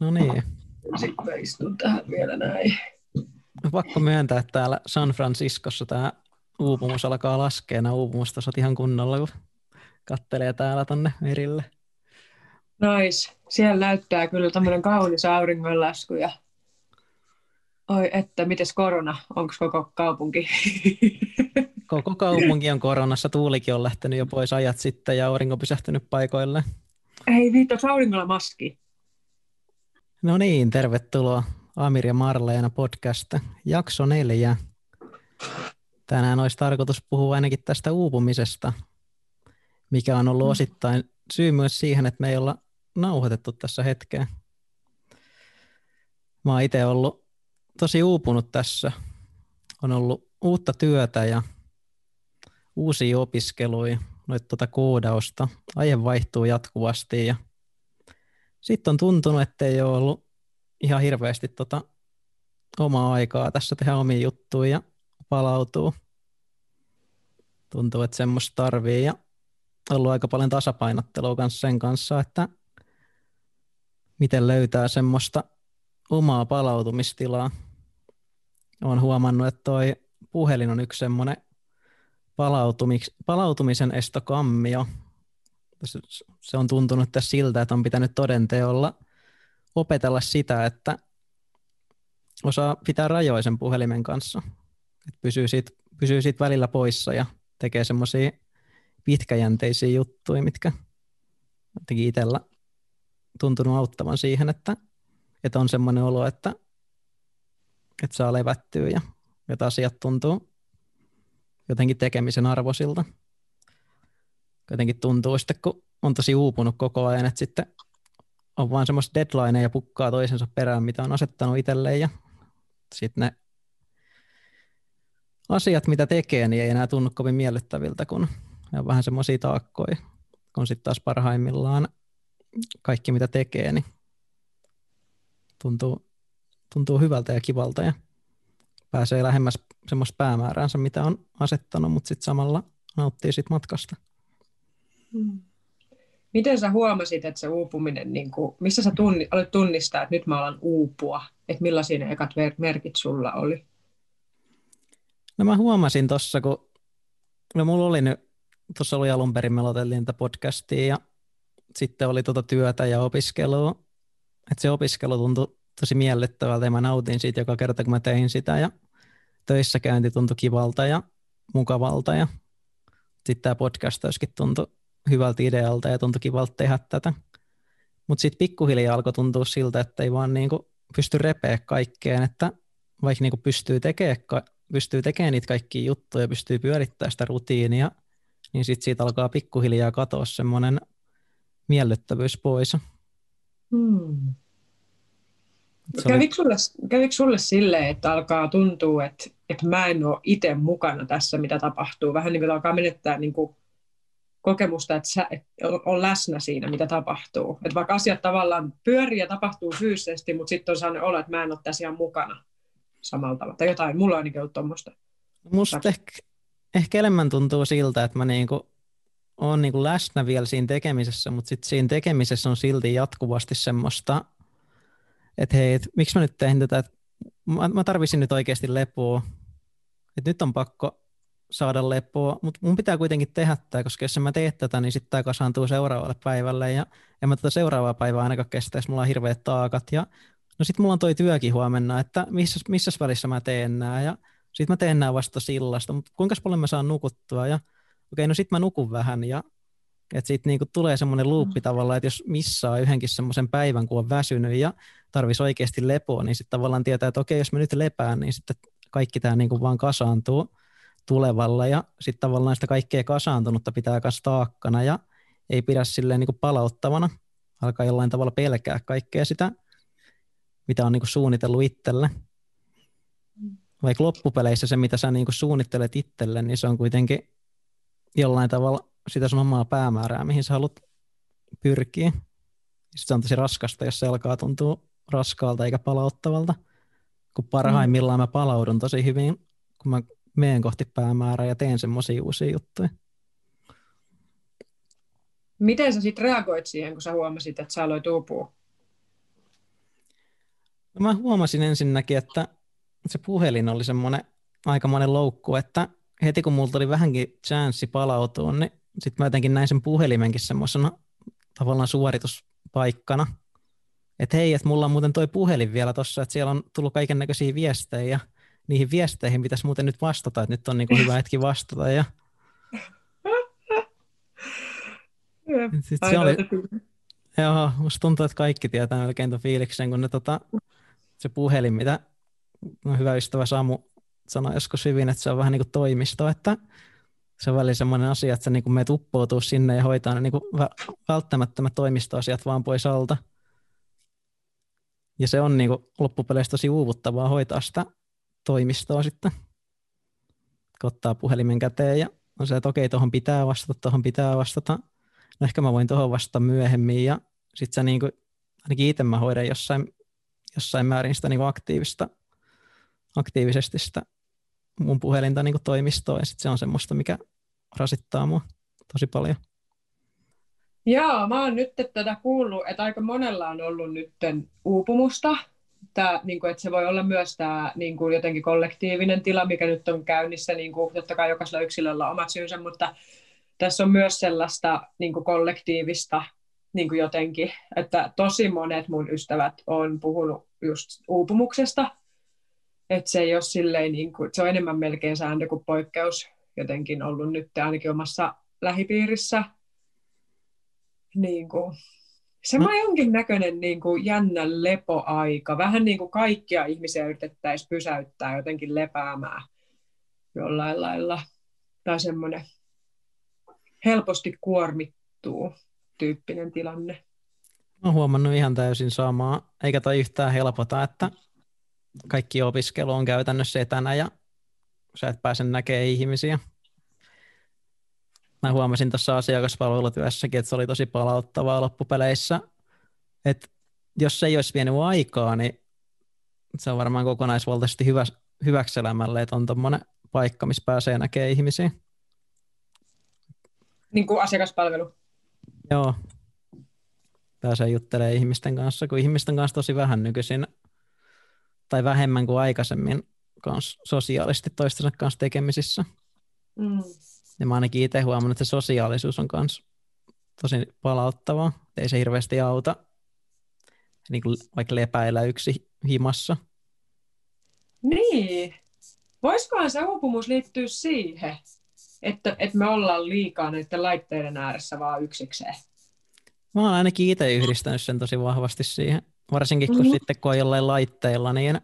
No niin. Sitten istun tähän vielä näin. Pakko myöntää, että täällä San Franciscossa tämä uupumus alkaa laskea. Nämä uupumustasot ihan kunnolla, kun kattelee täällä tonne merille. Nois. Siellä näyttää kyllä tämmöinen kaunis auringonlasku ja Oi että, mites korona? Onko koko kaupunki? Koko kaupunki on koronassa. Tuulikin on lähtenyt jo pois ajat sitten ja aurinko pysähtynyt paikoille. Ei viitto, auringolla maski. No niin, tervetuloa Amir ja Marleena podcast. Jakso neljä. Tänään olisi tarkoitus puhua ainakin tästä uupumisesta, mikä on ollut mm. osittain syy myös siihen, että me ei olla nauhoitettu tässä hetkeen. Mä oon itse ollut tosi uupunut tässä. On ollut uutta työtä ja uusia opiskeluja, noita tuota koodausta. Aihe vaihtuu jatkuvasti ja sitten on tuntunut, että ei ole ollut ihan hirveästi tota omaa aikaa tässä tehdä omia juttuja ja palautuu. Tuntuu, että semmoista tarvii ja ollut aika paljon tasapainottelua kanssa sen kanssa, että miten löytää semmoista omaa palautumistilaa. Olen huomannut, että toi puhelin on yksi semmoinen palautumisen estokammio. Se on tuntunut tässä siltä, että on pitänyt todenteolla opetella sitä, että osaa pitää rajoja sen puhelimen kanssa. Että pysyy, siitä, pysyy siitä välillä poissa ja tekee semmoisia pitkäjänteisiä juttuja, mitkä jotenkin itsellä tuntunut auttavan siihen, että, että on semmoinen olo, että, että saa levättyä ja että asiat tuntuu jotenkin tekemisen arvoisilta. Jotenkin tuntuu sitten, kun on tosi uupunut koko ajan, että sitten on vaan semmoista deadlineja pukkaa toisensa perään, mitä on asettanut itselleen ja sitten ne asiat, mitä tekee, niin ei enää tunnu kovin miellyttäviltä, kun ne on vähän semmoisia taakkoja, kun sitten taas parhaimmillaan kaikki, mitä tekee, niin tuntuu, tuntuu hyvältä ja kivalta ja pääsee lähemmäs semmoista päämääränsä, mitä on asettanut, mutta sitten samalla nauttii siitä matkasta. Hmm. Miten sä huomasit, että se uupuminen, niin kuin, missä sä tunni, olet tunnistaa, että nyt mä alan uupua? Että millaisia ne ekat merkit sulla oli? No mä huomasin tuossa, kun no mulla oli nyt, tuossa oli alun perin, me aloiteltiin tätä podcastia ja sitten oli tuota työtä ja opiskelua. Että se opiskelu tuntui tosi miellyttävältä ja mä nautin siitä joka kerta, kun mä tein sitä ja töissä käynti tuntui kivalta ja mukavalta ja sitten tämä podcast tuntui hyvältä idealta ja tuntui kivalta tehdä tätä. Mutta sitten pikkuhiljaa alkoi tuntua siltä, että ei vaan niinku pysty repeä kaikkeen, että vaikka niinku pystyy tekemään pystyy tekemään niitä kaikkia juttuja, pystyy pyörittämään sitä rutiinia, niin sitten siitä alkaa pikkuhiljaa katoa semmoinen miellyttävyys pois. Hmm. Kävikö sulle, kävikö sulle silleen, että alkaa tuntua, että, että mä en ole itse mukana tässä, mitä tapahtuu? Vähän niin kuin alkaa menettää niin kuin kokemusta, että sä et on läsnä siinä, mitä tapahtuu. Että vaikka asiat tavallaan pyörii ja tapahtuu fyysisesti, mutta sitten on sellainen olo, että mä en ole tässä ihan mukana samalla tavalla. Tai jotain, mulla on ainakin ollut tuommoista. Musta ehkä, ehkä enemmän tuntuu siltä, että mä niinku on niinku läsnä vielä siinä tekemisessä, mutta sitten siinä tekemisessä on silti jatkuvasti semmoista, että hei, et, miksi mä nyt tein tätä, että mä, mä tarvisin nyt oikeasti lepoa, että nyt on pakko saada lepoa, mutta mun pitää kuitenkin tehdä tämä, koska jos en mä tee tätä, niin sitten tämä kasaantuu seuraavalle päivälle ja en mä tätä seuraavaa päivää ainakaan kestä, jos mulla on hirveät taakat. Ja no sitten mulla on toi työkin huomenna, että missä, missä välissä mä teen nämä ja sitten mä teen nämä vasta sillasta, mutta kuinka paljon mä saan nukuttua? Ja okei, no sitten mä nukun vähän ja että siitä niinku tulee semmoinen luuppi mm. tavallaan, että jos missaa yhdenkin semmoisen päivän, kun on väsynyt ja tarvisi oikeasti lepoa, niin sitten tavallaan tietää, että okei, jos mä nyt lepään, niin sitten kaikki tämä niinku vaan kasaantuu tulevalla ja sitten tavallaan sitä kaikkea kasaantunutta pitää myös taakkana ja ei pidä silleen niinku palauttavana, alkaa jollain tavalla pelkää kaikkea sitä, mitä on niinku suunnitellut itselle. Vaikka loppupeleissä se, mitä sä niinku suunnittelet itselle, niin se on kuitenkin jollain tavalla sitä sun omaa päämäärää, mihin sä haluat pyrkiä. Sitten se on tosi raskasta, jos se alkaa tuntua raskaalta eikä palauttavalta. Kun parhaimmillaan mä palaudun tosi hyvin, kun mä menen kohti päämäärää ja teen semmoisia uusia juttuja. Miten sä sitten reagoit siihen, kun sä huomasit, että sä aloit uupua? No mä huomasin ensinnäkin, että se puhelin oli semmoinen aikamoinen loukku, että heti kun mulla tuli vähänkin chanssi palautua, niin sitten mä jotenkin näin sen puhelimenkin semmoisena tavallaan suorituspaikkana. Että hei, että mulla on muuten toi puhelin vielä tossa, että siellä on tullut kaiken näköisiä viestejä ja niihin viesteihin pitäisi muuten nyt vastata, että nyt on niinku hyvä hetki vastata. Ja... Sitten se oli, joo, musta tuntuu, että kaikki tietää melkein tuon fiiliksen, kun ne, tota, se puhelin, mitä hyvä ystävä Samu sanoi joskus hyvin, että se on vähän niin kuin toimisto, että se on välillä semmoinen asia, että sä niin menet uppoutuu sinne ja hoitaa ne niin kuin välttämättömät toimistoasiat vaan pois alta. Ja se on niin kuin loppupeleissä tosi uuvuttavaa hoitaa sitä toimistoa sitten, kun ottaa puhelimen käteen ja on se, että okei, tuohon pitää vastata, tuohon pitää vastata. No ehkä mä voin tuohon vastata myöhemmin ja sitten sä niin kuin, ainakin itse mä hoidan jossain, jossain määrin sitä niin aktiivista, aktiivisesti sitä mun puhelinta niin toimistoa ja sitten se on semmoista, mikä rasittaa mua tosi paljon. Joo, mä oon nyt tätä kuullut, että aika monella on ollut nyt uupumusta. Tää, niin kuin, että se voi olla myös tämä niin kuin jotenkin kollektiivinen tila, mikä nyt on käynnissä. Niin kuin, totta kai jokaisella yksilöllä on omat syynsä, mutta tässä on myös sellaista niin kuin kollektiivista niin kuin jotenkin, että tosi monet mun ystävät on puhunut just uupumuksesta. Että se ei ole silleen, niin kuin, se on enemmän melkein sääntö kuin poikkeus jotenkin ollut nyt ainakin omassa lähipiirissä. Niin kuin, se on no. jonkinnäköinen niin kuin jännä lepoaika. Vähän niin kuin kaikkia ihmisiä yritettäisiin pysäyttää jotenkin lepäämään jollain lailla. Tai semmoinen helposti kuormittuu tyyppinen tilanne. Mä oon huomannut ihan täysin samaa, eikä toi yhtään helpota, että kaikki opiskelu on käytännössä etänä ja sä et pääse näkemään ihmisiä. Mä huomasin tuossa asiakaspalvelutyössäkin, että se oli tosi palauttavaa loppupeleissä. Että jos se ei olisi vienyt aikaa, niin se on varmaan kokonaisvaltaisesti hyvä, hyväksi elämälle, että on tuommoinen paikka, missä pääsee näkemään ihmisiä. Niin kuin asiakaspalvelu. Joo. Pääsee juttelemaan ihmisten kanssa, kun ihmisten kanssa tosi vähän nykyisin, tai vähemmän kuin aikaisemmin, kans sosiaalisesti toistensa kanssa tekemisissä. Mm. Ja mä ainakin itse huomannut, että se sosiaalisuus on myös tosi palauttavaa. Ei se hirveästi auta niin kuin vaikka lepäillä yksi himassa. Niin. Voisikohan se uupumus liittyä siihen, että, että me ollaan liikaa näiden laitteiden ääressä vaan yksikseen? Mä oon ainakin itse yhdistänyt sen tosi vahvasti siihen. Varsinkin kun mm-hmm. sitten kun on jollain laitteilla, niin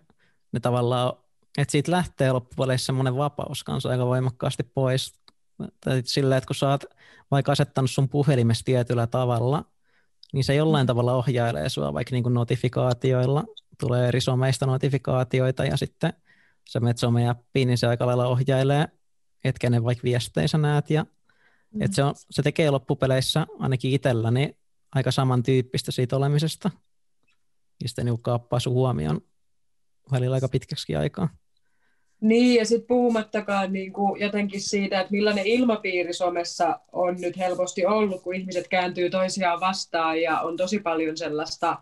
ne tavallaan, että siitä lähtee loppupeleissä semmoinen vapaus kanssa aika voimakkaasti pois. Tai sillä, että kun sä oot vaikka asettanut sun puhelimessa tietyllä tavalla, niin se jollain tavalla ohjailee sua vaikka niin kuin notifikaatioilla. Tulee eri someista notifikaatioita ja sitten sä menet someappiin, niin se aika lailla ohjailee, että kenen vaikka viestejä sä näet. Ja, mm. että se, on, se tekee loppupeleissä ainakin itselläni aika samantyyppistä siitä olemisesta. Ja sitten niin kaappaa sun huomioon välillä aika pitkäksi aikaa. Niin, ja sitten puhumattakaan niin kuin jotenkin siitä, että millainen ilmapiiri somessa on nyt helposti ollut, kun ihmiset kääntyy toisiaan vastaan ja on tosi paljon sellaista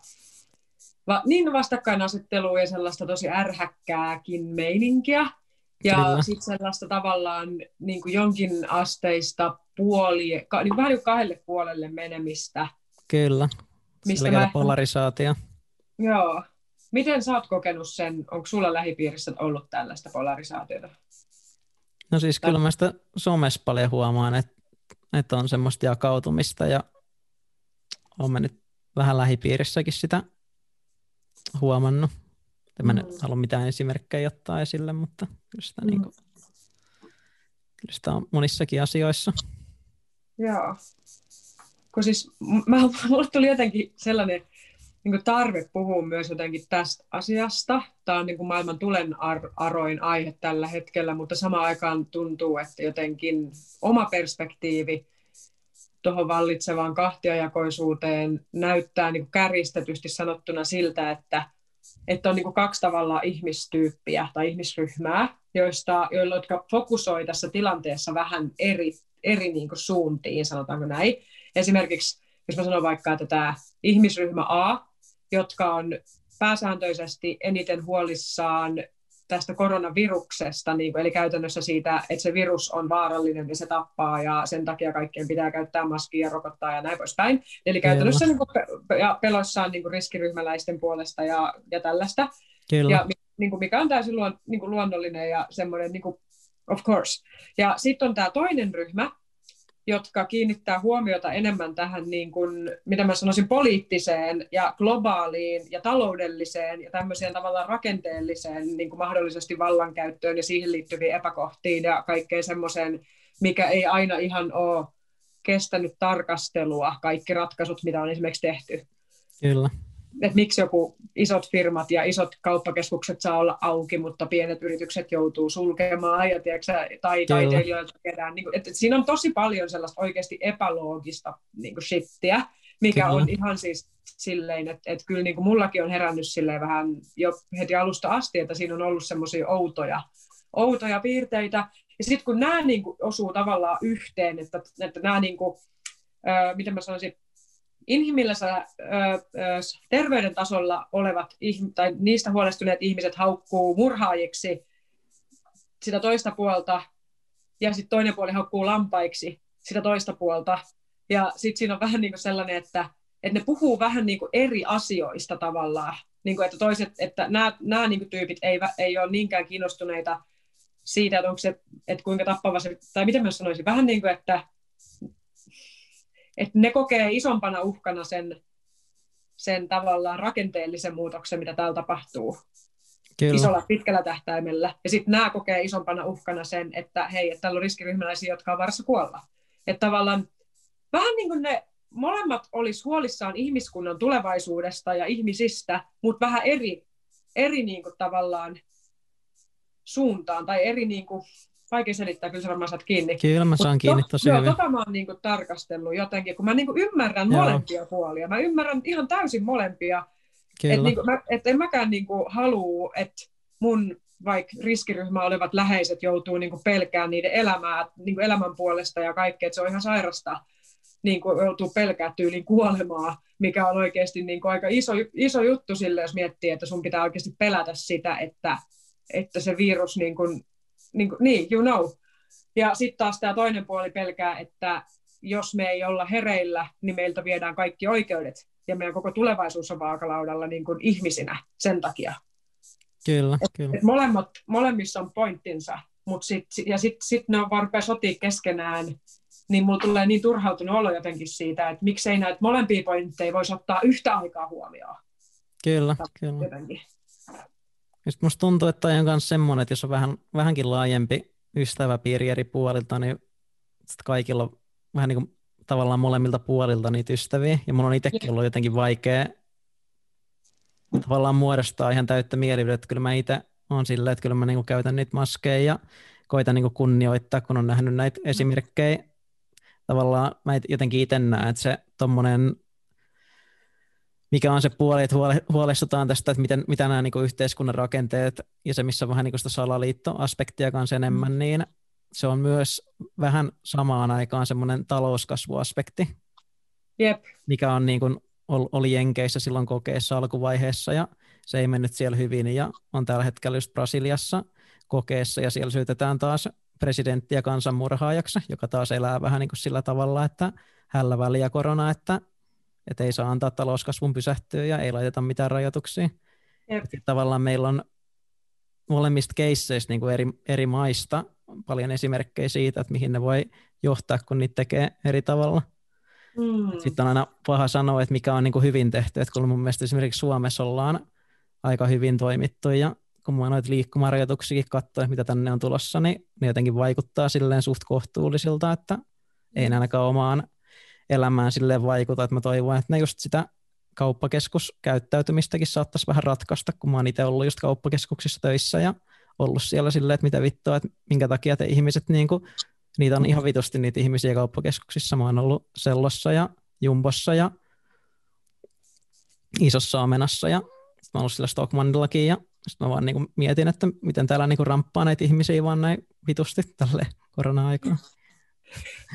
va, niin vastakkainasettelua ja sellaista tosi ärhäkkääkin meininkiä. Ja sitten sellaista tavallaan niin kuin jonkin asteista puoli, niin vähän niin kuin kahdelle puolelle menemistä. Kyllä, mistä mä... polarisaatio. Joo, Miten sä oot kokenut sen, onko sulla lähipiirissä ollut tällaista polarisaatiota? No siis kyllä mä sitä somessa paljon huomaan, että, että on semmoista jakautumista ja olen mä nyt vähän lähipiirissäkin sitä huomannut. En mä mm. halua mitään esimerkkejä ottaa esille, mutta kyllä sitä, mm. niin kuin, kyllä sitä on monissakin asioissa. Joo. Kun siis mä, mulle tuli jotenkin sellainen niin tarve puhua myös jotenkin tästä asiasta. Tämä on niin kuin maailman tulen ar- aroin aihe tällä hetkellä, mutta samaan aikaan tuntuu, että jotenkin oma perspektiivi tuohon vallitsevaan kahtiajakoisuuteen näyttää niin kuin kärjistetysti sanottuna siltä, että, että on niin kuin kaksi tavalla ihmistyyppiä tai ihmisryhmää, joista, joilla, jotka fokusoi tässä tilanteessa vähän eri, eri niin kuin suuntiin, sanotaanko näin. Esimerkiksi jos mä sanon vaikka, että tämä ihmisryhmä A jotka on pääsääntöisesti eniten huolissaan tästä koronaviruksesta, niin kuin, eli käytännössä siitä, että se virus on vaarallinen ja se tappaa ja sen takia kaikkien pitää käyttää maskia ja rokottaa ja näin poispäin. Eli käytännössä niin kuin, ja peloissaan niin kuin riskiryhmäläisten puolesta ja, ja tällaista. Kyllä. Ja niin kuin, mikä on täysin luon, niin kuin luonnollinen ja semmoinen, niin kuin, of course. Ja sitten on tämä toinen ryhmä, jotka kiinnittää huomiota enemmän tähän, niin kuin, mitä mä sanoisin, poliittiseen ja globaaliin ja taloudelliseen ja tämmöiseen tavallaan rakenteelliseen niin kuin mahdollisesti vallankäyttöön ja siihen liittyviin epäkohtiin ja kaikkeen semmoiseen, mikä ei aina ihan ole kestänyt tarkastelua, kaikki ratkaisut, mitä on esimerkiksi tehty. Kyllä että miksi joku isot firmat ja isot kauppakeskukset saa olla auki, mutta pienet yritykset joutuu sulkemaan ja tiedätkö, tai taiteilijoilta kedään. Niin kuin, että siinä on tosi paljon sellaista oikeasti epäloogista niin kuin shittiä, mikä kyllä. on ihan siis silleen, että, että kyllä niin kuin mullakin on herännyt silleen vähän jo heti alusta asti, että siinä on ollut semmoisia outoja, outoja piirteitä. Ja sitten kun nämä niin kuin osuu tavallaan yhteen, että, että nämä, niin kuin, äh, miten mä sanoisin, inhimillisellä terveyden tasolla olevat, tai niistä huolestuneet ihmiset haukkuu murhaajiksi sitä toista puolta, ja sitten toinen puoli haukkuu lampaiksi sitä toista puolta. Ja sitten siinä on vähän niin kuin sellainen, että, että ne puhuu vähän niin kuin eri asioista tavallaan. Niin kuin, että toiset, että nämä, nämä niin kuin tyypit ei, ei ole niinkään kiinnostuneita siitä, että, onko se, että kuinka tappava se, tai miten mä sanoisin, vähän niin kuin, että että ne kokee isompana uhkana sen, sen tavallaan rakenteellisen muutoksen, mitä täällä tapahtuu Kyllä. isolla pitkällä tähtäimellä. Ja sitten nämä kokee isompana uhkana sen, että hei, että täällä on riskiryhmäläisiä, jotka on varassa kuolla. Että tavallaan vähän niin kuin ne molemmat olisi huolissaan ihmiskunnan tulevaisuudesta ja ihmisistä, mutta vähän eri, eri niin kuin tavallaan suuntaan tai eri niin kuin, vaikea selittää, kyllä sä varmaan saat kiinni. Kyllä mä saan kiinni tosi joo, hyvin. Tota mä oon niin kuin tarkastellut jotenkin, kun mä niin kuin ymmärrän joo. molempia puolia. Mä ymmärrän ihan täysin molempia. Että niin kuin, mä, et en mäkään niin kuin halua, että mun vaikka riskiryhmä olevat läheiset joutuu niin kuin pelkään niiden elämää, niin kuin elämän puolesta ja kaikkea, että se on ihan sairasta niin kuin joutuu pelkää tyyliin kuolemaa, mikä on oikeasti niin kuin aika iso, iso juttu sille, jos miettii, että sun pitää oikeasti pelätä sitä, että, että se virus niin kuin niin, kuin, niin you know. Ja sitten taas tämä toinen puoli pelkää, että jos me ei olla hereillä, niin meiltä viedään kaikki oikeudet ja meidän koko tulevaisuus on vaakalaudalla niin kuin ihmisinä sen takia. Kyllä, et, kyllä. Et molemmat, molemmissa on pointtinsa, mut sit, ja sitten sit ne on vaan rupeaa sotia keskenään, niin mulla tulee niin turhautunut olo jotenkin siitä, että miksei näitä molempia pointteja voisi ottaa yhtä aikaa huomioon. Kyllä, kyllä. Jotenkin. Just musta tuntuu, että on myös semmoinen, että jos on vähän, vähänkin laajempi ystäväpiiri eri puolilta, niin sit kaikilla on vähän niin kuin tavallaan molemmilta puolilta niitä ystäviä. Ja mun on itsekin ollut jotenkin vaikea tavallaan muodostaa ihan täyttä mielipidettä. Kyllä mä itse on silleen, että kyllä mä niinku käytän niitä maskeja ja koitan niinku kunnioittaa, kun on nähnyt näitä esimerkkejä. Tavallaan mä jotenkin itse näen, että se tommonen mikä on se puoli, että huolestutaan tästä, että miten, mitä nämä niin yhteiskunnan rakenteet ja se, missä on vähän niin sitä salaliittoaspektia kanssa enemmän, mm. niin se on myös vähän samaan aikaan semmoinen talouskasvuaspekti, Jep. mikä on niin kuin, oli Jenkeissä silloin kokeessa alkuvaiheessa ja se ei mennyt siellä hyvin ja on tällä hetkellä just Brasiliassa kokeessa ja siellä syytetään taas presidenttiä kansanmurhaajaksi, joka taas elää vähän niin kuin sillä tavalla, että hällä väliä korona, että että ei saa antaa talouskasvun pysähtyä ja ei laiteta mitään rajoituksia. Yep. Tavallaan meillä on molemmista keisseistä niin kuin eri, eri maista paljon esimerkkejä siitä, että mihin ne voi johtaa, kun niitä tekee eri tavalla. Mm. Sitten on aina paha sanoa, että mikä on niin kuin hyvin tehty, että kun mun mielestä esimerkiksi Suomessa ollaan aika hyvin toimittu ja kun mä noita liikkumarajoituksiakin katsoin, mitä tänne on tulossa, niin ne jotenkin vaikuttaa silleen suht kohtuullisilta, että ei ainakaan omaan elämään silleen vaikuta, että mä toivon, että ne just sitä kauppakeskuskäyttäytymistäkin saattaisi vähän ratkaista, kun mä oon itse ollut just kauppakeskuksissa töissä ja ollut siellä silleen, että mitä vittua, että minkä takia te ihmiset, niin kuin, niitä on ihan vitusti niitä ihmisiä kauppakeskuksissa. Mä oon ollut Sellossa ja Jumbossa ja Isossa Omenassa ja mä oon ollut sillä Stockmannillakin ja sitten mä vaan niin kuin mietin, että miten täällä niin kuin ramppaa näitä ihmisiä vaan näin vitusti tälle korona-aikaan.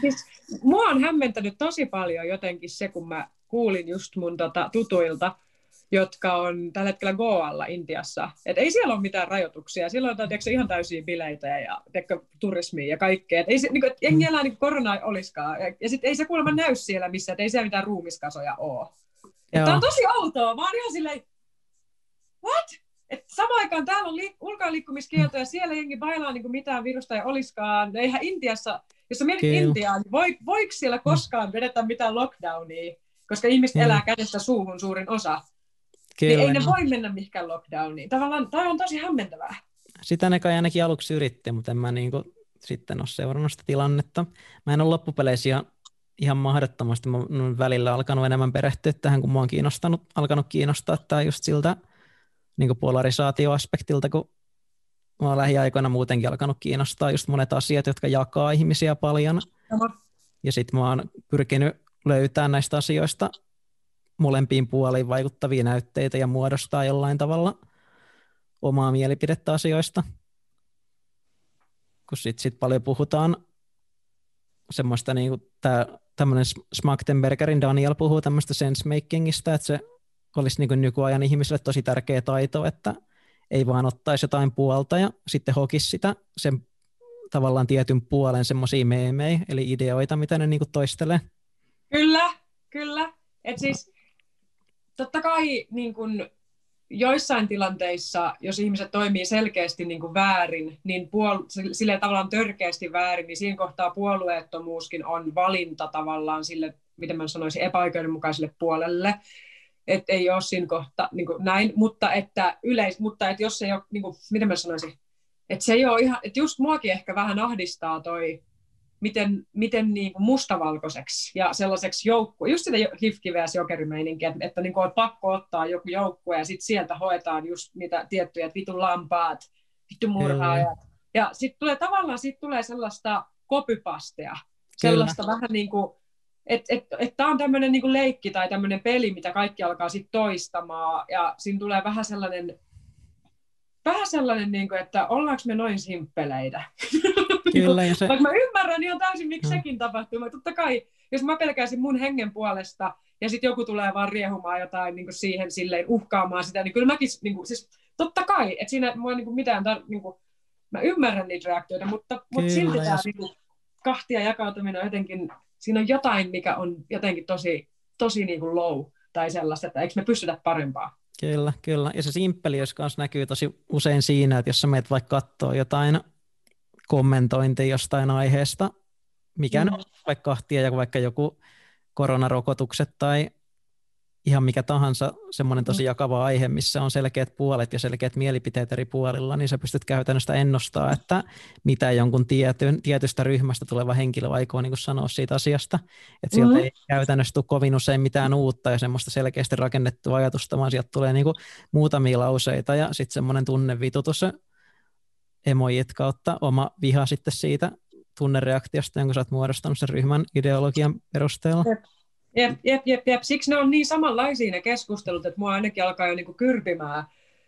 Siis, mua on hämmentänyt tosi paljon jotenkin se, kun mä kuulin just mun tota, tutuilta, jotka on tällä hetkellä Goalla Intiassa. Et ei siellä ole mitään rajoituksia. Siellä on tiedätkö, ihan täysiä bileitä ja tiedätkö, turismia ja kaikkea. Et ei se, niin kuin, jengi elää niin korona olisikaan. Ja, ja sitten ei se kuulemma näy siellä missä, että ei siellä mitään ruumiskasoja ole. Tämä on tosi outoa. Mä oon ihan silleen, what? Et samaan aikaan täällä on li- ulkoiliikkumiskielto ja siellä jengi bailaa niin kuin mitään virusta ei olisikaan. Eihän Intiassa, jos mietit Kyllä. Intiaan, niin voi, voiko siellä koskaan vedetä mitään lockdownia? Koska ihmiset Kyllä. elää kädestä suuhun suurin osa. Kyllä. Niin ei ne voi mennä mihinkään lockdowniin. Tavallaan tämä on tosi hämmentävää. Sitä ne kai ainakin aluksi yritti, mutta en mä niinku sitten ole seurannut sitä tilannetta. Mä en ole loppupeleissä ihan, ihan mahdottomasti. Mä olen välillä alkanut enemmän perehtyä tähän, kun mä oon kiinnostanut, alkanut kiinnostaa tämä just siltä niin polarisaatioaspektilta, kun mä lähiaikoina muutenkin alkanut kiinnostaa just monet asiat, jotka jakaa ihmisiä paljon. Sama. Ja sitten mä oon pyrkinyt löytämään näistä asioista molempiin puoliin vaikuttavia näytteitä ja muodostaa jollain tavalla omaa mielipidettä asioista. Kun sitten sit paljon puhutaan semmoista, niin kuin tämmöinen Smagtenbergerin Daniel puhuu tämmöistä sensemakingista, että se olisi niin kuin nykyajan ihmisille tosi tärkeä taito, että ei vaan ottaisi jotain puolta ja sitten hokisi sitä sen tavallaan tietyn puolen semmoisia meemejä, eli ideoita, mitä ne niin kuin toistelee. Kyllä, kyllä. Et siis totta kai niin kun, joissain tilanteissa, jos ihmiset toimii selkeästi niin kuin väärin, niin puol- sille tavallaan törkeästi väärin, niin siinä kohtaa puolueettomuuskin on valinta tavallaan sille, miten mä sanoisin, epäoikeudenmukaiselle puolelle. Että ei ole siinä kohta niin kuin näin, mutta että, yleis, mutta että jos se ei ole, niin kuin, miten mä sanoisin, että se ei ole ihan, että just muakin ehkä vähän ahdistaa toi miten, miten niin kuin mustavalkoiseksi ja sellaiseksi joukku, just sitä hifkiveä jokerimeininkiä, että, että niin kuin on pakko ottaa joku joukkue ja sitten sieltä hoetaan just niitä tiettyjä, että vitun lampaat, vittu murhaajat. Mm. Ja sitten tulee tavallaan sit tulee sellaista kopypastea, sellaista Kyllä. vähän niin kuin, että et, et, tämä on tämmöinen niin leikki tai tämmöinen peli, mitä kaikki alkaa sitten toistamaan ja siinä tulee vähän sellainen vähän sellainen, niin kuin, että ollaanko me noin simppeleitä. Kyllä, ja se... Vaikka mä ymmärrän ihan täysin, miksi no. sekin tapahtuu. Mutta totta kai, jos mä pelkäisin mun hengen puolesta, ja sitten joku tulee vaan riehumaan jotain niin kuin siihen silleen, uhkaamaan sitä, niin kyllä mäkin, niin kuin, siis totta kai, että siinä mua niin kuin mitään, tar- niin kuin, mä ymmärrän niitä reaktioita, mutta, mutta silti tämä jos... niin kuin, kahtia jakautuminen on jotenkin, siinä on jotain, mikä on jotenkin tosi, tosi niin kuin low, tai sellaista, että eikö me pystytä parempaa. Kyllä, kyllä. Ja se simppeliys kanssa näkyy tosi usein siinä, että jos sä meet vaikka katsoa jotain kommentointia jostain aiheesta, mikä mm. on vaikka kahtia ja vaikka joku koronarokotukset tai ihan mikä tahansa semmoinen tosi mm. jakava aihe, missä on selkeät puolet ja selkeät mielipiteet eri puolilla, niin sä pystyt käytännössä ennustaa, että mitä jonkun tietyn, tietystä ryhmästä tuleva henkilö aikoo niin sanoa siitä asiasta. Että sieltä mm. ei käytännössä tule kovin usein mitään uutta ja semmoista selkeästi rakennettua ajatusta, vaan sieltä tulee niin muutamia lauseita ja sitten semmoinen tunnevitutus emojit kautta oma viha sitten siitä tunnereaktiosta, jonka sä oot muodostanut sen ryhmän ideologian perusteella. Jep, jep, jep, jep. Siksi ne on niin samanlaisia ne keskustelut, että mua ainakin alkaa jo niinku kyrpimään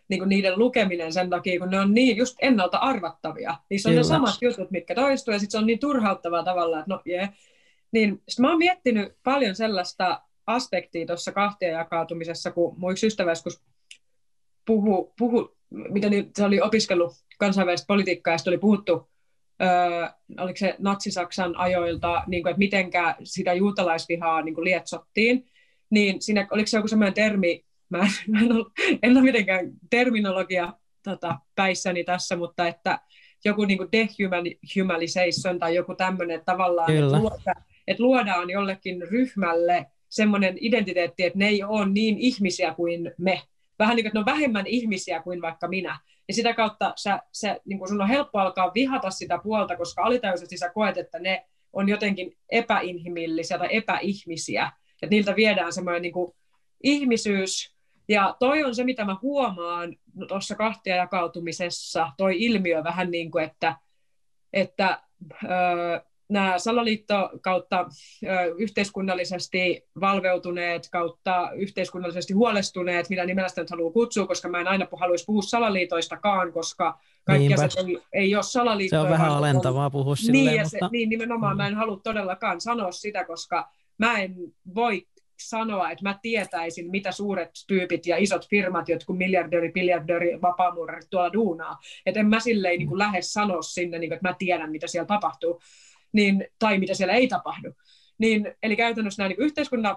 niinku niiden lukeminen sen takia, kun ne on niin just ennalta arvattavia. Niissä on Kyllä. ne samat jutut, mitkä toistuu, ja sitten se on niin turhauttavaa tavallaan, että no jee. Yeah. Niin sit mä oon miettinyt paljon sellaista aspektia tuossa kahtia jakautumisessa, kun mun yksi ystävä joskus puhu, puhu mitä niin, se oli opiskellut kansainvälistä politiikkaa, ja oli puhuttu öö, oliko se Natsi-Saksan ajoilta, niin kuin, että mitenkä sitä juutalaisvihaa niin kuin lietsottiin, niin siinä, oliko se joku sellainen termi, mä en, mä en, ole, en ole mitenkään terminologia tota, päissäni tässä, mutta että joku niin kuin dehumanization tai joku tämmöinen että tavallaan, että, luoda, että luodaan jollekin ryhmälle semmoinen identiteetti, että ne ei ole niin ihmisiä kuin me. Vähän niin kuin, että ne on vähemmän ihmisiä kuin vaikka minä. Ja sitä kautta sä, sä, niin kun sun on helppo alkaa vihata sitä puolta, koska alitajuisesti sä koet, että ne on jotenkin epäinhimillisiä tai epäihmisiä. Että niiltä viedään semmoinen niin ihmisyys. Ja toi on se, mitä mä huomaan tuossa kahtia jakautumisessa, toi ilmiö vähän niin kuin, että, että öö, nämä salaliitto kautta ö, yhteiskunnallisesti valveutuneet kautta yhteiskunnallisesti huolestuneet, mitä nimellä sitä nyt haluaa kutsua, koska mä en aina haluaisi puhua salaliitoistakaan, koska kaikki asiat ei, ei ole salaliittoja. Se on vähän alentavaa puhua silleen, niin, mutta... se, niin, nimenomaan mm. mä en halua todellakaan sanoa sitä, koska mä en voi sanoa, että mä tietäisin, mitä suuret tyypit ja isot firmat, jotkut miljardööri, biljardööri, vapaamuurarit tuolla duunaa. Että en mä silleen niin kuin lähde sanoa sinne, niin kuin, että mä tiedän, mitä siellä tapahtuu, niin, tai mitä siellä ei tapahdu. Niin, eli käytännössä nämä niin yhteiskunnan,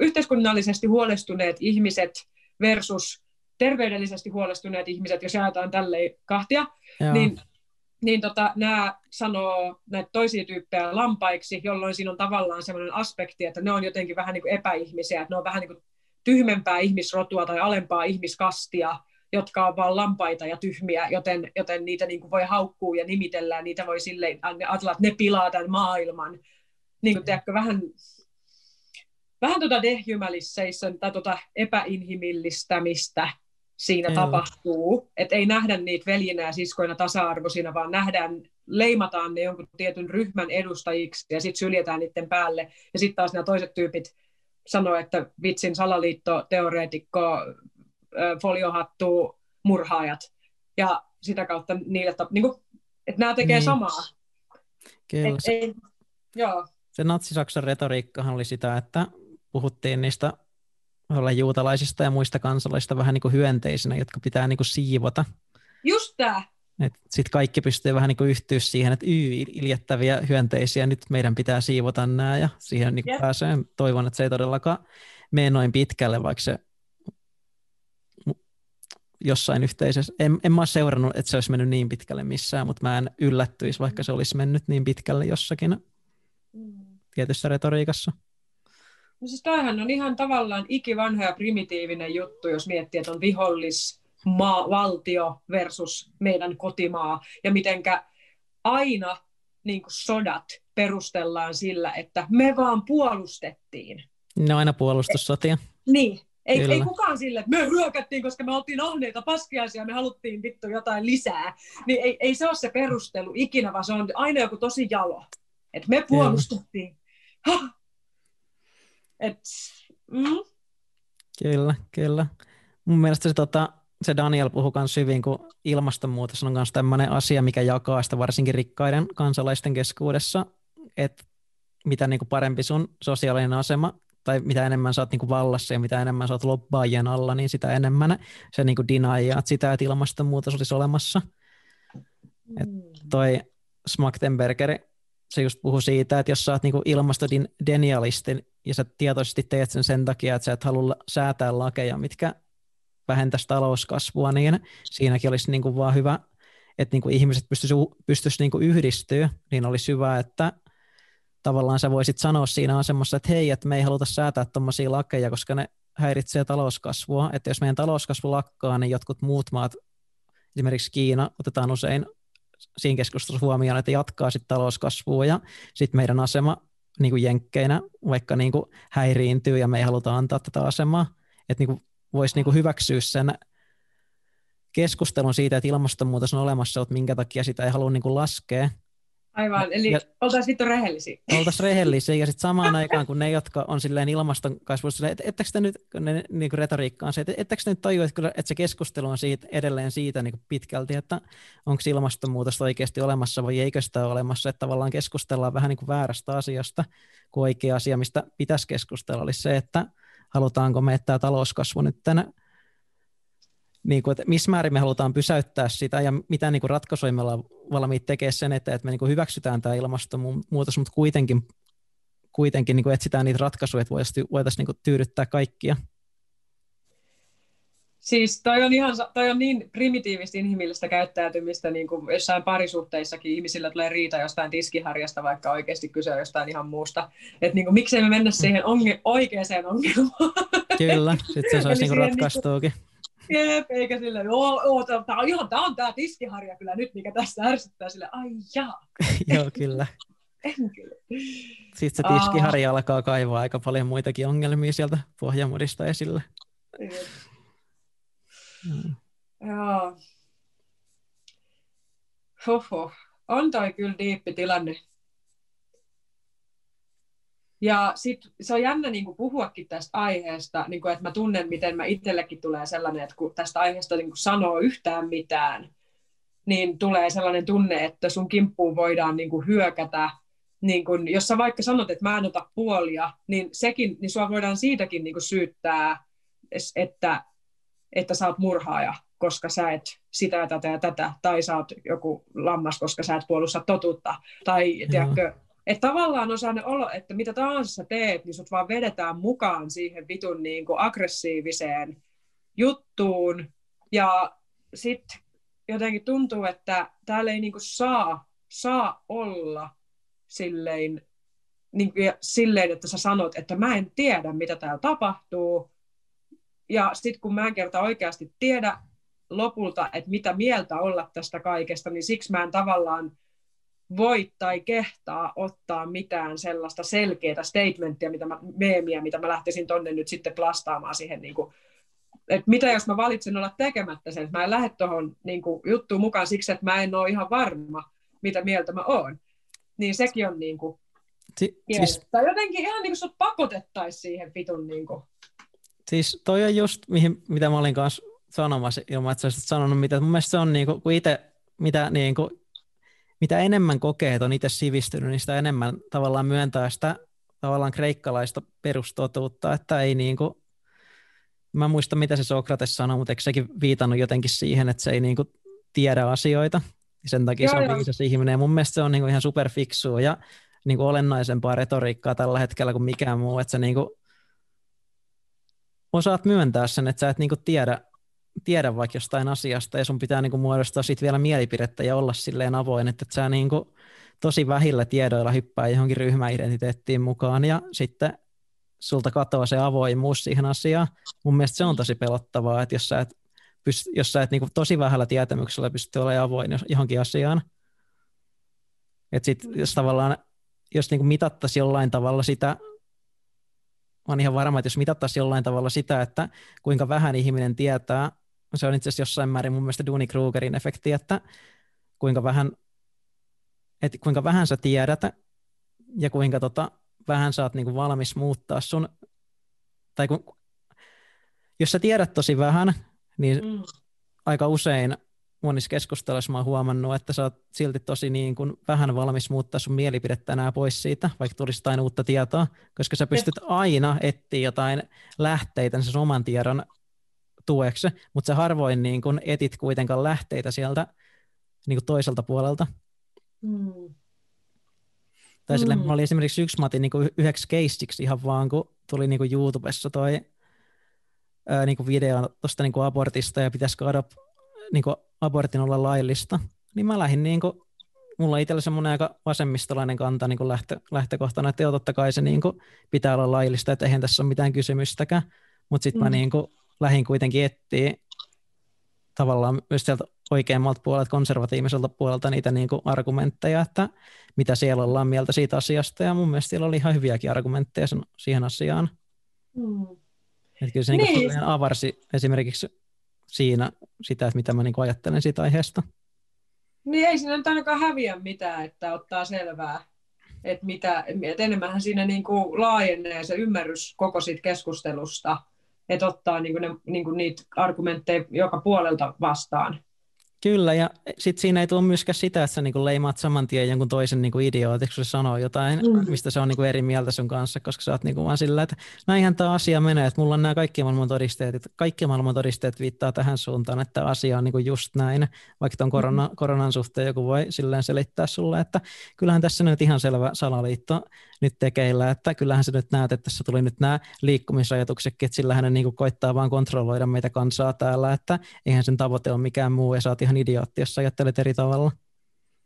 yhteiskunnallisesti huolestuneet ihmiset versus terveydellisesti huolestuneet ihmiset, jos jaetaan tälleen kahtia, Joo. niin niin tota, nämä sanoo näitä toisia tyyppejä lampaiksi, jolloin siinä on tavallaan sellainen aspekti, että ne on jotenkin vähän niin kuin epäihmisiä, että ne on vähän niin kuin tyhmempää ihmisrotua tai alempaa ihmiskastia, jotka on vaan lampaita ja tyhmiä, joten, joten niitä niin kuin voi haukkua ja nimitellä, ja niitä voi silleen ajatella, että ne pilaa tämän maailman. Niin kuin, tiedätkö, vähän, vähän tuota dehumanization tai tuota epäinhimillistämistä, siinä Joo. tapahtuu. Että ei nähdä niitä veljinä ja siskoina tasa-arvoisina, vaan nähdään, leimataan ne jonkun tietyn ryhmän edustajiksi ja sitten syljetään niiden päälle. Ja sitten taas nämä toiset tyypit sanoo, että vitsin salaliitto, teoreetikko, foliohattu, murhaajat. Ja sitä kautta niille, niin kuin, että nämä tekee niin. samaa. Kyllä. Et, ei, joo. Se natsisaksan retoriikkahan oli sitä, että puhuttiin niistä olla juutalaisista ja muista kansalaisista vähän niin kuin hyönteisinä, jotka pitää niin kuin siivota. Just tämä. Sitten kaikki pystyy vähän niin kuin yhtyä siihen, että yy, iljettäviä hyönteisiä, nyt meidän pitää siivota nämä ja siihen niin kuin pääsee. Toivon, että se ei todellakaan mene noin pitkälle, vaikka se jossain yhteisössä, en, en mä ole seurannut, että se olisi mennyt niin pitkälle missään, mutta mä en yllättyisi, vaikka se olisi mennyt niin pitkälle jossakin mm. tietyssä retoriikassa. No siis tämähän on ihan tavallaan ikivanha ja primitiivinen juttu, jos miettii, että on vihollis, maa, valtio versus meidän kotimaa, ja mitenkä aina niin kuin sodat perustellaan sillä, että me vaan puolustettiin. Ne on aina puolustussotia. Niin, ei, ei kukaan sille, että me hyökättiin, koska me oltiin ahneita paskiaisia, me haluttiin vittu jotain lisää. Niin ei, ei se ole se perustelu ikinä, vaan se on aina joku tosi jalo. Että me puolustettiin. Ha, et, mm. Kyllä, kyllä. Mun mielestä se, tota, se Daniel puhuu myös hyvin, kun ilmastonmuutos on myös tämmöinen asia, mikä jakaa sitä varsinkin rikkaiden kansalaisten keskuudessa, että mitä niin kuin parempi sun sosiaalinen asema tai mitä enemmän sä oot niin kuin vallassa ja mitä enemmän sä oot lobbaajien alla, niin sitä enemmän se niin kuin dinajaat sitä, että ilmastonmuutos olisi olemassa. Mm. Et toi Smaktenberger, se just puhuu siitä, että jos sä oot niin ilmastodenialisti, ja sä tietoisesti teet sen sen takia, että sä et halua säätää lakeja, mitkä vähentäisi talouskasvua, niin siinäkin olisi niin kuin vaan hyvä, että niin kuin ihmiset pystyisivät pystyisi niin kuin yhdistyä, niin olisi hyvä, että tavallaan sä voisit sanoa siinä asemassa, että hei, että me ei haluta säätää tuommoisia lakeja, koska ne häiritsee talouskasvua, että jos meidän talouskasvu lakkaa, niin jotkut muut maat, esimerkiksi Kiina, otetaan usein siinä keskustelussa huomioon, että jatkaa sitten talouskasvua ja sitten meidän asema niin kuin jenkkeinä vaikka niin kuin häiriintyy ja me ei haluta antaa tätä asemaa, että niin voisi niin hyväksyä sen keskustelun siitä, että ilmastonmuutos on olemassa, mutta minkä takia sitä ei halua niin kuin laskea, Aivan, eli ja, oltaisiin sitten rehellisiä. Oltaisiin rehellisiä, ja sitten samaan aikaan, kun ne, jotka on silleen ilmaston kasvussa, että ettekö te nyt, ne, niin kuin retoriikka on se, että ettekö te nyt tajua, että, kyllä, että se keskustelu on siitä, edelleen siitä niin kuin pitkälti, että onko ilmastonmuutos oikeasti olemassa vai eikö sitä ole olemassa, että tavallaan keskustellaan vähän niin kuin väärästä asiasta, kun oikea asia, mistä pitäisi keskustella, olisi se, että halutaanko me, että tämä talouskasvu nyt tänä niin kuin, että missä määrin me halutaan pysäyttää sitä ja mitä niin kuin ratkaisuja me ollaan valmiit tekemään sen eteen, että me niin kuin hyväksytään tämä ilmastonmuutos, mutta kuitenkin, kuitenkin niin kuin etsitään niitä ratkaisuja, että voitaisiin voitaisiin niin kuin tyydyttää kaikkia. Siis toi on, ihan, toi on niin primitiivistä inhimillistä käyttäytymistä, niin kuin jossain parisuhteissakin ihmisillä tulee riita jostain tiskiharjasta, vaikka oikeasti kyse on jostain ihan muusta. Että niin kuin, miksei me mennä siihen onge- oikeaan ongelmaan. Kyllä, sitten se olisi niin ratkaistuukin. Niin kuin, Jep, eikä sille, joo, joo tää on ihan, tää on tää tiskiharja kyllä nyt, mikä tässä ärsyttää sille, ai jaa. joo, kyllä. En kyllä. Sitten se tiskiharja Aa. alkaa kaivaa aika paljon muitakin ongelmia sieltä pohjamudista esille. Mm. Joo. Hoho. On toi kyllä diippi tilanne. Ja sit se on jännä niin kuin puhuakin tästä aiheesta, niin kuin, että mä tunnen, miten mä itsellekin tulee sellainen, että kun tästä aiheesta niin kuin sanoo yhtään mitään, niin tulee sellainen tunne, että sun kimppuun voidaan niin kuin hyökätä. Niin kun, jos sä vaikka sanot, että mä en ota puolia, niin, sekin, niin sua voidaan siitäkin niin syyttää, että, että sä oot murhaaja, koska sä et sitä ja tätä ja tätä, tai sä oot joku lammas, koska sä et puolusta totuutta. Tai tiedätkö, että tavallaan on sellainen olo, että mitä tahansa sä teet, niin sut vaan vedetään mukaan siihen vitun niin kuin aggressiiviseen juttuun. Ja sitten jotenkin tuntuu, että täällä ei niin kuin saa, saa olla silleen, niin kuin, silleen, että sä sanot, että mä en tiedä, mitä täällä tapahtuu. Ja sitten kun mä en kerta oikeasti tiedä lopulta, että mitä mieltä olla tästä kaikesta, niin siksi mä en tavallaan voi tai kehtaa ottaa mitään sellaista selkeää statementtia, mitä mä, meemiä, mitä mä lähtisin tonne nyt sitten plastaamaan siihen, niin kuin, että mitä jos mä valitsen olla tekemättä sen, että mä en lähde tuohon niin juttuun mukaan siksi, että mä en ole ihan varma, mitä mieltä mä oon. Niin sekin on niin kuin, si- siis... Tai jotenkin ihan niin kuin sut pakotettaisiin siihen vitun niin kuin. Siis toi on just, mihin, mitä mä olin kanssa sanomassa ilman, että sä olisit sanonut mitä. Mun mielestä se on niin kuin, kun itse, mitä niin kuin, mitä enemmän kokee, että on itse sivistynyt, niin sitä enemmän tavallaan myöntää sitä tavallaan kreikkalaista perustotuutta, että ei niin kuin, mä muistan mitä se Sokrates sanoi, mutta eikö sekin viitannut jotenkin siihen, että se ei niin kuin tiedä asioita, sen takia joo, se on joo. viisas ihminen, ja mun mielestä se on niin kuin ihan superfiksua ja niin kuin olennaisempaa retoriikkaa tällä hetkellä kuin mikään muu, että sä niin kuin osaat myöntää sen, että sä et niin kuin tiedä tiedä vaikka jostain asiasta ja sun pitää niin kuin muodostaa sitten vielä mielipidettä ja olla silleen avoin, että, sä niin kuin tosi vähillä tiedoilla hyppää johonkin ryhmäidentiteettiin mukaan ja sitten sulta katoaa se avoimuus siihen asiaan. Mun mielestä se on tosi pelottavaa, että jos sä et, pyst, jos sä et niin kuin tosi vähällä tietämyksellä pysty olemaan avoin johonkin asiaan, että sit, jos tavallaan, jos niin mitattaisiin jollain tavalla sitä, oon ihan varma, että jos mitattaisiin jollain tavalla sitä, että kuinka vähän ihminen tietää se on itse asiassa jossain määrin mun mielestä Duni Krugerin efekti, että kuinka vähän, että kuinka vähän sä tiedät ja kuinka tota, vähän sä oot niinku valmis muuttaa sun, tai kun, jos sä tiedät tosi vähän, niin mm. aika usein monissa keskusteluissa mä oon huomannut, että sä oot silti tosi niin kuin vähän valmis muuttaa sun mielipidettä enää pois siitä, vaikka tulisi jotain uutta tietoa, koska sä pystyt aina etsiä jotain lähteitä sen oman tiedon tueksi, mutta sä harvoin niin kun etit kuitenkaan lähteitä sieltä niin kuin toiselta puolelta. Mm. Tai sille, mm. oli esimerkiksi yksi, mä otin niin kuin yhdeksi keissiksi ihan vaan, kun tuli niin kuin YouTubessa toi ää, niin kuin video tuosta niin kuin abortista ja pitäisikö adop, niin kuin abortin olla laillista, niin mä lähdin niin kuin, mulla itsellä semmoinen aika vasemmistolainen kanta niin kuin lähtö, lähtökohtana, että joo, totta kai se niin kuin pitää olla laillista, että eihän tässä ole mitään kysymystäkään, mutta sitten mm. mä niin kuin lähin kuitenkin etsiä tavallaan myös sieltä oikeammalta puolelta, konservatiiviselta puolelta niitä niin kuin argumentteja, että mitä siellä ollaan mieltä siitä asiasta, ja mun mielestä siellä oli ihan hyviäkin argumentteja sen, siihen asiaan. Mm. Että kyllä se niin. Niin avarsi esimerkiksi siinä sitä, että mitä mä niin kuin ajattelen siitä aiheesta. Niin ei siinä nyt ainakaan häviä mitään, että ottaa selvää, että, mitä, että enemmänhän siinä niin kuin laajenee se ymmärrys koko siitä keskustelusta – että ottaa niin kuin ne, niin kuin niitä argumentteja joka puolelta vastaan. Kyllä, ja sitten siinä ei tule myöskään sitä, että sä niinku leimaat saman tien jonkun toisen niinku idiootiksi, kun se sanoo jotain, mm. mistä se on niinku eri mieltä sun kanssa, koska sä oot niinku vaan sillä, että näinhän tämä asia menee, että mulla on nämä kaikki maailman todisteet, että kaikki maailman todisteet viittaa tähän suuntaan, että asia on niinku just näin, vaikka tuon korona, mm. koronan suhteen joku voi silleen selittää sulle, että kyllähän tässä nyt ihan selvä salaliitto nyt tekeillä, että kyllähän sä nyt näet, että tässä tuli nyt nämä liikkumisrajoituksetkin, että sillä hän niinku koittaa vaan kontrolloida meitä kansaa täällä, että eihän sen tavoite ole mikään muu, ja sä oot ihan idiootti, jos sä ajattelet eri tavalla.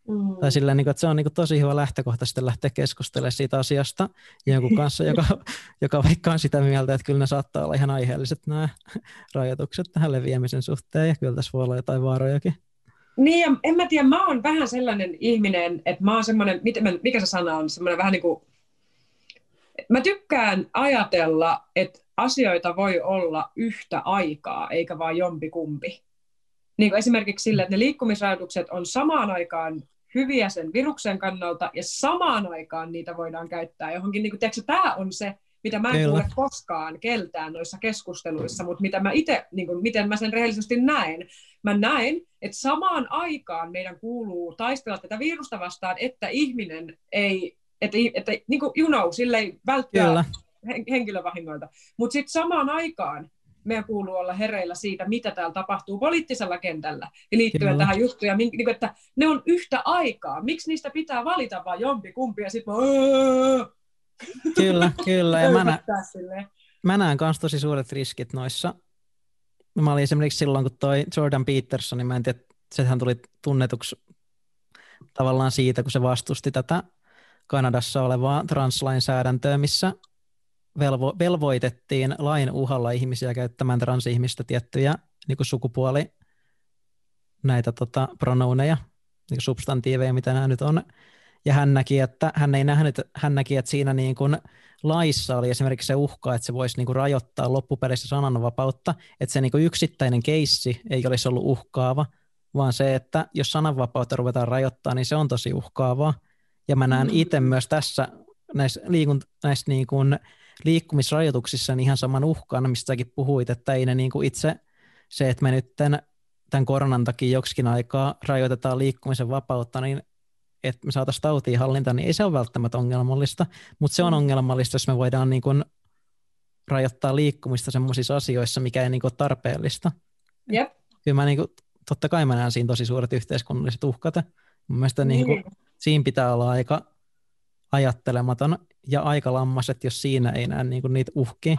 Mm. Tai sillä, niin kuin, että se on niin kuin, tosi hyvä lähtökohta sitten lähteä keskustelemaan siitä asiasta jonkun kanssa, joka, joka vaikka on sitä mieltä, että kyllä ne saattaa olla ihan aiheelliset nämä rajoitukset tähän leviämisen suhteen, ja kyllä tässä voi olla jotain vaarojakin. Niin, ja en mä tiedä, mä oon vähän sellainen ihminen, että mä oon semmoinen, mikä se sana on, semmoinen vähän niin kuin, mä tykkään ajatella, että asioita voi olla yhtä aikaa, eikä vaan jompikumpi niin kuin esimerkiksi sille, että ne liikkumisrajoitukset on samaan aikaan hyviä sen viruksen kannalta ja samaan aikaan niitä voidaan käyttää johonkin, niin kuin, tiedätkö, tämä on se, mitä mä en Kyllä. kuule koskaan keltään noissa keskusteluissa, mutta mitä mä itse, niin kuin, miten mä sen rehellisesti näen. Mä näen, että samaan aikaan meidän kuuluu taistella tätä virusta vastaan, että ihminen ei että, että niin kuin, you know, silleen välttää Kyllä. henkilövahingoilta. Mutta sitten samaan aikaan meidän kuuluu olla hereillä siitä, mitä täällä tapahtuu poliittisella kentällä ja liittyen Kyllä. tähän juttuun. Ja niin kuin, että ne on yhtä aikaa. Miksi niistä pitää valita vain jompi kumpi ja sitten Kyllä, kyllä. Ja mä, nä- mä näen myös tosi suuret riskit noissa. Mä olin esimerkiksi silloin, kun toi Jordan Peterson, niin mä en tiedä, sehän tuli tunnetuksi tavallaan siitä, kun se vastusti tätä Kanadassa olevaa translainsäädäntöä, missä velvo, velvoitettiin lain uhalla ihmisiä käyttämään transihmistä tiettyjä niin kuin sukupuoli näitä tota, pronouneja, niin substantiiveja, mitä nämä nyt on. Ja hän näki, että, hän ei nähnyt, hän näki, että siinä niin kuin laissa oli esimerkiksi se uhka, että se voisi niin kuin rajoittaa loppupeleissä sananvapautta, että se niin kuin yksittäinen keissi ei olisi ollut uhkaava, vaan se, että jos sananvapautta ruvetaan rajoittaa, niin se on tosi uhkaavaa. Ja mä näen mm. itse myös tässä näissä, liikunt, näissä niin kuin liikkumisrajoituksissa niin ihan saman uhkan, mistä säkin puhuit, että ei ne niin kuin itse se, että me nyt tämän, tämän koronan takia joksikin aikaa rajoitetaan liikkumisen vapautta, niin että me saataisiin tautiin hallintaan, niin ei se ole välttämättä ongelmallista, mutta se on mm. ongelmallista, jos me voidaan niin kuin rajoittaa liikkumista sellaisissa asioissa, mikä ei niin kuin ole tarpeellista. Yep. Kyllä mä niin kuin, totta kai mä näen siinä tosi suuret yhteiskunnalliset uhkat. Mun mielestä niin. Niin kuin, siinä pitää olla aika ajattelematon ja aika lammas, että jos siinä ei näe niin niitä uhkia.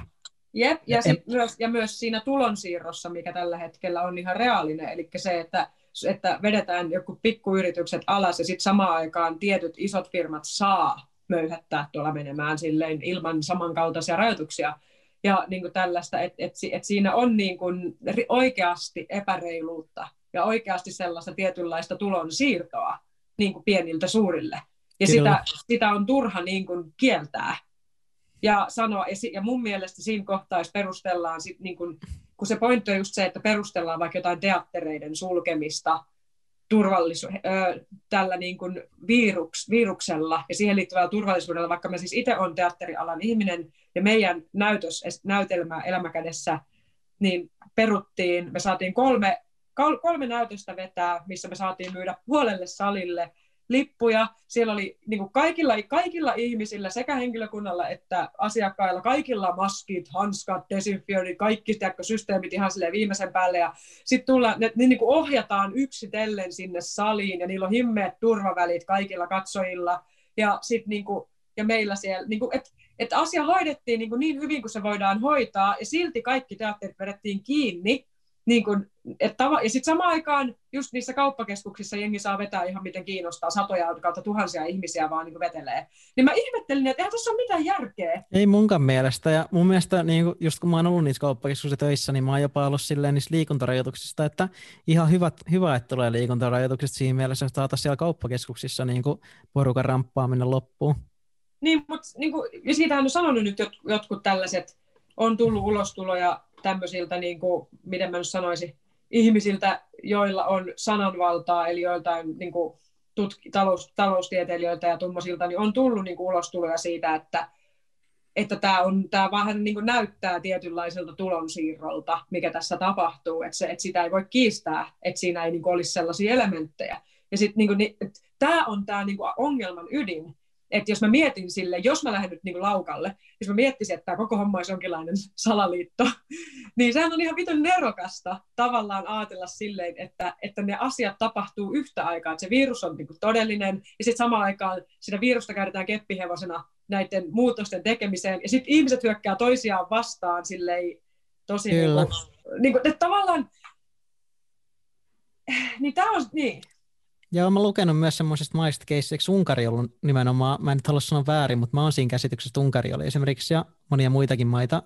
Jep, ja, sit en... myös, ja myös siinä tulonsiirrossa, mikä tällä hetkellä on ihan reaalinen, eli se, että, että vedetään joku pikkuyritykset alas ja sitten samaan aikaan tietyt isot firmat saa möyhättää tuolla menemään silleen ilman samankaltaisia rajoituksia. Ja niin kuin tällaista, että et, et siinä on niin kuin oikeasti epäreiluutta ja oikeasti sellaista tietynlaista tulonsiirtoa niin kuin pieniltä suurille. Ja sitä, sitä on turha niin kuin kieltää ja sanoa. Ja mun mielestä siinä kohtaa, jos perustellaan, sit niin kuin, kun se pointti on just se, että perustellaan vaikka jotain teattereiden sulkemista turvallisu- ö, tällä niin kuin viruks, viruksella ja siihen liittyvällä turvallisuudella, vaikka mä siis itse olen teatterialan ihminen ja meidän näytös, näytelmä elämäkädessä, niin peruttiin, me saatiin kolme, kolme näytöstä vetää, missä me saatiin myydä puolelle salille lippuja. Siellä oli niin kuin kaikilla, kaikilla ihmisillä, sekä henkilökunnalla että asiakkailla, kaikilla maskit, hanskat, desinfioinnit, kaikki systeemit ihan viimeisen päälle. Ja sitten ne, ne niin kuin ohjataan yksitellen sinne saliin, ja niillä on himmeet turvavälit kaikilla katsojilla. Ja, sit niin kuin, ja meillä siellä, niin kuin, että et asia hoidettiin niin, kuin niin hyvin kuin se voidaan hoitaa, ja silti kaikki teatterit vedettiin kiinni, niin kun, et tava, ja sitten samaan aikaan just niissä kauppakeskuksissa jengi saa vetää ihan miten kiinnostaa, satoja kautta tuhansia ihmisiä vaan niin vetelee. Niin mä ihmettelin, että eihän tässä ole mitään järkeä. Ei munkaan mielestä, ja mun mielestä niin kun, just kun mä oon ollut niissä kauppakeskuksissa töissä, niin mä oon jopa ollut silleen niissä liikuntarajoituksista, että ihan hyvä, hyvä että tulee liikuntarajoituksista siinä mielessä, että saataisiin siellä kauppakeskuksissa niin porukan ramppaaminen loppuun. Niin, mutta niin kuin, ja siitähän on sanonut nyt jotkut tällaiset, on tullut ulostuloja tämmöisiltä, niin kuin, miten mä nyt sanoisin, ihmisiltä, joilla on sananvaltaa, eli joiltain niin kuin, tutki, talous, taloustieteilijöiltä ja tuommoisilta, niin on tullut niin ulostuloja siitä, että että tämä, on, tämä vähän niin näyttää tietynlaiselta tulonsiirrolta, mikä tässä tapahtuu, että, se, että sitä ei voi kiistää, että siinä ei niin olisi sellaisia elementtejä. Ja sit, niin kuin, niin, tämä on tämä niin ongelman ydin, että jos mä mietin sille, jos mä lähden nyt niin kuin laukalle, jos mä miettisin, että tämä koko homma olisi jonkinlainen salaliitto, niin sehän on ihan vitun nerokasta tavallaan ajatella silleen, että, että ne asiat tapahtuu yhtä aikaa, että se virus on niin kuin todellinen, ja sitten samaan aikaan sitä virusta käytetään keppihevosena näiden muutosten tekemiseen, ja sitten ihmiset hyökkää toisiaan vastaan silleen tosi... Kyllä. Niin kuin, niin kuin, että tavallaan... Niin tämä on... Niin, ja olen lukenut myös semmoisesta maista keisseiksi Unkari ollut nimenomaan, mä en nyt halua sanoa väärin, mutta mä oon siinä käsityksessä, että Unkari oli esimerkiksi ja monia muitakin maita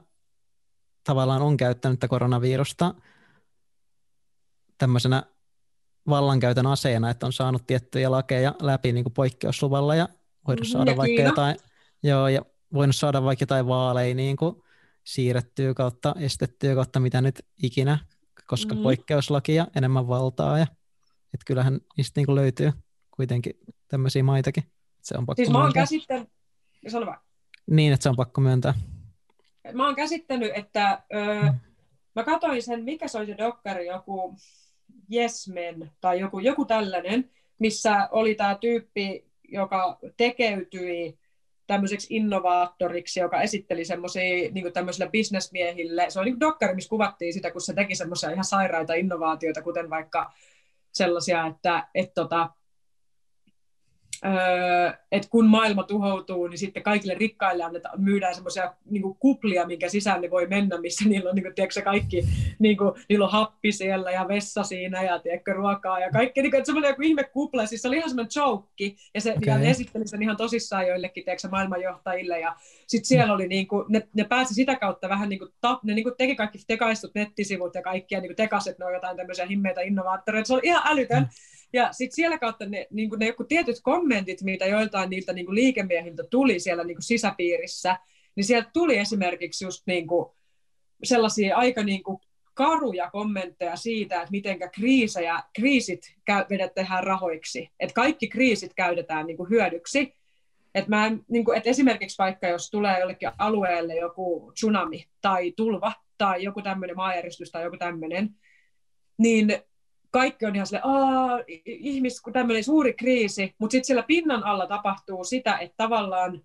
tavallaan on käyttänyt tätä koronavirusta tämmöisenä vallankäytön aseena, että on saanut tiettyjä lakeja läpi niin kuin poikkeusluvalla ja voinut saada ja vaikka Kiina. jotain, joo, ja voinut saada vaikka jotain vaaleja niin kuin siirrettyä kautta, estettyä kautta mitä nyt ikinä, koska mm. poikkeuslakia enemmän valtaa ja että kyllähän niistä niin löytyy kuitenkin tämmöisiä maitakin. Se on pakko siis mä oon käsittänyt, sano vaan. Niin, että se on pakko myöntää. Mä oon käsittänyt, että öö, mä katsoin sen, mikä se oli se dokkari, joku Yes Men, tai joku, joku tällainen, missä oli tämä tyyppi, joka tekeytyi tämmöiseksi innovaattoriksi, joka esitteli semmoisia niin tämmöisille bisnesmiehille. Se on niin dokkari, missä kuvattiin sitä, kun se teki semmoisia ihan sairaita innovaatioita, kuten vaikka sellaisia, että et tota, että kun maailma tuhoutuu, niin sitten kaikille rikkaille annetaan, myydään semmoisia niin kuplia, minkä sisään ne voi mennä, missä niillä on, niin kuin, tiedätkö, kaikki, niin kuin, niillä on happi siellä ja vessa siinä ja tiedätkö, ruokaa ja kaikki, niin kuin, että semmoinen joku ihme kupla, siis se oli ihan semmoinen joke, ja se okay. ja esitteli sen ihan tosissaan joillekin, tiedätkö, maailmanjohtajille, ja sitten siellä oli, niin kuin, ne, ne pääsi sitä kautta vähän niin kuin, tap, ne niin kuin teki kaikki tekaistut nettisivut ja kaikkia, niin kuin tekaset, ne on jotain tämmöisiä himmeitä innovaattoreita, se oli ihan älytön, mm ja sitten siellä kautta ne, niin ne joku tietyt kommentit, mitä joiltain niiltä niin liikemiehiltä tuli siellä niin sisäpiirissä, niin sieltä tuli esimerkiksi just niin sellaisia aika niin karuja kommentteja siitä, että miten kriisejä, kriisit vedetään rahoiksi. Että kaikki kriisit käytetään niin hyödyksi. Että mä, niin kuin, että esimerkiksi vaikka jos tulee jollekin alueelle joku tsunami tai tulva tai joku tämmöinen maanjäristys tai joku tämmöinen, niin kaikki on ihan sille, Aa, ihmis, kun tämmöinen suuri kriisi, mutta sitten siellä pinnan alla tapahtuu sitä, että tavallaan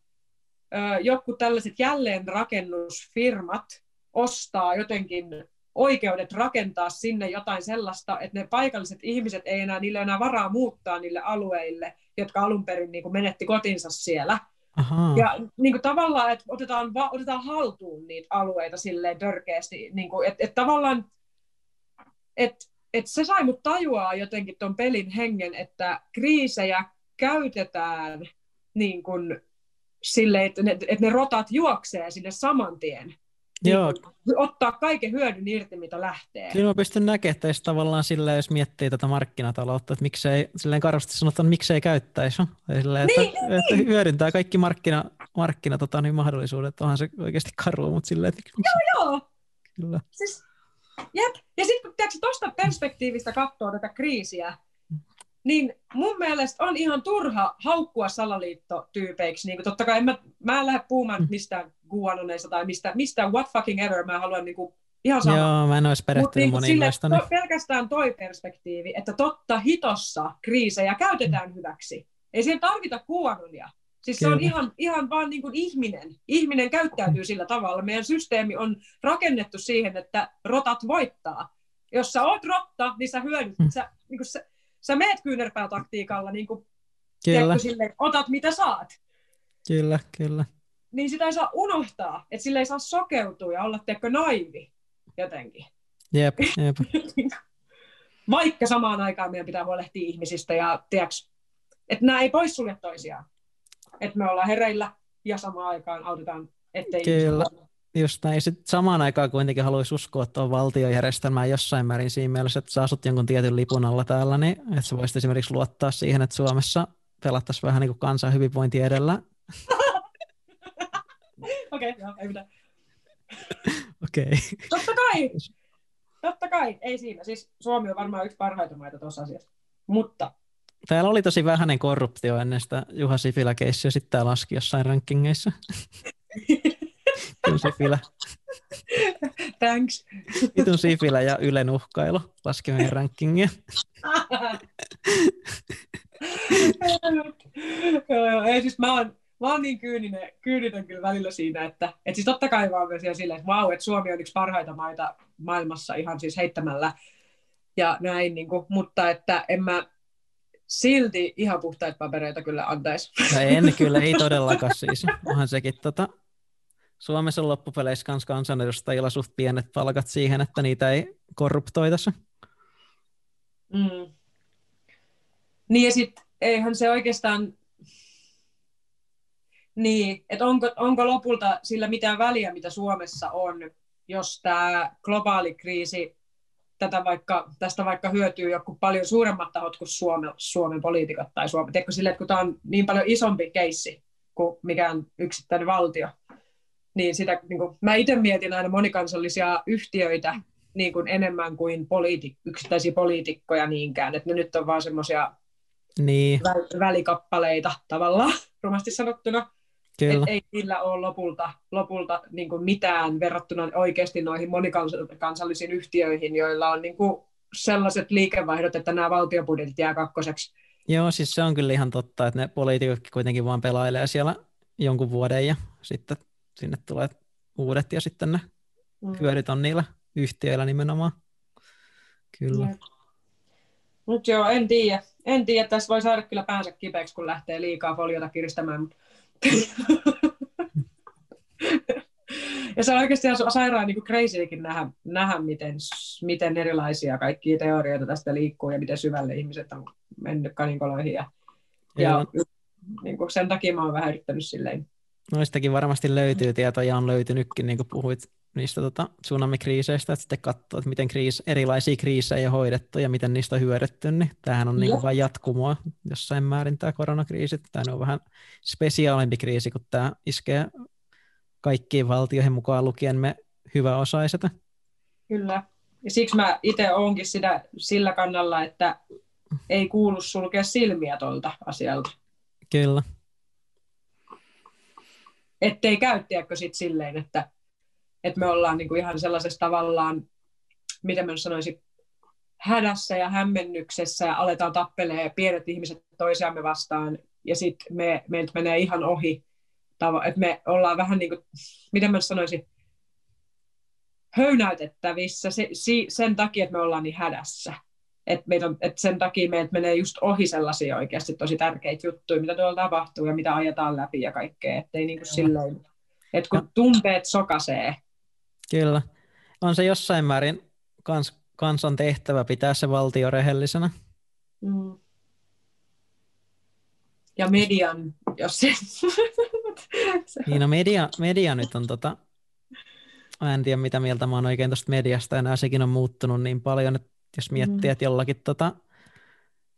ö, joku tällaiset jälleenrakennusfirmat ostaa jotenkin oikeudet rakentaa sinne jotain sellaista, että ne paikalliset ihmiset ei enää, niille enää varaa muuttaa niille alueille, jotka alun perin niin kuin menetti kotinsa siellä. Aha. Ja niin kuin tavallaan, että otetaan, va, otetaan haltuun niitä alueita silleen törkeästi, niin kuin, että, että tavallaan, että että se sai mut tajuaa jotenkin tuon pelin hengen, että kriisejä käytetään niin kuin sille, että ne, että ne rotat juoksee sinne saman tien. Niin Joo. Niin ottaa kaiken hyödyn irti, mitä lähtee. Kyllä mä pystyn näkemään, että tavallaan sillä, jos miettii tätä markkinataloutta, että miksei, silleen karvasti sanotaan, että miksei käyttäisi. Silleen, niin, että, niin, että niin. hyödyntää kaikki markkina, markkina tota, niin mahdollisuudet, onhan se oikeasti karua, mutta silleen, että miksi... Joo, joo. Kyllä. Siis Jep. Ja sitten kun tuosta perspektiivistä katsoo tätä kriisiä, niin mun mielestä on ihan turha haukkua salaliittotyypeiksi. Niin totta kai en mä, mä en lähde puhumaan mm. mistään guanoneista tai mistä, mistä what fucking ever. Mä haluan niin kuin, ihan sama. Joo, mä en olisi perehtynyt niin, moniin noista. To, pelkästään toi perspektiivi, että totta hitossa kriisejä käytetään mm. hyväksi. Ei siihen tarvita guanonia. Siis Kyllä. se on ihan, ihan vaan niin kuin ihminen. Ihminen käyttäytyy sillä tavalla. Meidän systeemi on rakennettu siihen, että rotat voittaa. Jos sä oot rotta, niin sä hyödyt. Mm. Sä, niin kuin sä, sä meet kyynärpäätaktiikalla, niin kuin, kyllä. Sille, otat mitä saat. Kyllä, kyllä. Niin sitä ei saa unohtaa, että sille ei saa sokeutua ja olla tiedätkö, naivi jotenkin. Jep, jep. Vaikka samaan aikaan meidän pitää huolehtia ihmisistä ja tiedätkö, että nämä ei poissulje toisiaan että me ollaan hereillä ja samaan aikaan autetaan, ettei Kyllä. Just näin. Sitten samaan aikaan kuitenkin haluaisi uskoa tuon valtiojärjestelmään jossain määrin siinä mielessä, että sä asut jonkun tietyn lipun alla täällä, niin että sä voisit esimerkiksi luottaa siihen, että Suomessa pelattaisiin vähän niin kuin kansan hyvinvointi edellä. Okei, okay, joo, ei mitään. Okei. Okay. Totta kai! Totta kai, ei siinä. Siis Suomi on varmaan yksi parhaita maita tuossa asiassa. Mutta Täällä oli tosi vähäinen korruptio ennen sitä Juha Sipilä keissiä, sitten tämä laski jossain rankingeissa. Vitun Sipilä. Thanks. Vitun Sipilä ja Ylen uhkailu laski meidän rankingia. Ei siis mä oon, mä oon niin kyyninen, kyyninen kyllä välillä siinä, että et siis totta kai vaan myös silleen, että vau, että Suomi on yksi parhaita maita maailmassa ihan siis heittämällä ja näin, niin kuin, mutta että en mä, silti ihan puhtaita papereita kyllä antaisi. No en kyllä, ei todellakaan siis. Onhan sekin tota, Suomessa on loppupeleissä kans kansanedustajilla suht pienet palkat siihen, että niitä ei korruptoitaisi. Mm. Niin ja sitten eihän se oikeastaan, niin, että onko, onko lopulta sillä mitään väliä, mitä Suomessa on, jos tämä globaali kriisi tätä vaikka, tästä vaikka hyötyy joku paljon suuremmat tahot kuin Suomen, Suomen poliitikot tai Suomen. Tiedätkö sille, että kun tämä on niin paljon isompi keissi kuin mikään yksittäinen valtio, niin sitä, niin kuin, mä itse mietin aina monikansallisia yhtiöitä niin kuin enemmän kuin poliiti, yksittäisiä poliitikkoja niinkään, että ne nyt on vaan semmoisia niin. välikappaleita tavallaan, rumasti sanottuna. Kyllä. Et ei niillä ole lopulta, lopulta niin kuin mitään verrattuna oikeasti noihin monikansallisiin yhtiöihin, joilla on niin kuin sellaiset liikevaihdot, että nämä valtiobudjetit jää kakkoseksi. Joo, siis se on kyllä ihan totta, että ne poliitikot kuitenkin vaan pelailee siellä jonkun vuoden ja sitten sinne tulee uudet ja sitten ne mm. hyödyt on niillä yhtiöillä nimenomaan. Kyllä. Mutta joo, en tiedä. En tiedä, tässä voi saada kyllä päänsä kipeäksi, kun lähtee liikaa foliota kiristämään. ja se on oikeasti ihan sairaan niin crazykin nähdä, nähdä miten, miten erilaisia kaikkia teorioita tästä liikkuu ja miten syvälle ihmiset on mennyt kaninkoloihin. Ja, ja niin kuin sen takia mä oon vähän yrittänyt silleen. Noistakin varmasti löytyy tietoja, on löytynytkin, niin kuin puhuit niistä tota, tsunamikriiseistä, että sitten katsoo, että miten kriis, erilaisia kriisejä on hoidettu ja miten niistä on hyödytty, niin tämähän on niin kuin vain jatkumoa jossain määrin tämä koronakriisi. Tämä on vähän spesiaalimpi kriisi, kun tämä iskee kaikkiin valtioihin mukaan lukien me hyväosaiset. Kyllä. Ja siksi mä itse olenkin sitä, sillä kannalla, että ei kuulu sulkea silmiä tuolta asialta. Kyllä. Ettei käyttäjäkö sitten silleen, että, että me ollaan niinku ihan sellaisessa tavallaan, miten mä sanoisin, hädässä ja hämmennyksessä ja aletaan tappelee pienet ihmiset toisiamme vastaan ja sitten me, meiltä menee ihan ohi että me ollaan vähän niin kuin, miten mä sanoisin, höynäytettävissä se, si, sen takia, että me ollaan niin hädässä. Että et et sen takia meiltä menee just ohi sellaisia oikeasti tosi tärkeitä juttuja, mitä tuolla tapahtuu ja mitä ajetaan läpi ja kaikkea. Että niin kuin silleen, että kun tunteet sokasee. Kyllä. On se jossain määrin kans, kansan tehtävä pitää se valtio rehellisenä. Mm. Ja median, jos se... niin, no media, media nyt on tota, mä en tiedä mitä mieltä mä oon oikein tuosta mediasta enää, sekin on muuttunut niin paljon, että jos miettii, mm. että jollakin tota,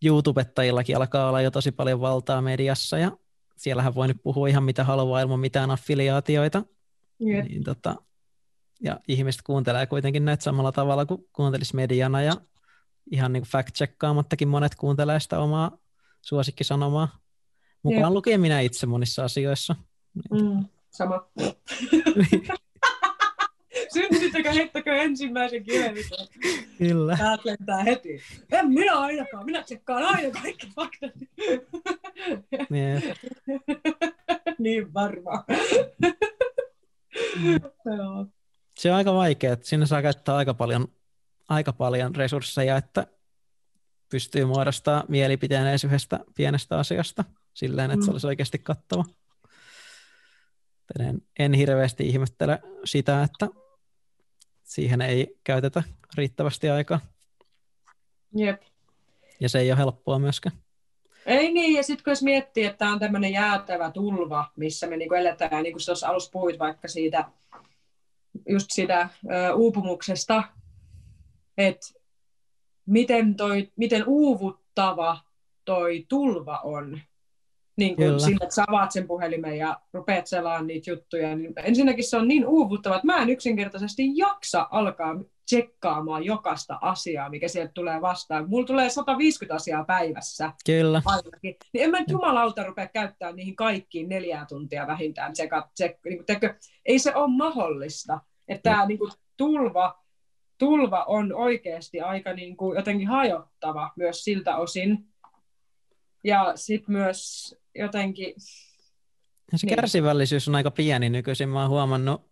YouTubettajillakin alkaa olla jo tosi paljon valtaa mediassa ja siellähän voi nyt puhua ihan mitä haluaa ilman mitään affiliaatioita. Yep. Niin, tota, ja ihmiset kuuntelee kuitenkin näitä samalla tavalla kuin kuuntelisi mediana ja ihan niin fact-checkkaamattakin monet kuuntelee sitä omaa suosikkisanomaa. Mukaan yep. lukee minä itse monissa asioissa. Mm, sama. Syntyttekö, heittäkö ensimmäisen kielisen? Kyllä. Täältä lentää heti. En minä ainakaan, minä tsekkaan aina kaikki faktat. Niin, niin varmaan. Se on aika vaikea, että sinne saa käyttää aika paljon, aika paljon resursseja, että pystyy muodostamaan mielipiteen edes yhdestä pienestä asiasta silleen, että se mm. olisi oikeasti kattava. En, en hirveästi ihmettele sitä, että siihen ei käytetä riittävästi aikaa. Jep. Ja se ei ole helppoa myöskään. Ei niin, ja sitten kun jos miettii, että tämä on tämmöinen jäätävä tulva, missä me niinku eletään, niin kuin tuossa alussa puhuit vaikka siitä, just sitä ö, uupumuksesta, että miten, toi, miten uuvuttava toi tulva on, niin kuin sillä, että sä avaat sen puhelimen ja rupeat selaamaan niitä juttuja, niin ensinnäkin se on niin uuvuttava, että mä en yksinkertaisesti jaksa alkaa tsekkaamaan jokaista asiaa, mikä sieltä tulee vastaan. Mulla tulee 150 asiaa päivässä. Kyllä. Ainakin. Niin en mä nyt jumalauta rupea käyttämään niihin kaikkiin neljää tuntia vähintään. Tsekat, tsek, niin ei se ole mahdollista. Että tämä niin kuin, tulva, tulva on oikeasti aika niin kuin, jotenkin hajottava myös siltä osin. Ja sitten myös jotenkin... Ja se niin. kärsivällisyys on aika pieni nykyisin. Mä oon huomannut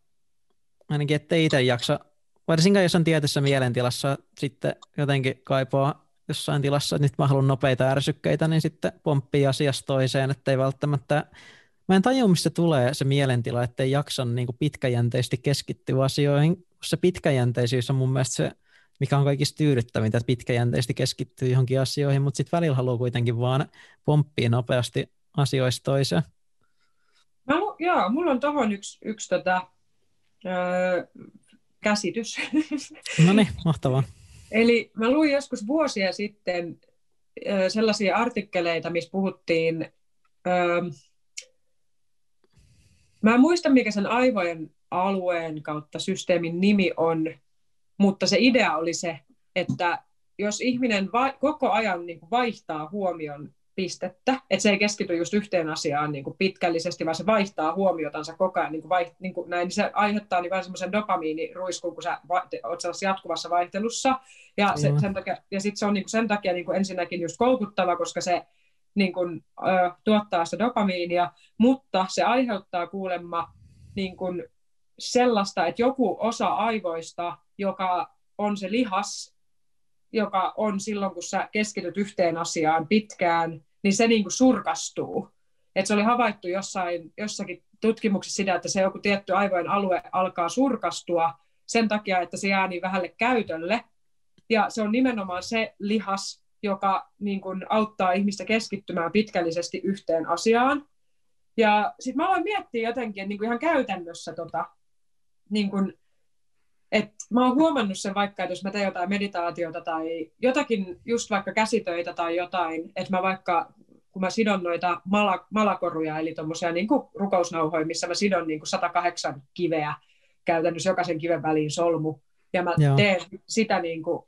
ainakin, että itse jaksa, varsinkaan jos on tietyssä mielentilassa, sitten jotenkin kaipaa jossain tilassa, että nyt mä haluan nopeita ärsykkeitä, niin sitten pomppii asiasta toiseen, että ei välttämättä, mä en tajua, mistä tulee se mielentila, että ei jaksa niin kuin pitkäjänteisesti keskittyä asioihin. Se pitkäjänteisyys on mun mielestä se, mikä on kaikista tyydyttävintä, että pitkäjänteisesti keskittyy johonkin asioihin, mutta sitten välillä haluaa kuitenkin vaan pomppia nopeasti asioista toiseen? Mä, joo, mulla on tuohon yksi, yksi tota, öö, käsitys. No niin, mahtavaa. Eli mä luin joskus vuosia sitten sellaisia artikkeleita, missä puhuttiin, öö, mä en muista mikä sen aivojen alueen kautta systeemin nimi on, mutta se idea oli se, että jos ihminen va- koko ajan niin kuin vaihtaa huomion pistettä, että se ei keskity just yhteen asiaan niin kuin pitkällisesti, vaan se vaihtaa huomiotansa koko ajan, niin kuin vaiht, niin kuin näin, niin se aiheuttaa niin vähän semmoisen dopamiiniruiskun, kun sä va, oot jatkuvassa vaihtelussa, ja, se, sen takia, ja sitten se on niin kuin sen takia niin kuin ensinnäkin just koukuttava, koska se niin kuin, ö, tuottaa sitä dopamiinia, mutta se aiheuttaa kuulemma niin kuin sellaista, että joku osa aivoista, joka on se lihas, joka on silloin, kun sä keskityt yhteen asiaan pitkään, niin se niin kuin surkastuu. Et se oli havaittu jossain, jossakin tutkimuksessa sitä, että se joku tietty aivojen alue alkaa surkastua sen takia, että se jää niin vähälle käytölle. Ja se on nimenomaan se lihas, joka niin kuin auttaa ihmistä keskittymään pitkällisesti yhteen asiaan. Ja sitten mä aloin miettiä jotenkin niin kuin ihan käytännössä, tota, niin kuin, että mä oon huomannut sen vaikka, että jos mä teen jotain meditaatiota tai jotakin, just vaikka käsitöitä tai jotain, että mä vaikka kun mä sidon noita mala, malakoruja, eli tuommoisia niin rukousnauhoja, missä mä sidon niin kuin 108 kiveä käytännössä jokaisen kiven väliin solmu, ja mä Joo. teen sitä niin kuin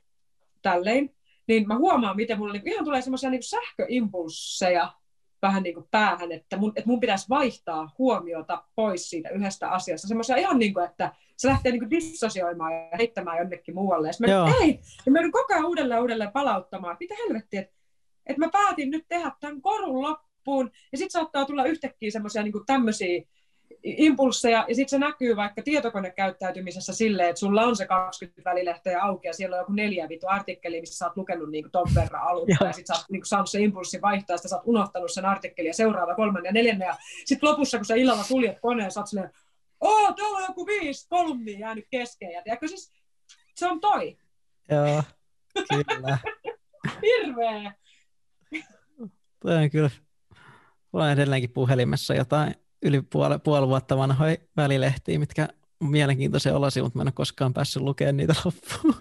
tälleen, niin mä huomaan, miten mulla niin ihan tulee semmoisia niin sähköimpulsseja vähän niin kuin päähän, että mun, että mun pitäisi vaihtaa huomiota pois siitä yhdestä asiasta. Semmoisia ihan niin kuin, että se lähtee niin kuin dissosioimaan ja heittämään jonnekin muualle. Ja mä ei, ja mä koko ajan uudelleen uudelleen palauttamaan, mitä helvettiä, että, että mä päätin nyt tehdä tämän korun loppuun, ja sitten saattaa tulla yhtäkkiä semmoisia niin tämmöisiä impulsseja, ja sitten se näkyy vaikka tietokonekäyttäytymisessä silleen, että sulla on se 20 välilehteä auki, ja siellä on joku neljä vitu artikkeli, missä sä oot lukenut niin ton verran alusta, ja sitten sä oot niin saanut se impulssi vaihtaa, ja sä oot unohtanut sen artikkelin, ja seuraava kolmannen ja neljännen, ja sitten lopussa, kun sä illalla suljet koneen, sä oot silleen, oo, täällä on joku viisi kolumnia jäänyt kesken, ja tiedätkö, siis se on toi. Joo, kyllä. Hirveä. Toi on kyllä, mulla on edelleenkin puhelimessa jotain yli puoli, puoli vuotta vanhoja välilehtiä, mitkä on mielenkiintoisia olosia, mutta mä en ole koskaan päässyt lukemaan niitä loppuun.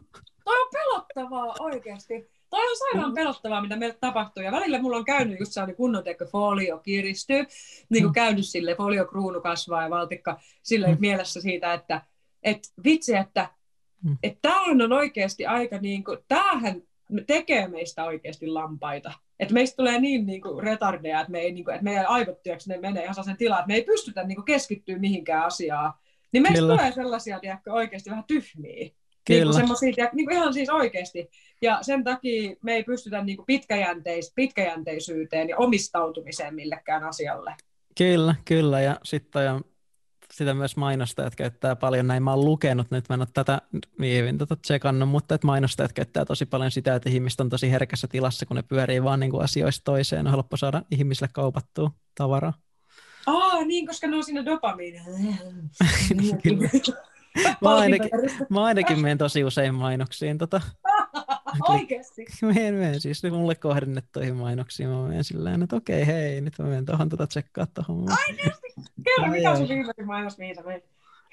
Toi on pelottavaa oikeasti. Toi on sairaan pelottavaa, mitä meille tapahtuu. Ja välillä mulla on käynyt just sellainen kunnon teko, folio kiristyy, niin kuin mm. käynyt sille, folio kruunu kasvaa ja valtikka sille mm. mielessä siitä, että et vitsi, että mm. et tämähän on oikeasti aika niin kuin, tämähän tekee meistä oikeasti lampaita. Että meistä tulee niin, niin kuin retardeja, että, me ei, niin kuin, että meidän aivot ne menee ihan sen tilaan, että me ei pystytä niin kuin keskittyä mihinkään asiaan. Niin meistä Kyllä. tulee sellaisia tiedätkö, oikeasti vähän tyhmiä. Niin Kyllä. Niin kuin niin kuin ihan siis oikeasti. Ja sen takia me ei pystytä niin kuin pitkäjänteis, pitkäjänteisyyteen ja omistautumiseen millekään asialle. Kyllä, kyllä. Ja sitten sitä myös mainostajat käyttää paljon, näin mä oon lukenut, nyt mä en ole tätä niin tota tsekannut, mutta että mainostajat käyttää tosi paljon sitä, että ihmiset on tosi herkässä tilassa, kun ne pyörii vaan niin kuin asioista toiseen, on helppo saada ihmisille kaupattua tavaraa. Aa, niin, koska ne on siinä dopamiinia. mä, ainakin, mä ainakin menen tosi usein mainoksiin. Tota. Oikeasti? Menen, menen siis mulle kohdennettuihin mainoksiin. Mä menen silleen, että okei, hei, nyt mä menen tuohon tota tsekkaa tuohon. Oikeasti? Kerro, mikä on sun viimeisin mainos, mihin sä menet?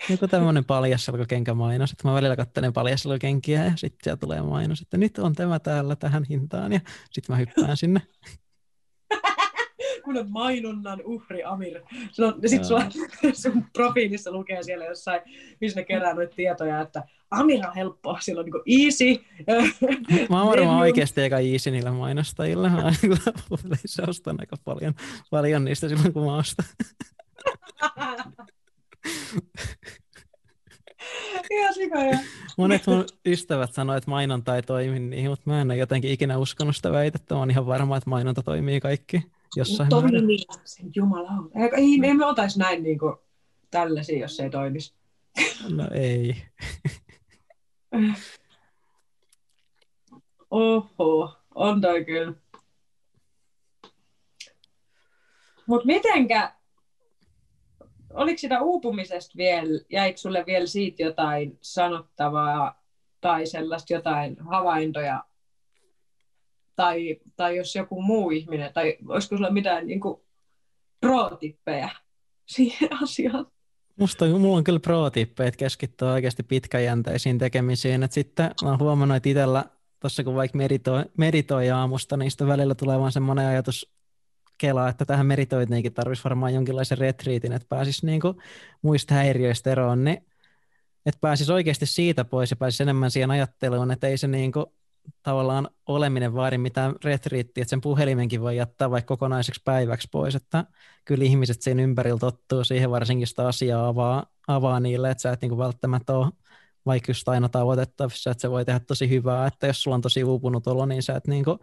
Joku tämmöinen paljasalkokenkämainos, että mä välillä katselen paljasalkokenkiä ja sitten siellä tulee mainos, että nyt on tämä täällä tähän hintaan ja sitten mä hyppään sinne. Kun on mainonnan uhri Amir. Sitten sulla, sun profiilissa lukee siellä jossain, missä ne kerää noita tietoja, että Amir on helppoa, sillä on niin easy. Mä oon varmaan oikeasti aika easy niillä mainostajilla. Mä ostan aika paljon, paljon niistä silloin, kun mä ostan. Ihan sikoja. Monet mun ystävät sanoivat, että mainonta ei toimi niihin, mutta mä en ole jotenkin ikinä uskonut sitä väitettä. Mä oon ihan varma, että mainonta toimii kaikki jossain Toimii, niin, sen jumala on. Ei, me emme otaisi näin niin kuin tällaisia, jos se ei toimisi. No ei. Oho, on toi kyllä. Mutta mitenkä, oliko sitä uupumisesta vielä, jäikö sulle vielä siitä jotain sanottavaa tai sellaista jotain havaintoja tai, tai jos joku muu ihminen, tai olisiko sulla mitään niin kuin, pro-tippejä siihen asiaan? Musta mulla on kyllä pro-tippejä, että keskittyy oikeasti pitkäjänteisiin tekemisiin. Et sitten mä oon huomannut, että itsellä tuossa kun vaikka meditoi, meditoi aamusta, niin sitten välillä tulee vaan semmoinen ajatus kelaa, että tähän meditointiinkin tarvitsisi varmaan jonkinlaisen retriitin, että pääsisi niinku muista häiriöistä eroon, niin että pääsisi oikeasti siitä pois ja pääsisi enemmän siihen ajatteluun, että ei se niinku tavallaan oleminen vaadi mitään retriittiä, että sen puhelimenkin voi jättää vaikka kokonaiseksi päiväksi pois, että kyllä ihmiset siinä ympärillä tottuu siihen varsinkin sitä asiaa avaa, avaa niille, että sä et niinku välttämättä ole vaikka just aina tavoitettavissa, että se voi tehdä tosi hyvää, että jos sulla on tosi uupunut olo, niin sä et niinku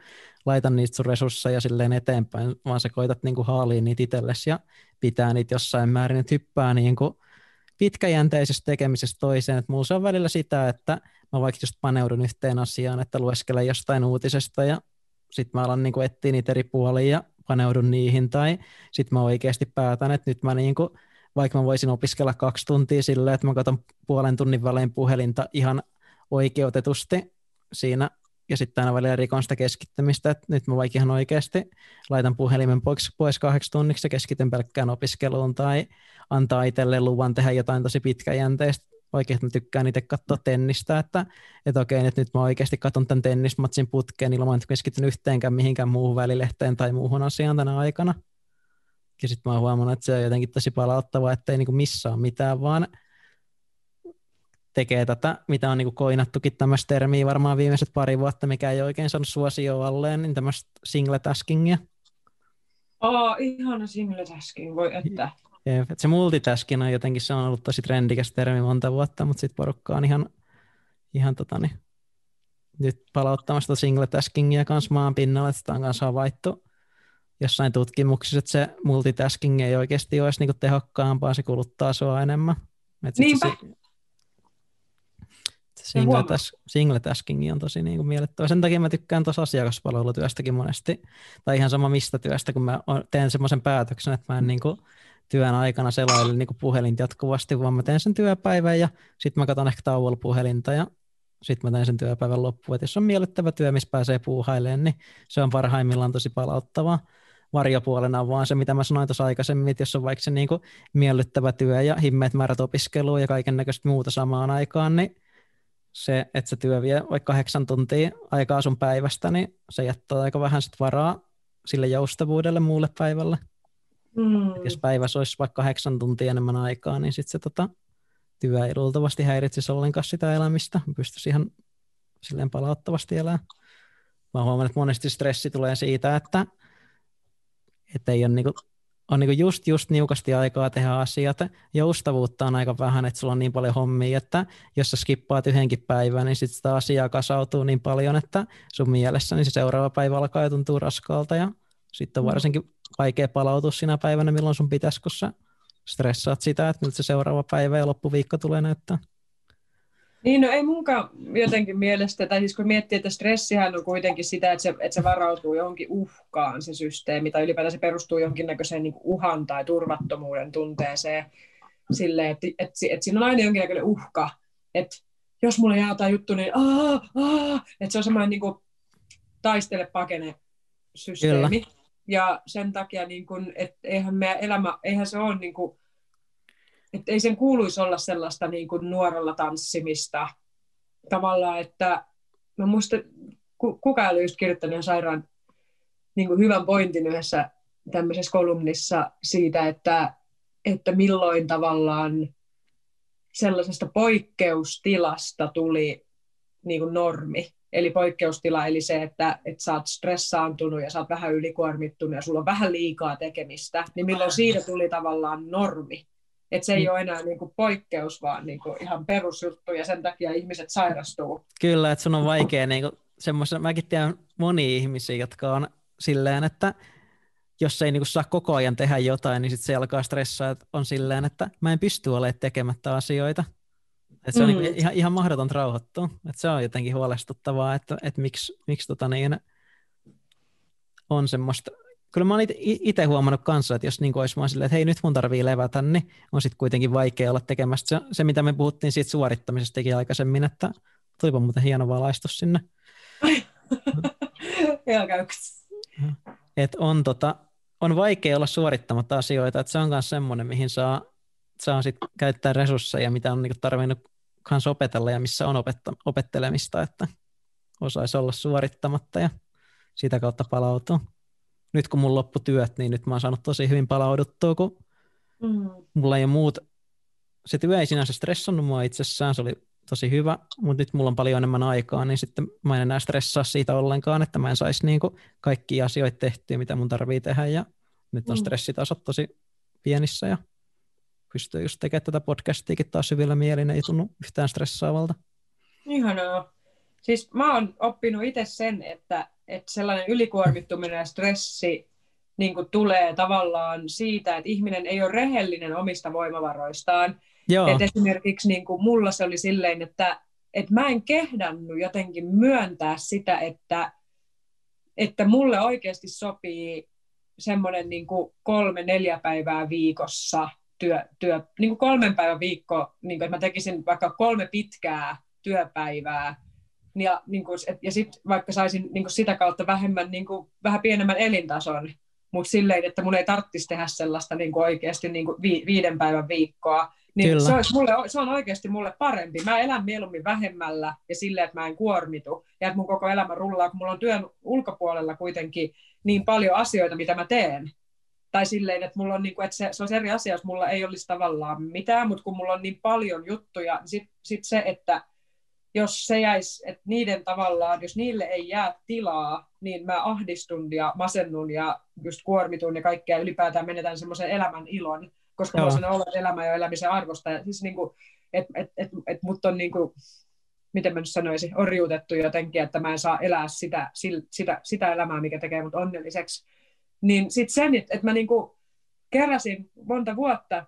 laita niistä sun resursseja silleen eteenpäin, vaan sä koitat niinku haalia niitä itsellesi ja pitää niitä jossain määrin, että hyppää niinku pitkäjänteisestä tekemisestä toiseen, että mulla se on välillä sitä, että mä vaikka just paneudun yhteen asiaan, että lueskelen jostain uutisesta ja sitten mä alan niinku etsiä niitä eri puolia ja paneudun niihin, tai sitten mä oikeasti päätän, että nyt mä niinku vaikka mä voisin opiskella kaksi tuntia silleen, että mä katson puolen tunnin välein puhelinta ihan oikeutetusti siinä, ja sitten aina välillä rikon sitä keskittymistä, että nyt mä vaikka ihan oikeasti laitan puhelimen pois, pois kahdeksi tunniksi ja keskityn pelkkään opiskeluun, tai antaa itselle luvan tehdä jotain tosi pitkäjänteistä, oikein, että mä tykkään itse katsoa tennistä, että, että okei, että nyt mä oikeasti katson tämän tennismatsin putkeen ilman, että keskityn yhteenkään mihinkään muuhun välilehteen tai muuhun asiaan tänä aikana. Ja sitten mä oon huomannut, että se on jotenkin tosi palauttavaa, että ei niinku missään mitään, vaan tekee tätä, mitä on niinku koinattukin tämmöistä termiä varmaan viimeiset pari vuotta, mikä ei oikein saanut suosioon alleen, niin tämmöistä single taskingia. Oh, ihana single tasking, voi että. Jep, se multitasking on jotenkin, se on ollut tosi trendikäs termi monta vuotta, mutta sitten porukka on ihan, ihan tota, niin, nyt palauttamasta single taskingia kanssa maan pinnalle, että sitä on kanssa havaittu jossain tutkimuksissa, että se multitasking ei oikeasti olisi niinku tehokkaampaa, se kuluttaa sua enemmän. Et Niinpä. Se, single, tas, single tasking on tosi niinku miellyttävä. Sen takia mä tykkään tuossa asiakaspalvelutyöstäkin monesti, tai ihan sama mistä työstä, kun mä teen semmoisen päätöksen, että mä en niinku työn aikana selaile niinku puhelinta jatkuvasti, vaan mä teen sen työpäivän ja sitten mä katson ehkä tauolla puhelinta ja sitten mä teen sen työpäivän loppuun. Et jos on miellyttävä työ, missä pääsee puuhailemaan, niin se on parhaimmillaan tosi palauttavaa varjopuolena on vaan se, mitä mä sanoin tuossa aikaisemmin, että jos on vaikka se niin kuin miellyttävä työ ja himmeet määrät opiskelua ja kaiken näköistä muuta samaan aikaan, niin se, että se työ vie vaikka kahdeksan tuntia aikaa sun päivästä, niin se jättää aika vähän sit varaa sille joustavuudelle muulle päivälle. Mm. Jos päivässä olisi vaikka kahdeksan tuntia enemmän aikaa, niin sitten se tota, työ ei luultavasti häiritsisi ollenkaan sitä elämistä. Pystyisi ihan silleen palauttavasti elämään. Mä huomannut, että monesti stressi tulee siitä, että että ei ole niinku, on niinku just, just niukasti aikaa tehdä asiat. Joustavuutta on aika vähän, että sulla on niin paljon hommia, että jos sä skippaat yhdenkin päivän, niin sitten sitä asiaa kasautuu niin paljon, että sun mielessä niin se seuraava päivä alkaa ja tuntuu raskaalta ja sitten on mm. varsinkin vaikea palautua siinä päivänä, milloin sun pitäisi, kun sä stressaat sitä, että miltä se seuraava päivä ja loppuviikko tulee näyttää. Niin, no ei munkaan jotenkin mielestä, tai siis kun miettii, että stressihän on kuitenkin sitä, että se, että se varautuu johonkin uhkaan se systeemi, tai ylipäätään se perustuu jonkinnäköiseen niin uhan tai turvattomuuden tunteeseen, sille, että, että, että, että siinä on aina jonkinnäköinen uhka, että jos mulla jää jotain juttu, niin aah, aah, että se on semmoinen niin kuin, taistele pakene systeemi. Kyllä. Ja sen takia, niin kuin, että eihän meidän elämä, eihän se ole niin kuin, että ei sen kuuluisi olla sellaista niin kuin nuorella tanssimista. Tavallaan, että mä muistan, kuka oli just kirjoittanut sairaan niin kuin hyvän pointin yhdessä tämmöisessä kolumnissa siitä, että, että milloin tavallaan sellaisesta poikkeustilasta tuli niin kuin normi. Eli poikkeustila, eli se, että, että sä oot stressaantunut ja sä oot vähän ylikuormittunut ja sulla on vähän liikaa tekemistä, niin milloin siitä tuli tavallaan normi. Että se ei mm. ole enää niin kuin poikkeus, vaan niin kuin ihan perusjuttu, ja sen takia ihmiset sairastuu. Kyllä, että sun on vaikea, niin semmoisen, mäkin tiedän monia ihmisiä, jotka on silleen, että jos ei niin saa koko ajan tehdä jotain, niin sitten se alkaa stressaa, että on silleen, että mä en pysty olemaan tekemättä asioita. Että se on mm. niin ihan, ihan mahdoton rauhoittua. Että se on jotenkin huolestuttavaa, että, että miksi, miksi tota niin, on semmoista kyllä mä oon itse huomannut kanssa, että jos niin olisi vaan silleen, että hei nyt mun tarvii levätä, niin on sitten kuitenkin vaikea olla tekemässä se, se, mitä me puhuttiin siitä suorittamisestakin aikaisemmin, että tulipa muuten hieno valaistus sinne. Et on, tota, on vaikea olla suorittamatta asioita, että se on myös semmoinen, mihin saa, saa sit käyttää resursseja, mitä on niinku tarvinnut kanssa opetella ja missä on opetta, opettelemista, että osaisi olla suorittamatta ja sitä kautta palautua nyt kun mun loppu työt, niin nyt mä oon saanut tosi hyvin palauduttua, kun mm. mulla ei ole muut, se työ ei sinänsä stressannut mua itsessään, se oli tosi hyvä, mutta nyt mulla on paljon enemmän aikaa, niin sitten mä en enää stressaa siitä ollenkaan, että mä en saisi niinku kaikki asioita tehtyä, mitä mun tarvii tehdä, ja nyt on mm. stressitasot tosi pienissä, ja pystyy just tekemään tätä podcastiakin taas hyvillä mielin, ei tunnu yhtään stressaavalta. Ihanaa. Siis mä oon oppinut itse sen, että, että sellainen ylikuormittuminen ja stressi niin kuin tulee tavallaan siitä, että ihminen ei ole rehellinen omista voimavaroistaan. Joo. Et esimerkiksi niin kuin mulla se oli silleen, että, että mä en kehdannut jotenkin myöntää sitä, että, että mulle oikeasti sopii semmoinen niin kolme-neljä päivää viikossa työ, työ niin kuin kolmen päivän viikko, niin kuin, että mä tekisin vaikka kolme pitkää työpäivää, ja, niin kuin, ja sitten vaikka saisin niin kuin sitä kautta vähemmän, niin kuin, vähän pienemmän elintason, mutta silleen, että mun ei tarvitsisi tehdä sellaista niin kuin oikeasti niin kuin vi, viiden päivän viikkoa, niin se, olisi mulle, se on oikeasti mulle parempi. Mä elän mieluummin vähemmällä ja silleen, että mä en kuormitu ja että mun koko elämä rullaa, kun mulla on työn ulkopuolella kuitenkin niin paljon asioita, mitä mä teen. Tai silleen, että, mulla on, niin kuin, että se, se on eri asia, jos mulla ei olisi tavallaan mitään, mutta kun mulla on niin paljon juttuja, niin sitten sit se, että jos se jäisi, että niiden tavallaan, jos niille ei jää tilaa, niin mä ahdistun ja masennun ja just kuormitun ja kaikkea ylipäätään menetään semmoisen elämän ilon, koska Joo. mulla on ollut elämä ja elämisen arvosta. Ja siis niin kuin, et, et, et, et mut on niin kuin, miten mä nyt sanoisin, orjuutettu jotenkin, että mä en saa elää sitä, sitä, sitä elämää, mikä tekee mut onnelliseksi. Niin sitten sen, että mä niin kuin keräsin monta vuotta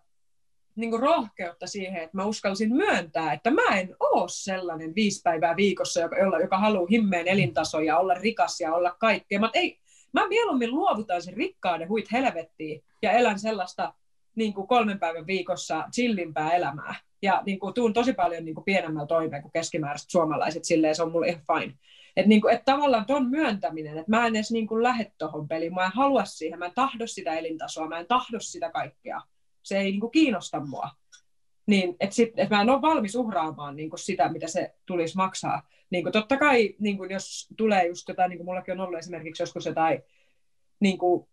niin kuin rohkeutta siihen, että mä uskalsin myöntää, että mä en ole sellainen viisi päivää viikossa, joka, joka, joka haluaa himmeen elintaso ja olla rikas ja olla kaikkea. Mä, ei, mä mieluummin luovutan sen rikkauden huit helvettiin ja elän sellaista niin kolmen päivän viikossa chillimpää elämää. Ja niin kuin, tuun tosi paljon niin kuin pienemmällä toimeen kuin keskimääräiset suomalaiset, silleen se on mulle ihan fine. Että niin et tavallaan ton myöntäminen, että mä en edes niin kuin lähde tuohon peliin, mä en halua siihen, mä en tahdo sitä elintasoa, mä en tahdo sitä kaikkea se ei niin kuin kiinnosta mua. Niin, että sit, et mä en ole valmis uhraamaan niin kuin sitä, mitä se tulisi maksaa. Niin kuin totta kai, niin kuin jos tulee just jotain, niin kuin mullakin on ollut esimerkiksi joskus jotain niin kuin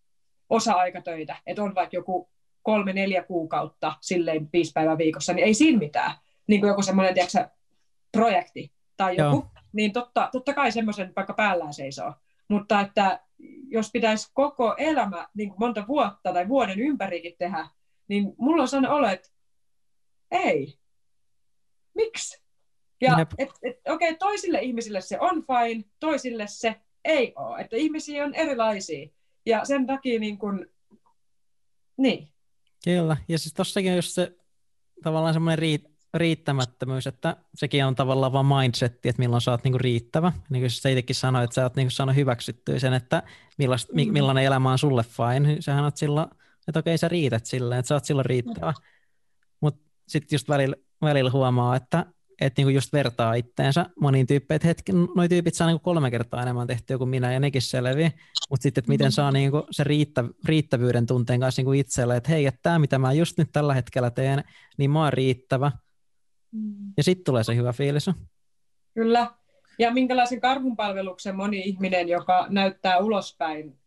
osa-aikatöitä, että on vaikka joku kolme-neljä kuukautta silleen viisi päivää viikossa, niin ei siinä mitään. Niin kuin joku semmoinen, tiedätkö, projekti tai joku, Joo. Niin totta, totta kai semmoisen vaikka päällään seisoo. Mutta että jos pitäisi koko elämä niin kuin monta vuotta tai vuoden ympärikin tehdä niin mulla on sellainen olo, että ei. Miksi? Ja et, et, okei, okay, toisille ihmisille se on fine, toisille se ei ole. Että ihmisiä on erilaisia. Ja sen takia niin kun, niin. Kyllä, ja siis tossakin on just se tavallaan semmoinen riit, riittämättömyys, että sekin on tavallaan vaan mindsetti, että milloin sä oot niinku riittävä. Niin kuin sä itsekin sanoit, että sä oot niinku saanut hyväksyttyä sen, että millast, mm. millainen elämä on sulle fine. Sähän oot silloin että okei sä riität silleen, että sä oot silloin riittävä. Mutta sitten just välillä, välillä huomaa, että että niinku just vertaa itteensä moniin tyyppeihin, että hetki, noi tyypit saa niinku kolme kertaa enemmän tehtyä kuin minä ja nekin selviä, mutta sitten, että miten saa niinku se riittä, riittävyyden tunteen kanssa niinku itselle, että hei, että tämä mitä mä just nyt tällä hetkellä teen, niin mä oon riittävä. Mm. Ja sitten tulee se hyvä fiilis. Kyllä. Ja minkälaisen karhunpalveluksen moni ihminen, joka näyttää ulospäin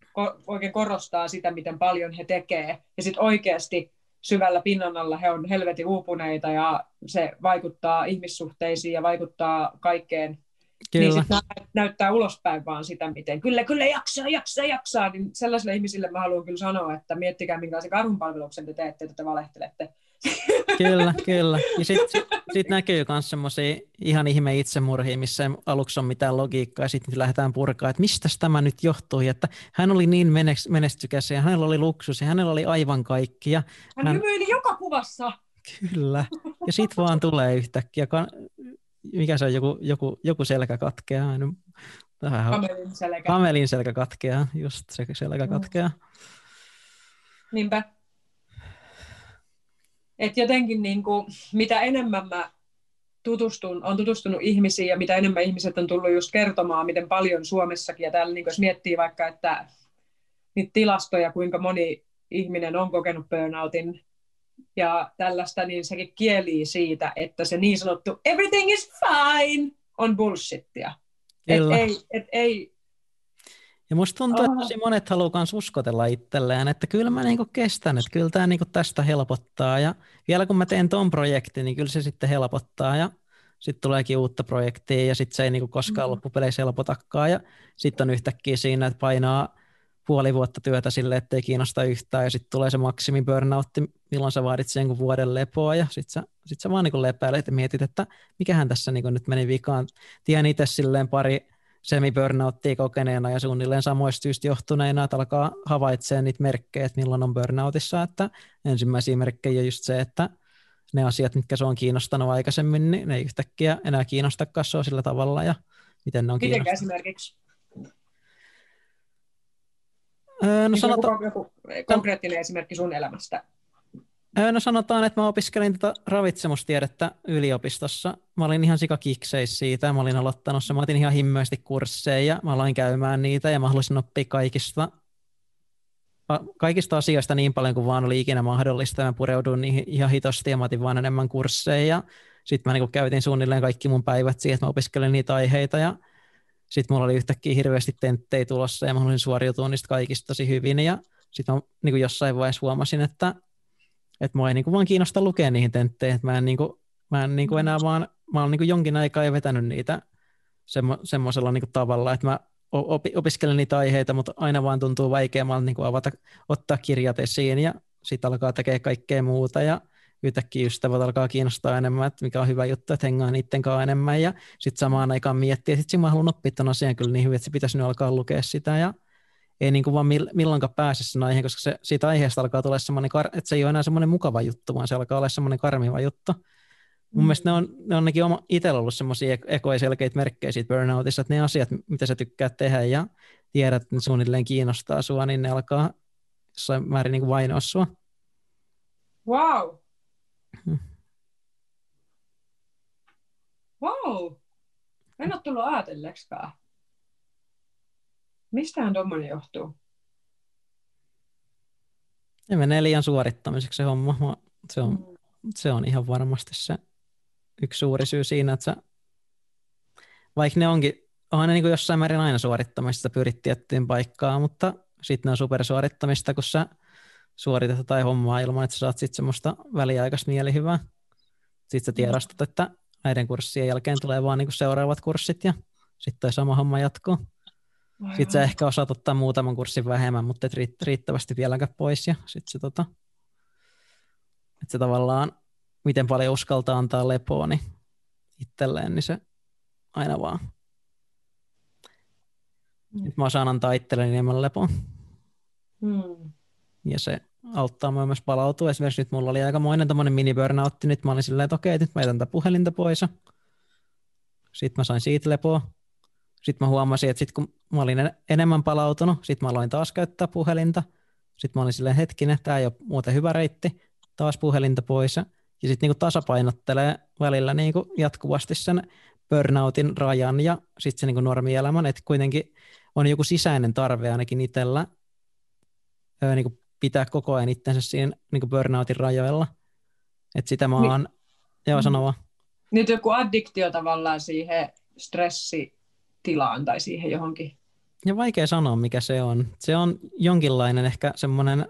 oikein korostaa sitä, miten paljon he tekee. Ja sitten oikeasti syvällä pinnan alla he on helvetin uupuneita ja se vaikuttaa ihmissuhteisiin ja vaikuttaa kaikkeen. Niin kyllä. Niin sit näyttää ulospäin vaan sitä, miten kyllä, kyllä jaksaa, jaksaa, jaksaa. Niin sellaisille ihmisille mä haluan kyllä sanoa, että miettikää minkälaisen karhunpalveluksen te teette, että te valehtelette. Kyllä, kyllä. Ja sitten sit, sit näkyy myös semmoisia ihan ihme itsemurhia, missä ei aluksi on mitään logiikkaa, ja sitten lähdetään purkaa, että mistä tämä nyt johtuu, että hän oli niin menestykäs, ja hänellä oli luksus, ja hänellä oli aivan kaikki. Ja hän, hän hymyili joka kuvassa. Kyllä. Ja sitten vaan tulee yhtäkkiä, mikä se on, joku, joku, joku selkä katkeaa. Kamelin selkä. Kamelin selkä katkeaa, just se selkä katkeaa. Niinpä. Et jotenkin niin kuin, mitä enemmän mä tutustun, on tutustunut ihmisiin ja mitä enemmän ihmiset on tullut just kertomaan, miten paljon Suomessakin, ja täällä niin jos miettii vaikka, että niitä tilastoja, kuinka moni ihminen on kokenut burnoutin ja tällaista, niin sekin kielii siitä, että se niin sanottu everything is fine on bullshittia. Et ei, et ei, ja musta tuntuu, että tosi monet haluaa myös uskotella itselleen, että kyllä mä niinku kestän, että kyllä tämä niinku tästä helpottaa. Ja vielä kun mä teen ton projektin, niin kyllä se sitten helpottaa. Ja sitten tuleekin uutta projektia ja sitten se ei niinku koskaan mm. loppupeleissä helpotakaan. Ja sitten on yhtäkkiä siinä, että painaa, puoli vuotta työtä sille, ettei kiinnosta yhtään, ja sitten tulee se maksimi burnoutti, milloin sä vaadit sen vuoden lepoa, ja sitten sä, sit sä vaan niin lepäilet ja mietit, että mikähän tässä niin nyt meni vikaan. Tien itse silleen pari semi-burnouttia kokeneena ja suunnilleen samoista syystä johtuneena, että alkaa havaitsemaan niitä merkkejä, että milloin on burnoutissa, että ensimmäisiä merkkejä on just se, että ne asiat, mitkä se on kiinnostanut aikaisemmin, niin ne ei yhtäkkiä enää kiinnosta kassoa sillä tavalla, ja miten ne on Miten esimerkiksi? Öö, no sanota... joku, joku konkreettinen esimerkki sun elämästä? No sanotaan, että mä opiskelin tätä ravitsemustiedettä yliopistossa. Mä olin ihan sikakikseis siitä. Mä olin aloittanut se. Mä otin ihan himmeästi kursseja. Mä aloin käymään niitä ja mä halusin oppia kaikista, kaikista asioista niin paljon kuin vaan oli ikinä mahdollista. Mä pureuduin niihin ihan hitosti ja mä otin vaan enemmän kursseja. Sitten mä niin käytin suunnilleen kaikki mun päivät siihen, että mä opiskelin niitä aiheita ja sitten mulla oli yhtäkkiä hirveästi tenttejä tulossa ja mä halusin suoriutua niistä kaikista tosi hyvin ja sitten mä niin jossain vaiheessa huomasin, että, että mua ei niin kuin vaan kiinnosta lukea niihin tentteihin, että mä en, niin kuin, mä en niin kuin enää vaan, mä olen niin kuin jonkin aikaa jo vetänyt niitä semmo, semmoisella niin kuin tavalla, että mä opiskelen niitä aiheita, mutta aina vaan tuntuu vaikeammalta niin kuin avata, ottaa kirjat esiin ja sitten alkaa tekemään kaikkea muuta ja yhtäkkiä ystävät alkaa kiinnostaa enemmän, että mikä on hyvä juttu, että hengaa niiden kanssa enemmän ja sitten samaan aikaan miettiä, että sitten mä haluan oppia tämän asian kyllä niin hyvin, että se pitäisi nyt alkaa lukea sitä ja ei niin kuin vaan milloinkaan pääse sen aiheen, koska se, siitä aiheesta alkaa tulla semmoinen, että se ei ole enää semmoinen mukava juttu, vaan se alkaa olla semmoinen karmiva juttu. Mun mm. mielestä ne on, ne on ainakin oma, itsellä ollut semmoisia ekoja selkeitä merkkejä siitä burnoutissa, että ne asiat, mitä sä tykkäät tehdä ja tiedät, että ne suunnilleen kiinnostaa sua, niin ne alkaa jossain määrin niin kuin vainoa sua. Wow. Wow! En ole tullut ajatelleksikaan. Mistähän tuommoinen johtuu? Se menee liian suorittamiseksi se homma. Se on, mm. se on ihan varmasti se yksi suuri syy siinä, että sä, vaikka ne onkin, onhan ne niin kuin jossain määrin aina suorittamista, pyrit tiettyyn paikkaan, mutta sitten ne on supersuorittamista, kun sä suoritat tai hommaa ilman, että sä saat sitten semmoista väliaikaista mielihyvää. Sitten sä tiedostat, että näiden kurssien jälkeen tulee vaan niinku seuraavat kurssit ja sitten toi sama homma jatkuu. Sitten sä ehkä osaat ottaa muutaman kurssin vähemmän, mutta et riittävästi vieläkään pois ja sitten se, tota, että se tavallaan, miten paljon uskaltaa antaa lepoa niin itselleen, niin se aina vaan. Mm. Nyt mä osaan antaa itselleni enemmän lepoa. Mm ja se auttaa mua myös palautua. Esimerkiksi nyt mulla oli aikamoinen tämmöinen mini burnoutti, nyt mä olin silleen, että okei, nyt mä jätän tätä puhelinta pois. Sitten mä sain siitä lepoa. Sitten mä huomasin, että sit kun mä olin enemmän palautunut, sitten mä aloin taas käyttää puhelinta. Sitten mä olin silleen, hetkinen, tämä ei ole muuten hyvä reitti, taas puhelinta pois. Ja sitten niinku tasapainottelee välillä niinku jatkuvasti sen burnoutin rajan ja sitten se niinku normielämän, että kuitenkin on joku sisäinen tarve ainakin itsellä niin pitää koko ajan itsensä siinä niin burnoutin rajoilla. Että sitä mä oon, niin, joo sanoa. Nyt joku addiktio tavallaan siihen stressitilaan tai siihen johonkin. Ja vaikea sanoa, mikä se on. Se on jonkinlainen ehkä semmoinen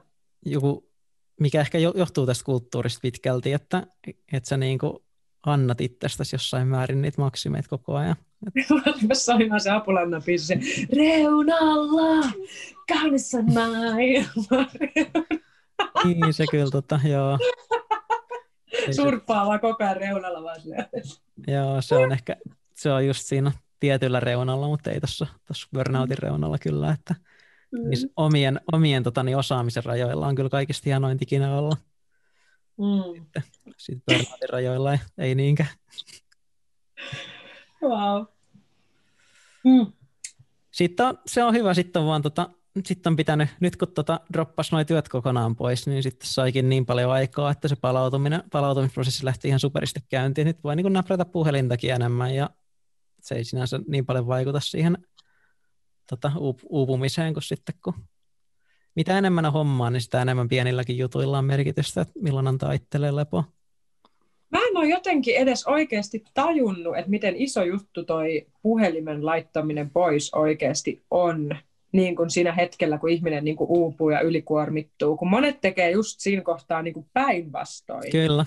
joku, mikä ehkä johtuu tästä kulttuurista pitkälti, että, että sä niin kuin annat itsestäsi jossain määrin niitä maksimeita koko ajan. Mä soimaan se Apulanna se reunalla, kaunissa maailma. niin se kyllä, tota, joo. Surppaava koko ajan reunalla vaan Joo, se on ehkä, se on just siinä tietyllä reunalla, mutta ei tuossa burnoutin reunalla kyllä, että mm. omien, omien tota, niin osaamisen rajoilla on kyllä kaikista hienoin ikinä olla. Mm. Sitten, sitten burnoutin rajoilla ei, ei niinkään. Wow. Mm. Sitten on, se on hyvä, sitten on vaan tota, sitten on pitänyt, nyt kun tota droppasi noin työt kokonaan pois, niin sitten saikin niin paljon aikaa, että se palautuminen, palautumisprosessi lähti ihan superisti käyntiin. Nyt voi niin näprätä puhelintakin enemmän ja se ei sinänsä niin paljon vaikuta siihen tota, uupumiseen kuin sitten, kun mitä enemmän on hommaa, niin sitä enemmän pienilläkin jutuilla on merkitystä, että milloin antaa itselleen lepoa. Mä en ole jotenkin edes oikeasti tajunnut, että miten iso juttu toi puhelimen laittaminen pois oikeasti on niin kuin siinä hetkellä, kun ihminen niin kuin uupuu ja ylikuormittuu, kun monet tekee just siinä kohtaa niin kuin päinvastoin. Kyllä.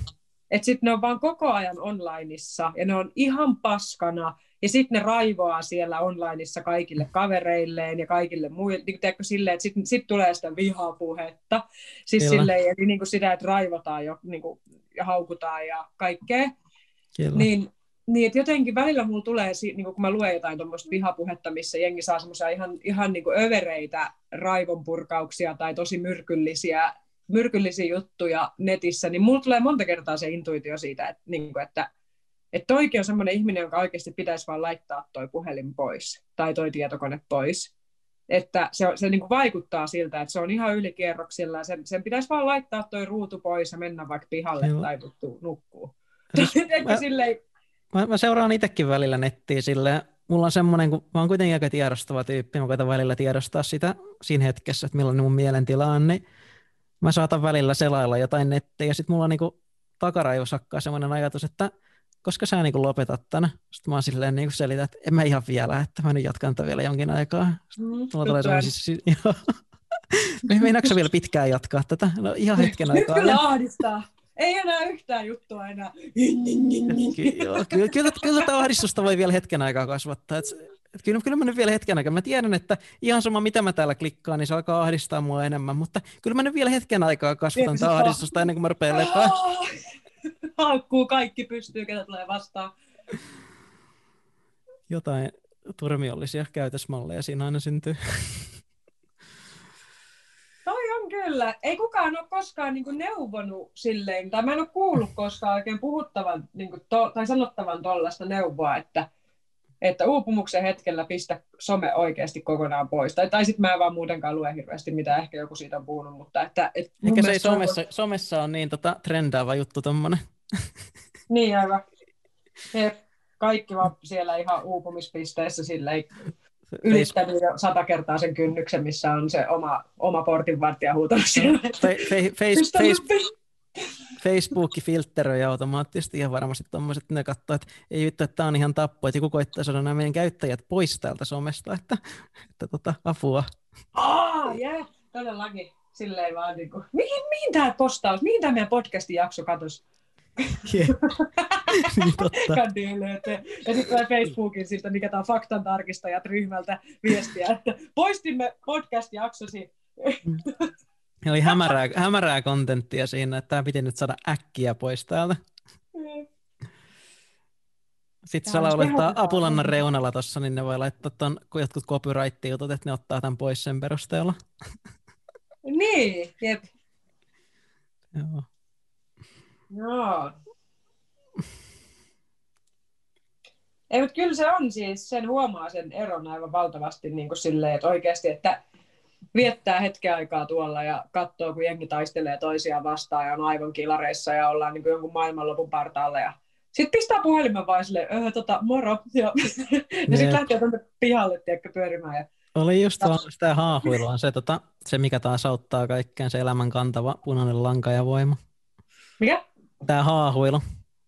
Että sitten ne on vaan koko ajan onlineissa ja ne on ihan paskana ja sitten ne raivoaa siellä onlineissa kaikille kavereilleen ja kaikille muille, niin kuin silleen, että sitten sit tulee sitä vihapuhetta, siis silleen, eli niin kuin sitä, että raivotaan jo, niin kuin, ja haukutaan ja kaikkea, Kyllä. niin niin, että jotenkin välillä mulla tulee, niin kun mä luen jotain tuommoista vihapuhetta, missä jengi saa semmoisia ihan, ihan niin övereitä raivonpurkauksia tai tosi myrkyllisiä, myrkyllisiä juttuja netissä, niin mulla tulee monta kertaa se intuitio siitä, että, niin kuin, että että toikin on semmoinen ihminen, jonka oikeasti pitäisi vaan laittaa toi puhelin pois tai toi tietokone pois. Että se, se niin kuin vaikuttaa siltä, että se on ihan ylikierroksilla ja sen, sen pitäisi vaan laittaa toi ruutu pois ja mennä vaikka pihalle Joo. tai nukkuu. Siis, mä, silleen... mä, mä, seuraan itsekin välillä nettiä silleen, mulla on semmoinen, kun mä oon kuitenkin aika tiedostava tyyppi, mä koitan välillä tiedostaa sitä siinä hetkessä, että millainen mun mielentila on, niin mä saatan välillä selailla jotain nettiä ja sitten mulla on niin takaraivossakkaa semmoinen ajatus, että koska sä niin lopetat tänä? Sitten mä oon silleen niin selitän, että en mä ihan vielä, että mä nyt jatkan tätä vielä jonkin aikaa. Mm, mulla tulee semmoisia, joo. Meinaatko vielä pitkään jatkaa tätä? No ihan hetken aikaa. Nyt kyllä ahdistaa. Ei enää yhtään juttua enää. kyllä, kyllä, kyllä, kyllä tätä ahdistusta voi vielä hetken aikaa kasvattaa. Et, et kyllä, kyllä mä nyt vielä hetken aikaa. Mä tiedän, että ihan sama mitä mä täällä klikkaan, niin se alkaa ahdistaa mua enemmän. Mutta kyllä mä nyt vielä hetken aikaa kasvatan tätä ahdistusta ennen kuin mä rupean lepää. Haukkuu kaikki pystyy, ketä tulee vastaan. Jotain turmiollisia käytösmalleja siinä aina syntyy. Toi on kyllä. Ei kukaan ole koskaan niin neuvonut silleen, tai mä en ole kuullut koskaan oikein puhuttavan niin to, tai sanottavan tuollaista neuvoa, että, että uupumuksen hetkellä pistä some oikeasti kokonaan pois. Tai, tai sitten mä en vaan muutenkaan lue hirveästi, mitä ehkä joku siitä on puhunut, mutta että... Et Ehkä se ei somessa, on... somessa on niin tota, trendaava juttu tommonen. niin aivan. He kaikki vaan siellä ihan uupumispisteessä silleen ylittänyt jo sata kertaa sen kynnyksen, missä on se oma, oma portinvartija huutanut siellä. Fe, fe, face, face, Facebook filteröi automaattisesti ihan varmasti tuommoiset, ne katsoo, että ei vittu, että tämä on ihan tappo, että joku koittaa saada nämä meidän käyttäjät pois täältä somesta, että, että tota, apua. Ah, yeah, todellakin. Silleen vaan niin kuin, mihin, mihin tämä postaus, mihin tämä meidän podcastin jakso katosi? niin totta. ja sitten tulee Facebookin siitä, mikä tämä faktan tarkistajat ryhmältä viestiä, että poistimme podcast-jaksosi. Oli hämärää, hämärää kontenttia siinä, että tämä piti nyt saada äkkiä pois täältä. Mm. Sitten sä laulettaa Apulannan reunalla tuossa, niin ne voi laittaa ton, kun jotkut copyright-jutut, että ne ottaa tämän pois sen perusteella. Niin, jep. Joo. Joo. Ei, mutta kyllä se on siis, sen huomaa sen eron aivan valtavasti niin kuin silleen, että oikeasti, että viettää hetken aikaa tuolla ja katsoo, kun jengi taistelee toisiaan vastaan ja on aivan kilareissa ja ollaan niin kuin jonkun maailmanlopun partaalla ja sitten pistää puhelimen vaan silleen, öö, tota, moro, ja, ja sitten lähtee tuonne pihalle, tiedätkö, pyörimään. Ja... Oli just vaan sitä haahuilua, se, tota, se mikä taas auttaa kaikkeen, se elämän kantava punainen lanka ja voima. Mikä? Tämä haahuilu.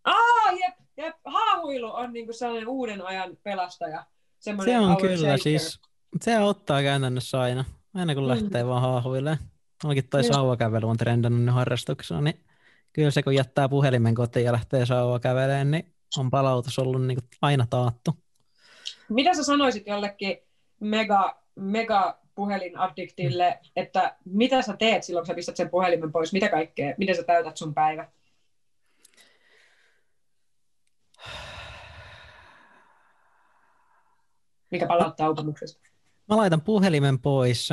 Aa, jep, jep. Haahuilu on niinku sellainen uuden ajan pelastaja. Se on kyllä shaker. siis, se auttaa käytännössä aina, aina kun mm. lähtee vaan haahuilemaan. Onkin toi sauvakävely on trendannut harrastuksena, niin kyllä se kun jättää puhelimen kotiin ja lähtee sauvakäveleen, niin on palautus ollut niin aina taattu. Mitä sä sanoisit jollekin mega, mega puhelinaddiktille, että mitä sä teet silloin, kun sä pistät sen puhelimen pois, mitä kaikkea, miten sä täytät sun päivä? Mikä palauttaa uupumuksesta? Mä laitan puhelimen pois.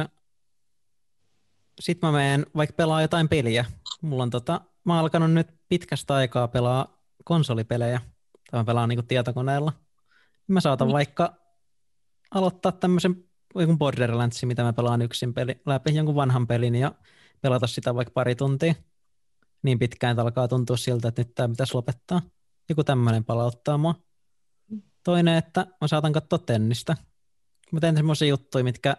Sitten mä menen vaikka pelaa jotain peliä. Mulla on tota, mä oon alkanut nyt pitkästä aikaa pelaa konsolipelejä. Tai mä pelaan niinku tietokoneella. Mä saatan mm. vaikka aloittaa tämmöisen jonkun Borderlandsin, mitä mä pelaan yksin peli, läpi jonkun vanhan pelin ja pelata sitä vaikka pari tuntia. Niin pitkään, että alkaa tuntua siltä, että nyt tämä pitäisi lopettaa. Joku tämmöinen palauttaa mua. Toinen, että mä saatan katsoa tennistä. Mä teen semmoisia juttuja, mitkä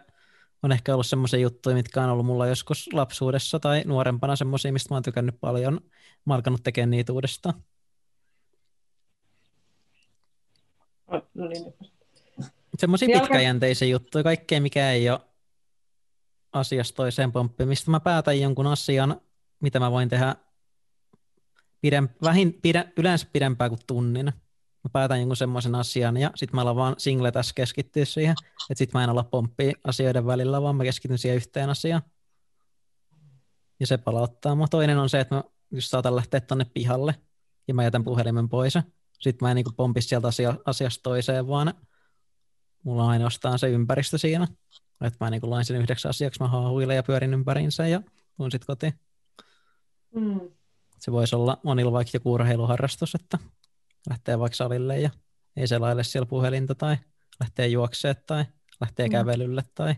on ehkä ollut semmoisia juttuja, mitkä on ollut mulla joskus lapsuudessa tai nuorempana semmoisia, mistä mä oon tykännyt paljon. Mä oon alkanut tekemään niitä uudestaan. No niin. Semmoisia pitkäjänteisiä juttuja, kaikkea mikä ei ole asiasta toiseen pomppimista. Mä päätän jonkun asian, mitä mä voin tehdä pidem, vähin, pidä, yleensä pidempää kuin tunnin mä päätän jonkun semmoisen asian ja sitten mä alan vaan single tässä keskittyä siihen, että sitten mä en olla pomppia asioiden välillä, vaan mä keskityn siihen yhteen asiaan. Ja se palauttaa mua. Toinen on se, että mä just saatan lähteä tonne pihalle ja mä jätän puhelimen pois. Sitten mä en niin pompi sieltä asia, asiasta toiseen, vaan mulla on ainoastaan se ympäristö siinä. Että mä niin lain sen yhdeksän asiaksi, mä haahuilen ja pyörin ympäriinsä ja tuun sitten kotiin. Mm. Se voisi olla monilla vaikka joku urheiluharrastus, että lähtee vaikka salille ja ei selaile siellä puhelinta tai lähtee juoksemaan tai lähtee mm. kävelylle tai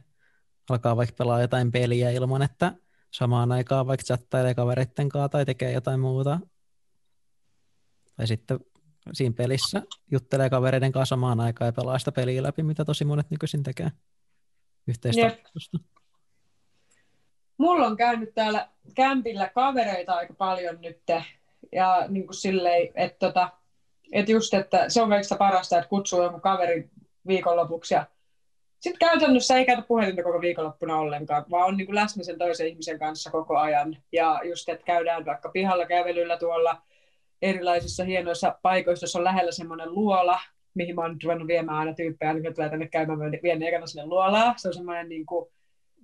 alkaa vaikka pelaa jotain peliä ilman, että samaan aikaan vaikka chattailee kavereitten kanssa tai tekee jotain muuta. Tai sitten siinä pelissä juttelee kavereiden kanssa samaan aikaan ja pelaa sitä peliä läpi, mitä tosi monet nykyisin tekee yhteistä Mulla on käynyt täällä kämpillä kavereita aika paljon nyt ja niin kuin silleen, että tota, että just, että se on kaikista parasta, että kutsuu jonkun kaverin viikonlopuksi ja sitten käytännössä ei käytä puhelinta koko viikonloppuna ollenkaan, vaan on niin kuin läsnä sen toisen ihmisen kanssa koko ajan. Ja just, että käydään vaikka pihalla kävelyllä tuolla erilaisissa hienoissa paikoissa, jos on lähellä semmoinen luola, mihin mä oon nyt ruvennut viemään aina tyyppejä, niin tulee tänne käymään, mä vien ekana sinne luolaa. Se on semmoinen niin kuin,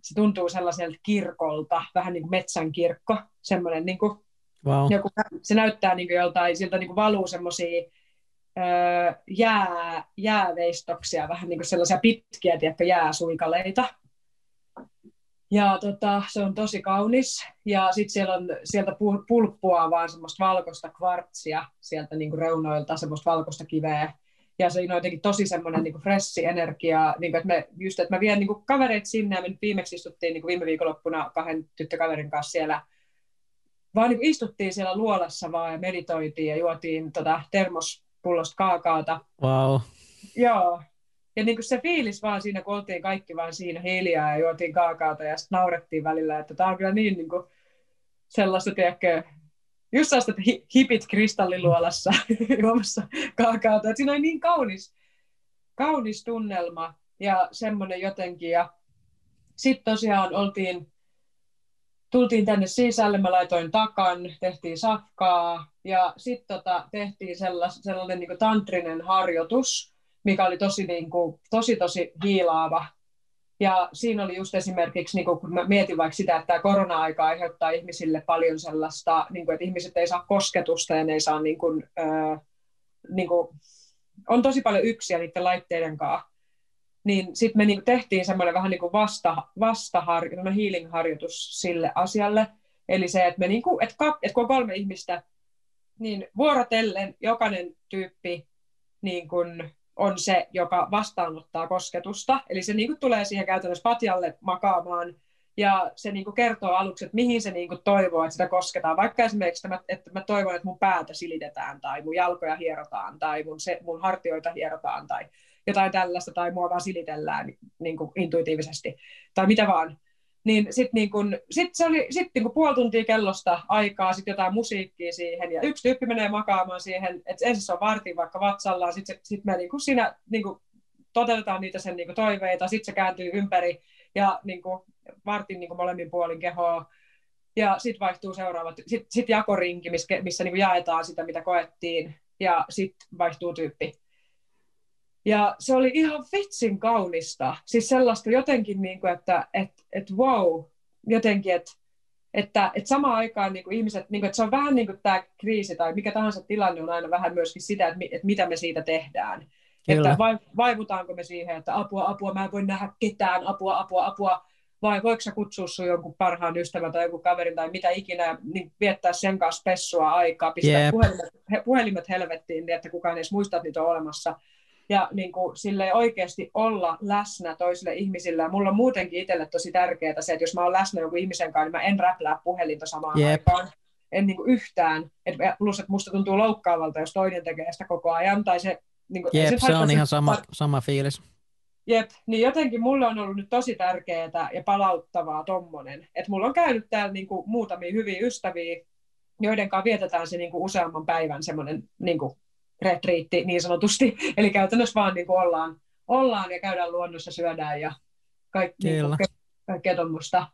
se tuntuu sellaiselta kirkolta, vähän niin kuin metsän kirkko, semmoinen niin kuin, wow. joku, se näyttää niin kuin joltain, siltä niin kuin valuu semmoisia jää, jääveistoksia, vähän niin kuin sellaisia pitkiä tiedätkö, jääsuikaleita. Ja tota, se on tosi kaunis. Ja sitten siellä on, sieltä pulppua vaan semmoista valkoista kvartsia sieltä niin kuin reunoilta, semmoista valkoista kiveä. Ja se on jotenkin tosi semmoinen niin fressi energia, niin kuin, että me, just, että mä vien niin kuin kavereet sinne, ja me nyt viimeksi istuttiin niin kuin viime viikonloppuna kahden tyttökaverin kanssa siellä, vaan niin istuttiin siellä luolassa vaan ja meditoitiin ja juotiin tota, termos pullosta kaakaota. Wow. Joo. Ja niin kuin se fiilis vaan siinä, kun oltiin kaikki vaan siinä hiljaa ja juotiin kaakaota ja sitten naurettiin välillä, että tämä on kyllä niin, niin kuin sellaista, tiedätkö, just sellaista, että hipit kristalliluolassa juomassa kaakaota. Että siinä on niin kaunis, kaunis tunnelma ja semmoinen jotenkin. Ja sitten tosiaan oltiin tultiin tänne sisälle, mä laitoin takan, tehtiin safkaa ja sitten tota, tehtiin sellas, sellainen niin tantrinen harjoitus, mikä oli tosi, niin kuin, tosi, tosi hiilaava. Ja siinä oli just esimerkiksi, niin kuin, kun mä mietin vaikka sitä, että tämä korona-aika aiheuttaa ihmisille paljon sellaista, niin kuin, että ihmiset ei saa kosketusta ja ne ei saa, niin kuin, öö, niin kuin, on tosi paljon yksiä niiden laitteiden kanssa niin sitten me niinku tehtiin semmoinen vähän niin kuin vasta, vastahar, healing-harjoitus sille asialle. Eli se, että, me niinku, että, kak, että kun on kolme ihmistä, niin vuorotellen jokainen tyyppi niin kun on se, joka vastaanottaa kosketusta. Eli se niin tulee siihen käytännössä patjalle makaamaan, ja se niin kertoo aluksi, että mihin se niin toivoo, että sitä kosketaan. Vaikka esimerkiksi, että mä, että mä toivon, että mun päätä silitetään, tai mun jalkoja hierotaan, tai mun, se, mun hartioita hierotaan, tai jotain tällaista, tai mua vaan silitellään niin kuin intuitiivisesti, tai mitä vaan. Niin sitten niin kun, sit se oli sit niin puoli tuntia kellosta aikaa, sitten jotain musiikkia siihen, ja yksi tyyppi menee makaamaan siihen, että ensin se on vartin vaikka vatsallaan, sitten sit me niin siinä niin toteutetaan niitä sen niin toiveita, sitten se kääntyy ympäri, ja niin kuin, vartin niin molemmin puolin kehoa, ja sitten vaihtuu seuraavat, sitten sit jakorinki, missä, missä niin jaetaan sitä, mitä koettiin, ja sitten vaihtuu tyyppi. Ja se oli ihan vitsin kaunista. Siis sellaista jotenkin, niin kuin, että et, et wow, jotenkin, että että, että samaan aikaan niin kuin ihmiset, niin kuin, että se on vähän niin kuin tämä kriisi tai mikä tahansa tilanne on aina vähän myöskin sitä, että, että mitä me siitä tehdään. Kyllä. Että vaivutaanko me siihen, että apua, apua, mä en voi nähdä ketään, apua, apua, apua, vai voiko sä kutsua sun jonkun parhaan ystävän tai jonkun kaverin tai mitä ikinä, niin viettää sen kanssa pessua aikaa, pistää yep. puhelimet, puhelimet helvettiin, niin että kukaan ei edes muista, että niitä on olemassa ja niin kuin, sille oikeasti olla läsnä toisille ihmisille. Ja mulla on muutenkin itselle tosi tärkeää se, että jos mä oon läsnä joku ihmisen kanssa, niin mä en räplää puhelinta samaan yep. aikaan. En niin kuin yhtään. Et plus, että musta tuntuu loukkaavalta, jos toinen tekee sitä koko ajan. Tai se, niin kuin, Jep, se, se on ihan sama, sama fiilis. Jep, niin jotenkin mulle on ollut nyt tosi tärkeää ja palauttavaa tommonen. Että mulla on käynyt täällä niin kuin muutamia hyviä ystäviä, joiden kanssa vietetään se niin kuin useamman päivän semmoinen niin kuin retriitti niin sanotusti. Eli käytännössä vaan niin kuin ollaan, ollaan ja käydään luonnossa, syödään ja kaikki, niin kuin, kaikkea tuommoista.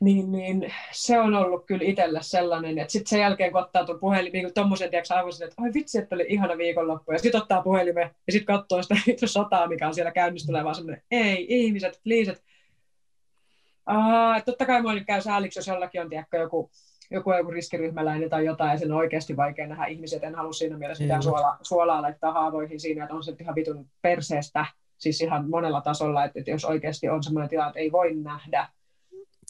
niin, niin se on ollut kyllä itselle sellainen, että sitten sen jälkeen kun ottaa tuon puhelimen, niin tuommoisen tiedätkö aivan että oi vitsi, että oli ihana viikonloppu, ja sitten ottaa puhelimen ja sitten katsoo sitä sotaa, mikä on siellä käynnissä, tulee vaan semmoinen, ei ihmiset, please, että totta kai mua nyt käy sääliksi, jos jollakin on tiedäkö, joku, joku, joku riskiryhmäläinen tai jotain, ja sen on oikeasti vaikea nähdä ihmiset. En halua siinä mielessä mitään suolaa, suolaa laittaa haavoihin siinä, että on se ihan vitun perseestä, siis ihan monella tasolla, että, että jos oikeasti on sellainen tilanne, että ei voi nähdä.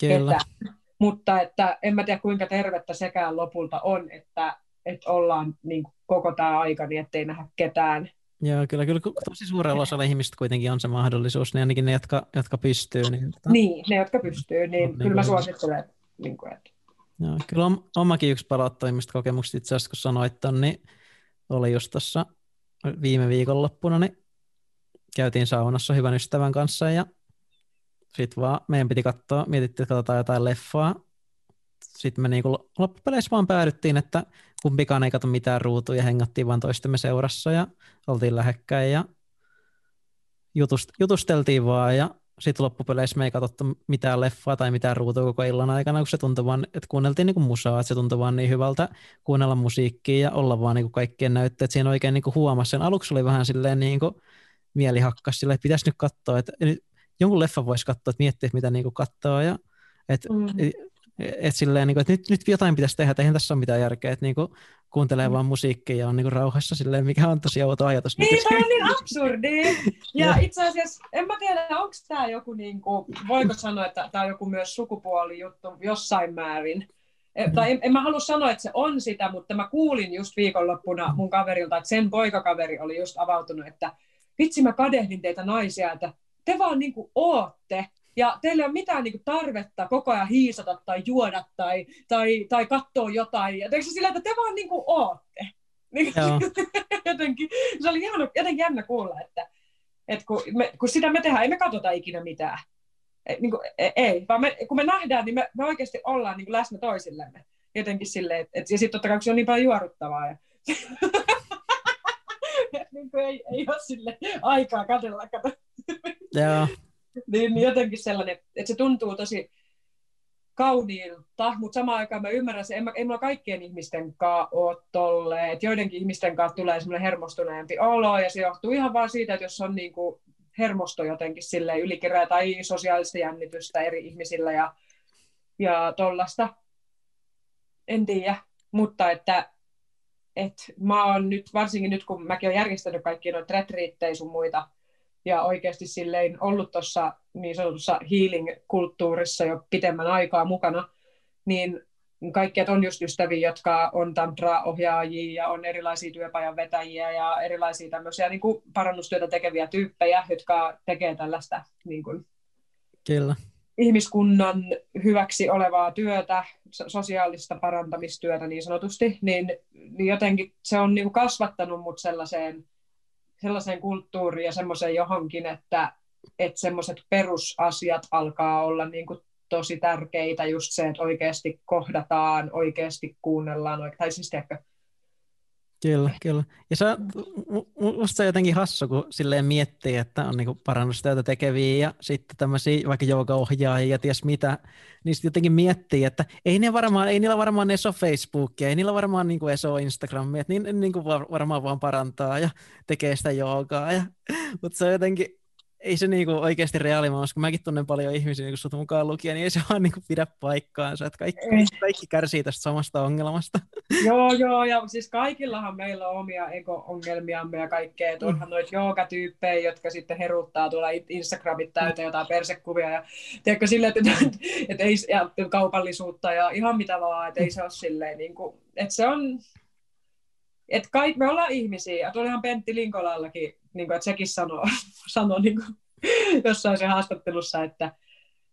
Kyllä. Että, mutta että en mä tiedä, kuinka tervettä sekään lopulta on, että, että ollaan niin koko tämä aika niin, ettei nähdä ketään. Joo, kyllä, kyllä tosi suurella osalla ihmistä kuitenkin on se mahdollisuus, niin ainakin ne, jotka, jotka pystyy. Niin, tota... niin ne, jotka pystyy, niin kyllä niin mä suosittelen. Niin kuin, että... Joo, kyllä on, omakin yksi palauttoimmista kokemuksista itse asiassa, kun sanoit ton, niin oli just tuossa viime viikonloppuna, niin käytiin saunassa hyvän ystävän kanssa ja sitten vaan meidän piti katsoa, mietittiin, että katsotaan jotain leffaa. Sitten me niinku loppupeleissä vaan päädyttiin, että kumpikaan ei katso mitään ruutuja, hengattiin vaan toistemme seurassa ja oltiin lähekkäin ja jutust, jutusteltiin vaan ja sitten loppupeleissä me ei katsottu mitään leffaa tai mitään ruutua koko illan aikana, kun se tuntui vaan, että kuunneltiin niinku musaa, että se tuntui vaan niin hyvältä kuunnella musiikkia ja olla vaan niinku kaikkien näytteet. Siinä oikein niinku huomasi sen. Aluksi oli vähän silleen niinku mieli hakkas silleen, että pitäisi nyt katsoa, että jonkun leffa voisi katsoa, että miettiä, että mitä niinku katsoo ja että mm. Et silleen, niin kuin, että nyt, nyt jotain pitäisi tehdä, että eihän tässä ole mitään järkeä, että niin kuin, kuuntelee mm. vaan musiikkia ja on niin kuin, rauhassa, silleen, mikä on tosi outo ajatus. Niin, tämä on niin absurdi. Ja itse asiassa, en mä tiedä, onko tämä joku, niin kuin, voiko sanoa, että tämä on joku myös sukupuolijuttu jossain määrin. E, mm. Tai en, en mä halua sanoa, että se on sitä, mutta mä kuulin just viikonloppuna mun kaverilta, että sen poikakaveri oli just avautunut, että vitsi mä kadehdin teitä naisia, että te vaan niin kuin ootte ja teillä ei ole mitään niin kuin, tarvetta koko ajan hiisata tai juoda tai, tai, tai katsoa jotain. Ja sillä, että te vaan niin kuin, ootte. Niin, jotenkin, se oli ihan, jotenkin jännä kuulla, että, että kun, me, kun sitä me tehdään, ei me katsota ikinä mitään. E, niin kuin, e, ei, vaan me, kun me nähdään, niin me, me oikeasti ollaan niin kuin läsnä toisillemme. Jotenkin silleen, että, et, ja sitten totta kai, kun se on niin paljon juoruttavaa. Ja, niin kuin ei, ei ole sille aikaa katsella. Kato. Joo. Niin, jotenkin sellainen, että se tuntuu tosi kauniilta, mutta samaan aikaan mä ymmärrän se, ei mulla kaikkien ihmisten kanssa ole tolleen, että joidenkin ihmisten kanssa tulee semmoinen hermostuneempi olo, ja se johtuu ihan vaan siitä, että jos on niin kuin hermosto jotenkin sille ylikirää tai sosiaalista jännitystä eri ihmisillä ja, ja tollasta, en tiedä, mutta että et mä oon nyt, varsinkin nyt kun mäkin olen järjestänyt kaikki noita retriittejä sun muita, ja oikeasti silleen ollut tuossa niin sanotussa healing-kulttuurissa jo pitemmän aikaa mukana, niin kaikki, että on just ystäviä, jotka on tantra-ohjaajia ja on erilaisia työpajan vetäjiä ja erilaisia tämmöisiä niin kuin parannustyötä tekeviä tyyppejä, jotka tekee tällaista niin kuin, Kyllä. ihmiskunnan hyväksi olevaa työtä, sosiaalista parantamistyötä niin sanotusti, niin, niin jotenkin se on niin kuin kasvattanut mut sellaiseen sellaiseen kulttuuriin ja semmoiseen johonkin, että, että semmoiset perusasiat alkaa olla niin kuin tosi tärkeitä, just se, että oikeasti kohdataan, oikeasti kuunnellaan, tai siis tiedätkö, Kyllä, kyllä. Ja se, musta se on jotenkin hassu, kun silleen miettii, että on niinku parannustyötä tekeviä ja sitten tämmöisiä vaikka joogaohjaajia ja ties mitä, niin sitten jotenkin miettii, että ei, ne varmaan, ei niillä varmaan edes ole Facebookia, ei niillä varmaan niinku edes ole Instagramia, että niin, niin kuin varmaan vaan parantaa ja tekee sitä joogaa. Ja, mutta se on jotenkin, ei se niinku oikeasti reaalimaailmassa, kun mäkin tunnen paljon ihmisiä niin sut mukaan lukien, niin ei se vaan niinku pidä paikkaansa, että kaikki, kaikki, kaikki kärsii tästä samasta ongelmasta. Joo, joo, ja siis kaikillahan meillä on omia ego-ongelmiamme ja kaikkea, että onhan noita joogatyyppejä, jotka sitten heruttaa tuolla Instagramit täyteen jotain persekuvia ja tiedätkö silleen, että, että ei, ja kaupallisuutta ja ihan mitä vaan, että ei se ole silleen, niin kuin, että se on, että kaikki, me ollaan ihmisiä, ja tuollahan Pentti Linkolallakin niin kuin, että sekin sanoo, sanoo niin kuin, jossain se haastattelussa, että,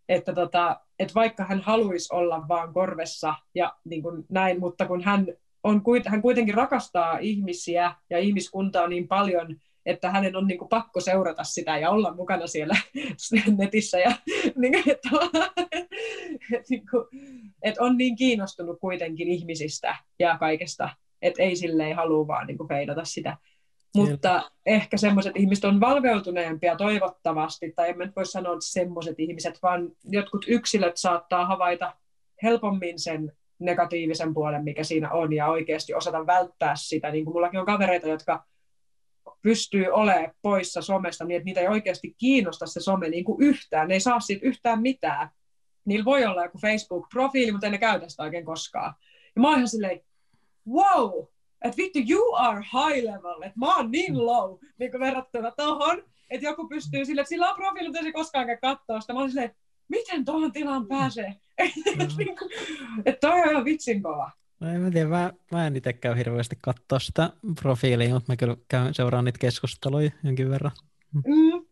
että, tota, että vaikka hän haluaisi olla vaan korvessa ja niin kuin näin, mutta kun hän, on, hän kuitenkin rakastaa ihmisiä ja ihmiskuntaa niin paljon, että hänen on niin kuin pakko seurata sitä ja olla mukana siellä netissä. Ja, niin, että, että, niin kuin, että on niin kiinnostunut kuitenkin ihmisistä ja kaikesta, että ei silleen halua vaan niin kuin feidata sitä Mutta ehkä semmoiset ihmiset on valveutuneempia toivottavasti, tai en mä voi sanoa, että semmoiset ihmiset, vaan jotkut yksilöt saattaa havaita helpommin sen negatiivisen puolen, mikä siinä on, ja oikeasti osata välttää sitä. Niin kuin mullakin on kavereita, jotka pystyy olemaan poissa somesta niin, että niitä ei oikeasti kiinnosta se some niin kuin yhtään. Ne ei saa siitä yhtään mitään. Niillä voi olla joku Facebook-profiili, mutta ei ne käytä sitä oikein koskaan. Ja mä oon ihan silleen, wow, että vittu, you are high level, että mä oon niin low, niin kuin verrattuna tohon, että joku pystyy sille, että sillä on profiili, mutta ei se koskaan katsoa sitä. Mä oon silleen, miten tuohon tilaan pääsee? Niin että toi on ihan vitsin kova. No en mä tiedä, mä, mä en itse käy hirveästi katsoa sitä profiilia, mutta mä kyllä käyn seuraan niitä keskusteluja jonkin verran. Mm.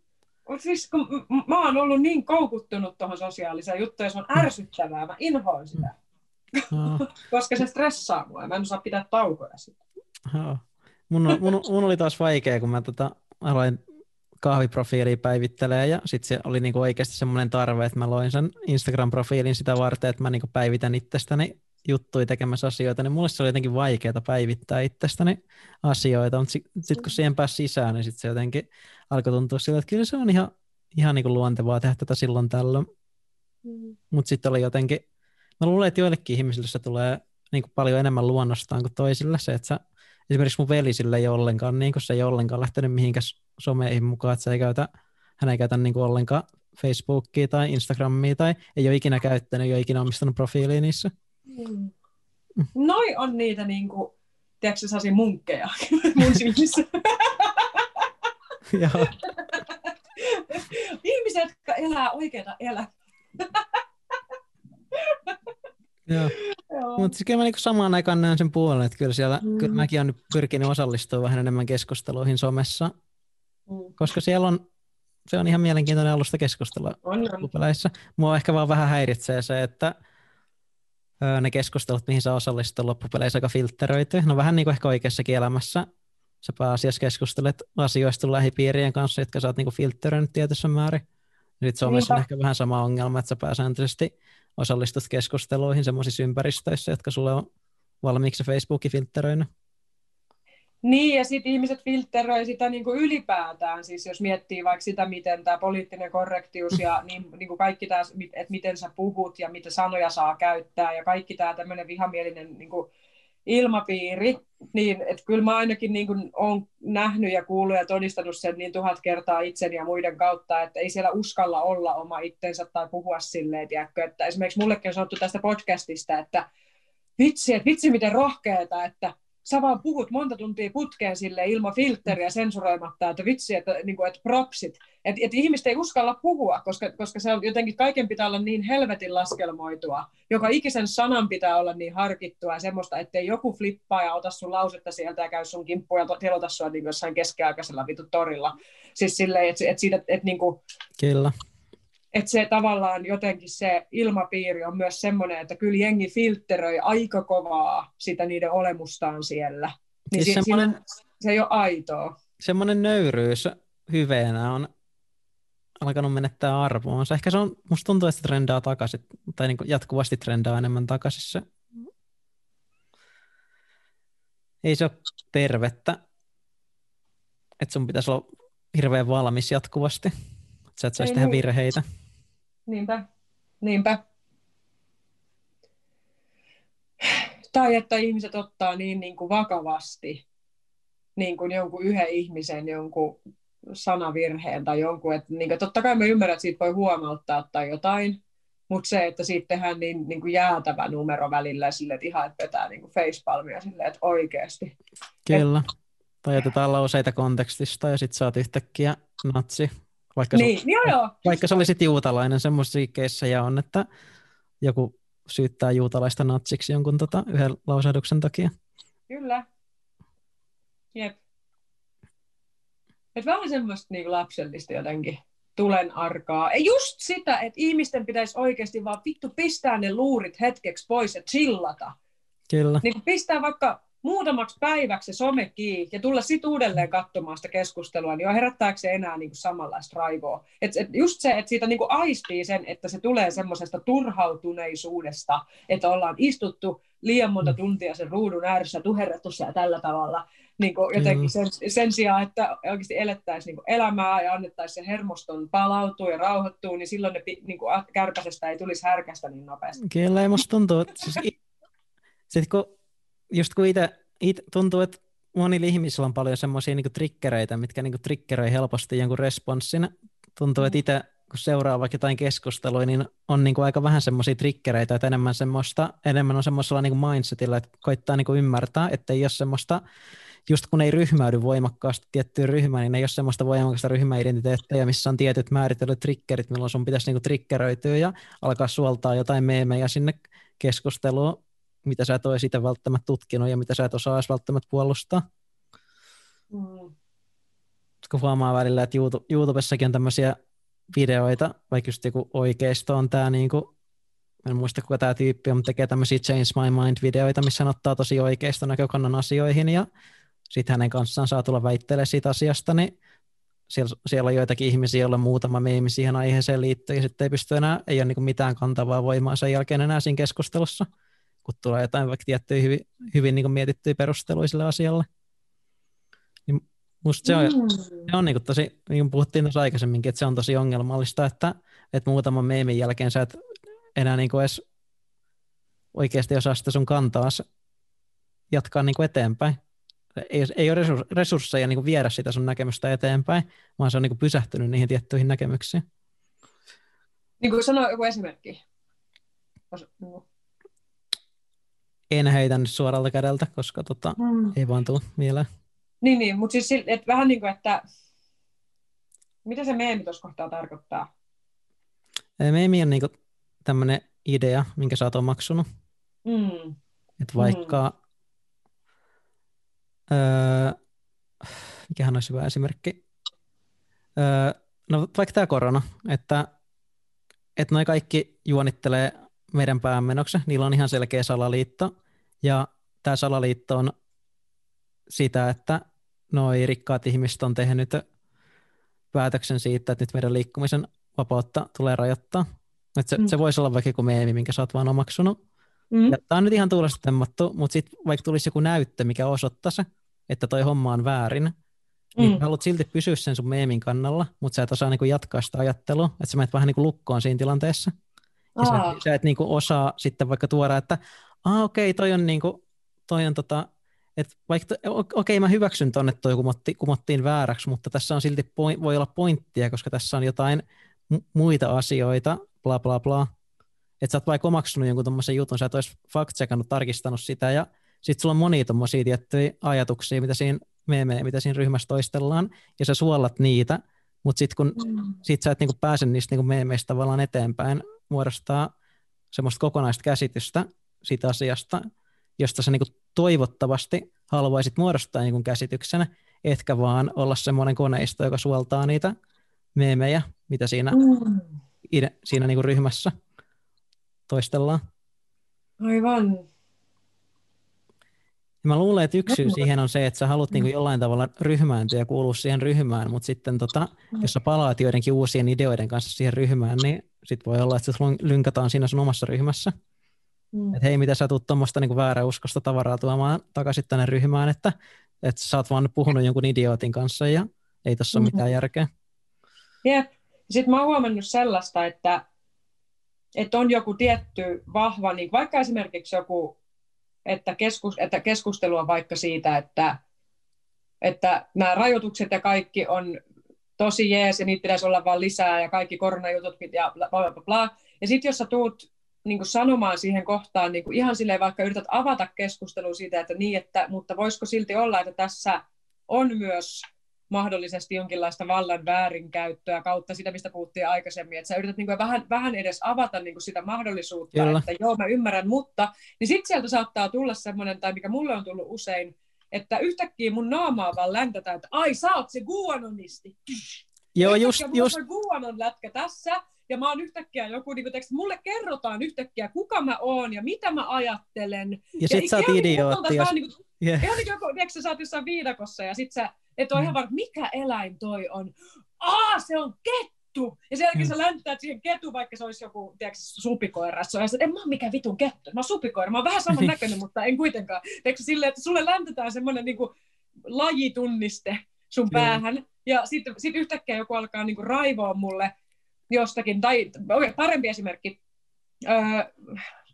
Siis kun mä oon ollut niin koukuttunut tuohon sosiaaliseen juttuun, se on ärsyttävää, mä inhoan sitä. No. Koska se stressaa mua, mä en osaa pitää taukoja sitä. No. Mun, mun, mun, oli taas vaikea, kun mä tota, aloin kahviprofiiliin päivittelee ja sitten se oli niinku oikeasti semmoinen tarve, että mä loin sen Instagram-profiilin sitä varten, että mä niinku päivitän itsestäni juttuja tekemässä asioita, niin mulle se oli jotenkin vaikeaa päivittää itsestäni asioita, mutta sitten sit, kun siihen pääsi sisään, niin sitten se jotenkin alkoi tuntua siltä, että kyllä se on ihan, ihan niin kuin luontevaa tehdä tätä silloin tällöin. Mm. Mutta sitten oli jotenkin, mä luulen, että joillekin ihmisille se tulee niin kuin paljon enemmän luonnostaan kuin toisille se, että sä, esimerkiksi mun veli sille ei ollenkaan, niin kuin se ei ollenkaan lähtenyt mihinkään someihin mukaan, että se ei käytä, hän ei käytä niin kuin ollenkaan Facebookia tai Instagramia tai ei ole ikinä käyttänyt, ei ole ikinä omistanut profiilia niissä. Mm. Noi on niitä niin kuin, tiedätkö sasi munkkeja mun silmissä. Ihmiset, jotka elää oikeita elämää. Joo. Mutta siis kyllä mä niinku samaan aikaan näen sen puolen, että kyllä siellä, mm. kyllä mäkin olen pyrkinyt osallistumaan vähän enemmän keskusteluihin somessa, mm. koska siellä on, se on ihan mielenkiintoinen alusta keskustella peleissä. Mua ehkä vaan vähän häiritsee se, että ne keskustelut, mihin sä osallistut loppupeleissä aika filtteröity. No vähän niin kuin ehkä oikeassakin elämässä. Sä pääasiassa keskustelet asioista lähipiirien kanssa, jotka sä oot niin filtteröinyt tietyssä määrin. Nyt Suomessa on ehkä vähän sama ongelma, että sä pääsääntöisesti osallistut keskusteluihin semmoisissa ympäristöissä, jotka sulle on valmiiksi Facebookin filtteröinyt. Niin, ja sitten ihmiset filtteröi sitä niin kuin ylipäätään, siis jos miettii vaikka sitä, miten tämä poliittinen korrektius ja niin, niin kuin kaikki tämä, että miten sä puhut ja mitä sanoja saa käyttää ja kaikki tämä tämmöinen vihamielinen niin kuin ilmapiiri, niin että kyllä mä ainakin niin kuin olen nähnyt ja kuullut ja todistanut sen niin tuhat kertaa itseni ja muiden kautta, että ei siellä uskalla olla oma itsensä tai puhua silleen, tiedätkö, että esimerkiksi mullekin on sanottu tästä podcastista, että vitsi, että vitsi miten rohkeeta, että sä vaan puhut monta tuntia putkeen sille ilman filtteriä sensuroimatta, että vitsi, että, niin kuin, että propsit. Että että ihmiset ei uskalla puhua, koska, koska se on jotenkin kaiken pitää olla niin helvetin laskelmoitua. Joka ikisen sanan pitää olla niin harkittua ja semmoista, ettei joku flippaa ja ota sun lausetta sieltä ja käy sun kimppuun ja telota sua niin jossain keskiaikaisella vitu torilla. Siis silleen, että, että siitä, että, että niin kuin, Kyllä että se tavallaan jotenkin se ilmapiiri on myös semmoinen, että kyllä jengi filtteröi aika kovaa sitä niiden olemustaan siellä. Niin siis si- semmoinen, se ei ole aitoa. Semmoinen nöyryys hyveenä on alkanut menettää arvoonsa. Ehkä se on, musta tuntuu, että se trendaa takaisin, tai niin jatkuvasti trendaa enemmän takaisin se. Ei se ole tervettä, että sun pitäisi olla hirveän valmis jatkuvasti, että sä et saisi tehdä niin. virheitä. Niinpä, niinpä. Tai että ihmiset ottaa niin, niin kuin vakavasti niin kuin jonkun yhden ihmisen jonkun sanavirheen tai jonkun, että niin kuin, totta kai mä ymmärrän, että siitä voi huomauttaa tai jotain, mutta se, että siitä tehdään niin, niin kuin jäätävä numero välillä sille, että ihan että vetää niin kuin facepalmia silleen, että oikeasti. Kyllä. Et... Tai otetaan lauseita kontekstista ja sitten saat yhtäkkiä natsi vaikka, niin, se, joo, joo. vaikka se olisi juutalainen, semmoisissa ja on, että joku syyttää juutalaista natsiksi jonkun tota, yhden lausahduksen takia. Kyllä. Jep. Et vähän semmoista niin lapsellista jotenkin tulen arkaa. Ja just sitä, että ihmisten pitäisi oikeasti vaan vittu pistää ne luurit hetkeksi pois ja chillata. Kyllä. Niin pistää vaikka muutamaksi päiväksi se some kiinni ja tulla sitten uudelleen katsomaan sitä keskustelua, niin jo herättääkö se enää niin kuin samanlaista raivoa. Et, et just se, että siitä niin kuin aistii sen, että se tulee semmoisesta turhautuneisuudesta, että ollaan istuttu liian monta mm. tuntia sen ruudun ääressä, tuherrettu siellä tällä tavalla, niin kuin jotenkin sen, sen sijaan, että oikeasti elettäisiin niin elämää ja annettaisiin se hermoston palautua ja rauhoittua, niin silloin ne niin kuin kärpäsestä ei tulisi härkästä niin nopeasti. Kyllä, ei musta tuntuu, että siis, sit kun, just kun itse tuntuu, että monilla ihmisillä on paljon semmoisia niin trikkereitä, mitkä niin triggeröi helposti jonkun responssin. Tuntuu, että mm. itse kun seuraa vaikka jotain keskustelua, niin on niin kuin aika vähän semmoisia trikkereitä, että enemmän, semmoista, enemmän on semmoisella niin kuin mindsetillä, että koittaa niin kuin ymmärtää, että ei ole semmoista just kun ei ryhmäydy voimakkaasti tiettyyn ryhmään, niin ei ole semmoista voimakasta ryhmäidentiteettiä, missä on tietyt määritellyt triggerit, milloin sun pitäisi niinku triggeröityä ja alkaa suoltaa jotain meemejä sinne keskusteluun, mitä sä et ole sitä välttämättä tutkinut ja mitä sä et osaa edes välttämättä puolustaa. Mm. Kun huomaa välillä, että YouTube, YouTubessakin on tämmöisiä videoita, vaikka just joku oikeisto on tämä niinku, en muista kuka tämä tyyppi on, mutta tekee tämmöisiä Change My Mind-videoita, missä hän ottaa tosi oikeista näkökannan asioihin ja sitten hänen kanssaan saa tulla väittelemään siitä asiasta, niin siellä, siellä on joitakin ihmisiä, joilla muutama meemi siihen aiheeseen liittyy, ja sitten ei pysty enää, ei ole niin mitään kantavaa voimaa sen jälkeen enää siinä keskustelussa, kun tulee jotain vaikka tiettyjä hyvin, hyvin niin mietittyjä perusteluja sille asialle. Niin musta se on, mm. se on niin kuin tosi, niin kuin puhuttiin tuossa aikaisemminkin, että se on tosi ongelmallista, että, että muutaman meemin jälkeen sä et enää niin kuin edes oikeasti osaa sitä sun kantaa jatkaa niin kuin eteenpäin ei, ei ole resursseja niin kuin viedä sitä sun näkemystä eteenpäin, vaan se on niin kuin pysähtynyt niihin tiettyihin näkemyksiin. Niin kuin sano joku esimerkki. En heitä nyt suoralta kädeltä, koska tota, hmm. ei vaan tule mieleen. Niin, niin mutta siis et vähän niin kuin, että mitä se meemi tuossa kohtaa tarkoittaa? Meemi on niin tämmöinen idea, minkä sä oot omaksunut. Mm. Että vaikka mm. Öö, mikähän olisi hyvä esimerkki? Öö, no vaikka tämä korona, että, että noi kaikki juonittelee meidän päämenoksi, niillä on ihan selkeä salaliitto, ja tämä salaliitto on sitä, että noi rikkaat ihmiset on tehnyt päätöksen siitä, että nyt meidän liikkumisen vapautta tulee rajoittaa. Että se, mm. se voisi olla vaikka joku meemi, minkä sä oot vaan omaksunut. Mm. Tämä on nyt ihan tuulesta temmattu, mutta sitten vaikka tulisi joku näyttö, mikä osoittaisi, että toi homma on väärin, niin mm. haluat silti pysyä sen sun meemin kannalla, mutta sä et osaa niinku jatkaa sitä ajattelua, että sä menet vähän niinku lukkoon siinä tilanteessa. Ja sä, sä et niinku osaa sitten vaikka tuoda, että ah, okei, okay, toi on, niinku, toi on tota, että vaikka, okei, okay, mä hyväksyn tonne, että toi kumotti, kumottiin vääräksi, mutta tässä on silti, point, voi olla pointtia, koska tässä on jotain muita asioita, bla bla bla. Että sä oot vaikka omaksunut jonkun tommosen jutun, sä et olisi fact tarkistanut sitä, ja sitten sulla on monia tuommoisia tiettyjä ajatuksia, mitä siinä meemejä, mitä siinä ryhmässä toistellaan, ja sä suolat niitä, mutta sitten kun mm. sit sä et niinku pääse niistä niinku meemeistä tavallaan eteenpäin, muodostaa semmoista kokonaista käsitystä siitä asiasta, josta sä niinku toivottavasti haluaisit muodostaa niinku käsityksenä, etkä vaan olla semmoinen koneisto, joka suoltaa niitä meemejä, mitä siinä, mm. siinä niinku ryhmässä toistellaan. Aivan. Ja mä luulen, että yksi syy siihen on se, että sä haluat niin kuin jollain tavalla ryhmääntyä ja kuulua siihen ryhmään, mutta sitten tota, jos sä palaat joidenkin uusien ideoiden kanssa siihen ryhmään, niin sit voi olla, että se lynkataan siinä sun omassa ryhmässä. Mm. Että hei, mitä sä tuut tuommoista niin vääräuskosta tavaraa tuomaan takaisin tänne ryhmään, että, että sä oot vaan puhunut jonkun idiootin kanssa ja ei tässä mm. ole mitään järkeä. Jep. Sitten mä oon huomannut sellaista, että, että on joku tietty vahva, niin vaikka esimerkiksi joku että, keskus, että keskustelu on vaikka siitä, että, että nämä rajoitukset ja kaikki on tosi jees ja niitä pitäisi olla vaan lisää ja kaikki koronajutut ja bla bla bla. bla. Ja sitten jos sä tuut niin sanomaan siihen kohtaan, niin ihan silleen vaikka yrität avata keskustelua siitä, että niin, että, mutta voisiko silti olla, että tässä on myös mahdollisesti jonkinlaista vallan väärinkäyttöä kautta sitä, mistä puhuttiin aikaisemmin, että sä yrität niin kuin vähän, vähän edes avata niin kuin sitä mahdollisuutta, Kyllä. että joo, mä ymmärrän, mutta, niin sitten sieltä saattaa tulla semmoinen, tai mikä mulle on tullut usein, että yhtäkkiä mun naamaa vaan läntätään, että ai, sä oot se guanonisti. Joo, just, just. on guanon lätkä tässä, ja mä oon yhtäkkiä joku, niin kuin, mulle kerrotaan yhtäkkiä, kuka mä oon ja mitä mä ajattelen. Ja, ja sit sä oot idiootti. Jos... Niin kuin, Yeah. Ihan niin joku, tiedätkö, sä oot jossain viidakossa ja sit sä et ole mm. ihan varma, mikä eläin toi on. Aa, se on kettu! Ja sen jälkeen mm. sä länttäät siihen ketu, vaikka se olisi joku, tiedätkö, supikoira. Ja sä en mä oon mikään vitun kettu. Mä oon supikoira. Mä oon vähän saman näköinen, mutta en kuitenkaan. Tiedätkö, silleen, että sulle läntetään semmoinen niin lajitunniste sun Kyllä. päähän. Ja sitten sit yhtäkkiä joku alkaa niin raivoa mulle jostakin. Tai okay, parempi esimerkki. Öö,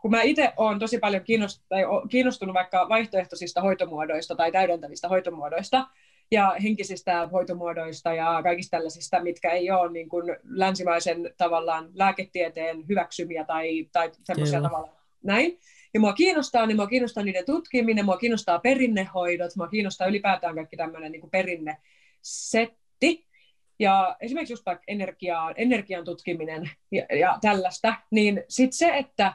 kun mä itse olen tosi paljon kiinnostunut, kiinnostunut vaikka vaihtoehtoisista hoitomuodoista tai täydentävistä hoitomuodoista, ja henkisistä hoitomuodoista ja kaikista tällaisista, mitkä ei ole niin kuin länsimaisen tavallaan lääketieteen hyväksymiä tai, tai semmoisia tavalla näin. Ja mua kiinnostaa, niin mua kiinnostaa niiden tutkiminen, mua kiinnostaa perinnehoidot, mua kiinnostaa ylipäätään kaikki tämmöinen niin perinnesetti. Ja esimerkiksi just vaikka energiaa, energian tutkiminen ja, ja tällaista, niin sitten se, että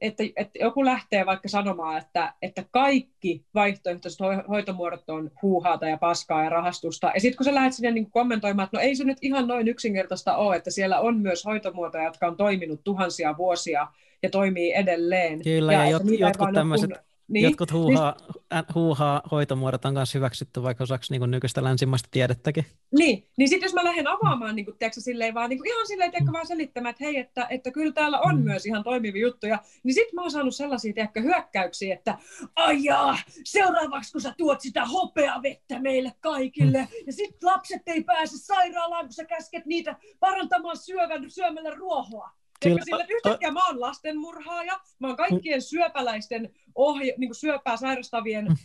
että, että joku lähtee vaikka sanomaan, että, että kaikki vaihtoehtoiset hoitomuodot on huuhaata ja paskaa ja rahastusta, ja sitten kun sä lähdet sinne niin kommentoimaan, että no ei se nyt ihan noin yksinkertaista ole, että siellä on myös hoitomuotoja, jotka on toiminut tuhansia vuosia ja toimii edelleen. Kyllä, ja, ja jot, jotkut tämmöiset niin, Jotkut huuhaa, niin, huuhaa hoitomuodot on myös hyväksytty vaikka osaksi niin nykyistä länsimaista tiedettäkin. Niin, niin sitten jos mä lähden avaamaan niin kuin, tiedätkö, silleen, vaan, niin kuin, ihan silleen tiedätkö, vaan selittämään, että hei, että, että kyllä täällä on mm. myös ihan toimivia juttuja, niin sitten mä oon saanut sellaisia tiedätkö, hyökkäyksiä, että ajaa, seuraavaksi kun sä tuot sitä hopeavettä meille kaikille, mm. ja sitten lapset ei pääse sairaalaan, kun sä käsket niitä parantamaan syövän, syömällä ruohoa. Kyllä. Sillä, yhtäkkiä mä oon lastenmurhaaja, mä oon kaikkien syöpäläisten ohja, niin syöpää sairastavien mm.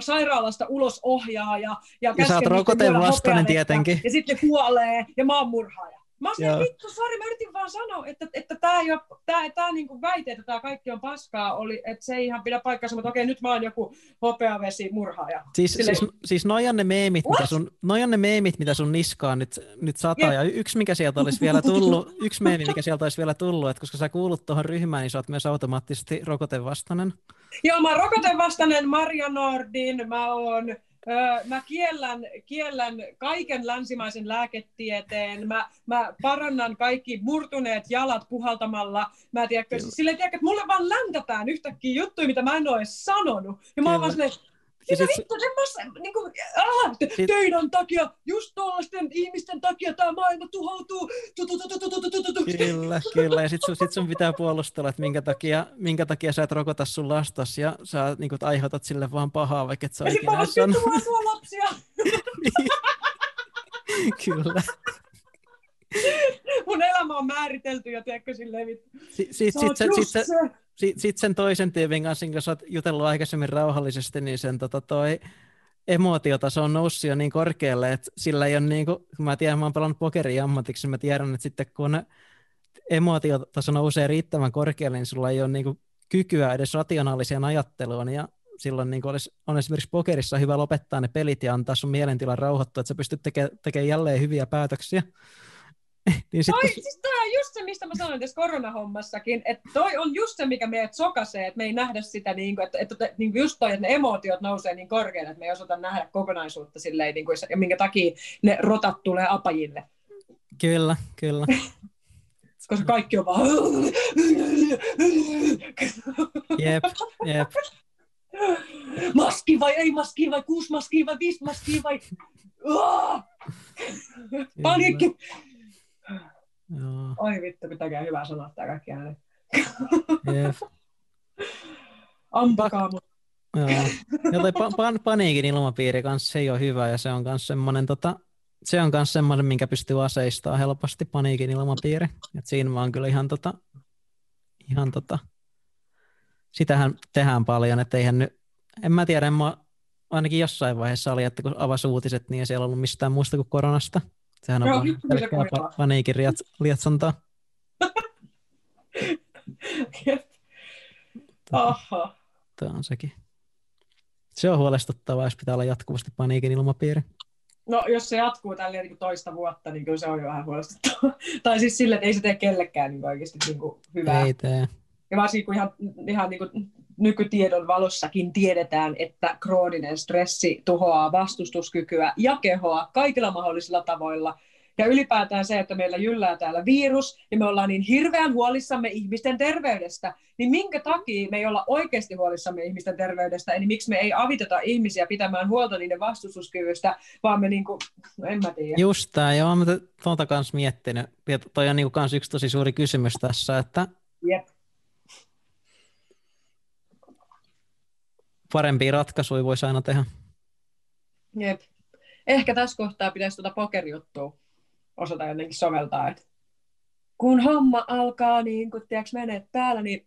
sairaalasta ulos ohjaaja. Ja, ja sä oot rokoteen vastainen tietenkin. Ja sitten kuolee, ja mä oon murhaaja. Mä oon vittu, sori, mä yritin vaan sanoa, että, että tämä ei ole, tää, tää niinku väite, että tämä kaikki on paskaa, oli, että se ei ihan pidä paikkaansa, mutta okei, nyt mä oon joku hopeavesi murhaaja. Siis, Silleen... siis, siis nojan ne meemit, mitä sun, nojan ne meemit, mitä sun niskaan nyt, nyt sataa, yeah. ja yksi mikä sieltä olisi vielä tullut, yksi meemi, mikä sieltä olisi vielä tullut, että koska sä kuulut tuohon ryhmään, niin sä oot myös automaattisesti rokotevastainen. Joo, mä oon rokotevastainen Maria Nordin, mä oon mä kiellän, kiellän kaiken länsimaisen lääketieteen, mä, mä parannan kaikki murtuneet jalat puhaltamalla. Mä tiedätkö, silleen, tiedätkö, että mulle vaan läntätään yhtäkkiä juttuja, mitä mä en ole sanonut. Ja mä oon vaan silleen, ja sit, vittu, semmoista, niin kuin, ah, sit, teidän takia, just tuollaisten ihmisten takia tämä maailma tuhoutuu. Tu, tu, tu, tu, tu, tu, tu, tu. Kyllä, kyllä. Ja sitten sun, sit sun pitää puolustella, että minkä takia, minkä takia sä et rokota sun lastas ja sä niin kuin, aiheutat sille vaan pahaa, vaikka et sä Ja sitten mä lapsia. kyllä. Mun elämä on määritelty ja tiedätkö silleen, Sitten sit, sit, sit, sit, sitten sit sen toisen tyypin kanssa, sä oot jutellut aikaisemmin rauhallisesti, niin sen tota, toi emotiotaso on noussut jo niin korkealle, että sillä ei ole niin kuin, mä tiedän, mä oon pelannut pokeria ammatiksi, mä tiedän, että sitten kun emotiotaso nousee riittävän korkealle, niin sulla ei ole niin kuin kykyä edes rationaaliseen ajatteluun, ja silloin niin olisi, on esimerkiksi pokerissa hyvä lopettaa ne pelit ja antaa sun mielentilan rauhoittua, että sä pystyt tekemään teke jälleen hyviä päätöksiä. niin sit, toi, kun... siis toi on just se, mistä mä sanoin tässä koronahommassakin, että toi on just se, mikä meidät sokasee, että me ei nähdä sitä, niin kuin, että, että niin kuin just toi, että ne emootiot nousee niin korkealle, että me ei osata nähdä kokonaisuutta silleen, niin kuin, ja minkä takia ne rotat tulee apajille. Kyllä, kyllä. Koska kaikki on vaan... jep, jep. Maski vai ei maski vai kuusi maskia vai viisi maskia vai... Paniikki! Joo. Oi vittu, pitäkää hyvää sanoa tämä kaikki ääni. Yep. Ampakaa mut. Joo. Pa- pan- paniikin ilmapiiri kanssa, se ei ole hyvä ja se on myös semmoinen tota, se on myös semmoinen, minkä pystyy aseistaa helposti paniikin ilmapiiri. Et siinä vaan kyllä ihan tota, ihan tota, sitähän tehdään paljon, että eihän nyt, en mä tiedä, en mä ainakin jossain vaiheessa oli, että kun avasi uutiset, niin ei siellä ollut mistään muusta kuin koronasta. Sehän on Joo, pelkkää pa- paniikin lietsontaa. Aha. Tämä on sekin. Se on huolestuttavaa, jos pitää olla jatkuvasti paniikin ilmapiiri. No, jos se jatkuu tällä niin toista vuotta, niin kyllä se on jo vähän huolestuttavaa. tai siis sille, että ei se tee kellekään niin oikeasti niin kuin hyvää. Ei tee. Ja varsinkin kun ihan, ihan niin kuin nykytiedon valossakin tiedetään, että krooninen stressi tuhoaa vastustuskykyä ja kehoa kaikilla mahdollisilla tavoilla, ja ylipäätään se, että meillä jyllää täällä virus, ja me ollaan niin hirveän huolissamme ihmisten terveydestä, niin minkä takia me ei olla oikeasti huolissamme ihmisten terveydestä, eli miksi me ei aviteta ihmisiä pitämään huolta niiden vastustuskyvystä, vaan me niin kuin, en mä tiedä. Just tämä, joo, mä tuota kanssa miettinyt, ja toi on niin kans yksi tosi suuri kysymys tässä, että Jep. Parempia ratkaisuja voisi aina tehdä. Jep. Ehkä tässä kohtaa pitäisi tuota pokerjuttua osata jotenkin soveltaa, että kun homma alkaa, niin kun tiedätkö, menet päällä, niin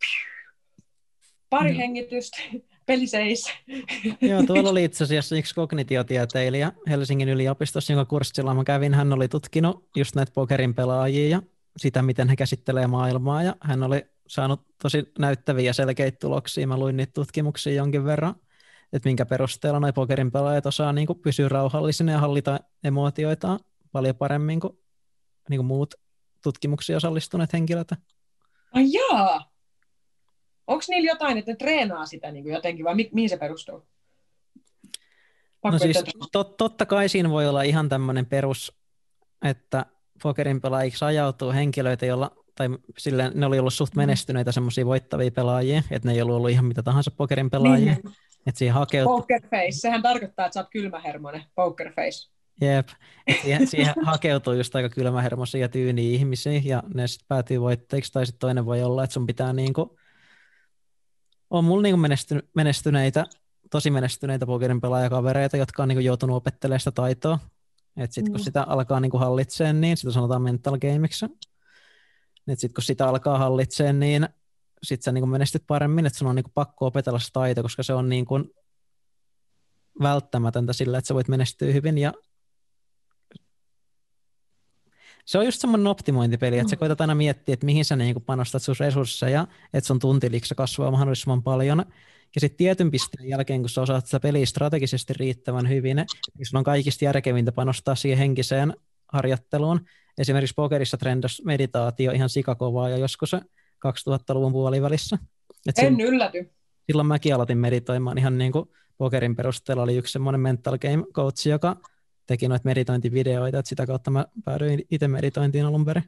pari no. hengitystä, peli seis. Joo, tuolla oli itse asiassa yksi kognitiotieteilijä Helsingin yliopistossa, jonka kurssilla mä kävin. Hän oli tutkinut just näitä pokerin pelaajia ja sitä, miten he käsittelee maailmaa, ja hän oli saanut tosi näyttäviä ja selkeitä tuloksia. Mä luin niitä tutkimuksia jonkin verran, että minkä perusteella noi pokerin pelaajat osaa niin kuin pysyä rauhallisina ja hallita emootioitaan paljon paremmin kuin, niin kuin muut tutkimuksiin osallistuneet henkilöt. Ai jaa! Onko niillä jotain, että ne treenaa sitä niin kuin jotenkin, vai mi- mihin se perustuu? Pakko no siis tot, totta kai siinä voi olla ihan tämmöinen perus, että pokerin pelaajiksi ajautuu henkilöitä, joilla tai silleen, ne oli ollut suht mm. menestyneitä semmoisia voittavia pelaajia, että ne ei ollut ollut ihan mitä tahansa pokerin pelaajia. Niin. Että siihen hakeutuu... Poker face, sehän tarkoittaa, että sä oot kylmähermonen, poker face. Jep, siihen, siihen hakeutuu just aika kylmähermoisia ja tyyniä ihmisiä, ja ne sitten päätyy voitteiksi, tai sitten toinen voi olla, että sun pitää niinku... On mulla niinku menesty, menestyneitä, tosi menestyneitä pokerin pelaajakavereita, jotka on niinku joutunut opettelemaan sitä taitoa. Että sitten kun mm. sitä alkaa niinku hallitsemaan, niin sitä sanotaan mental gameiksi. Että sitten kun sitä alkaa hallitsemaan, niin sitten sä niin menestyt paremmin, että sun on niin pakko opetella se taito, koska se on niin kuin välttämätöntä sillä, että sä voit menestyä hyvin ja se on just semmoinen optimointipeli, että sä mm. koetat aina miettiä, että mihin sä niin panostat sun resursseja, että sun tuntiliksa kasvaa mahdollisimman paljon. Ja sitten tietyn pisteen jälkeen, kun sä osaat sitä peliä strategisesti riittävän hyvin, niin sun on kaikista järkevintä panostaa siihen henkiseen harjoitteluun, esimerkiksi pokerissa trendas meditaatio ihan sikakovaa ja joskus 2000-luvun puolivälissä. Et en silloin, ylläty. Silloin mäkin aloitin meditoimaan ihan niin kuin pokerin perusteella oli yksi semmoinen mental game coach, joka teki noita meditointivideoita, että sitä kautta mä päädyin itse meditointiin alun perin.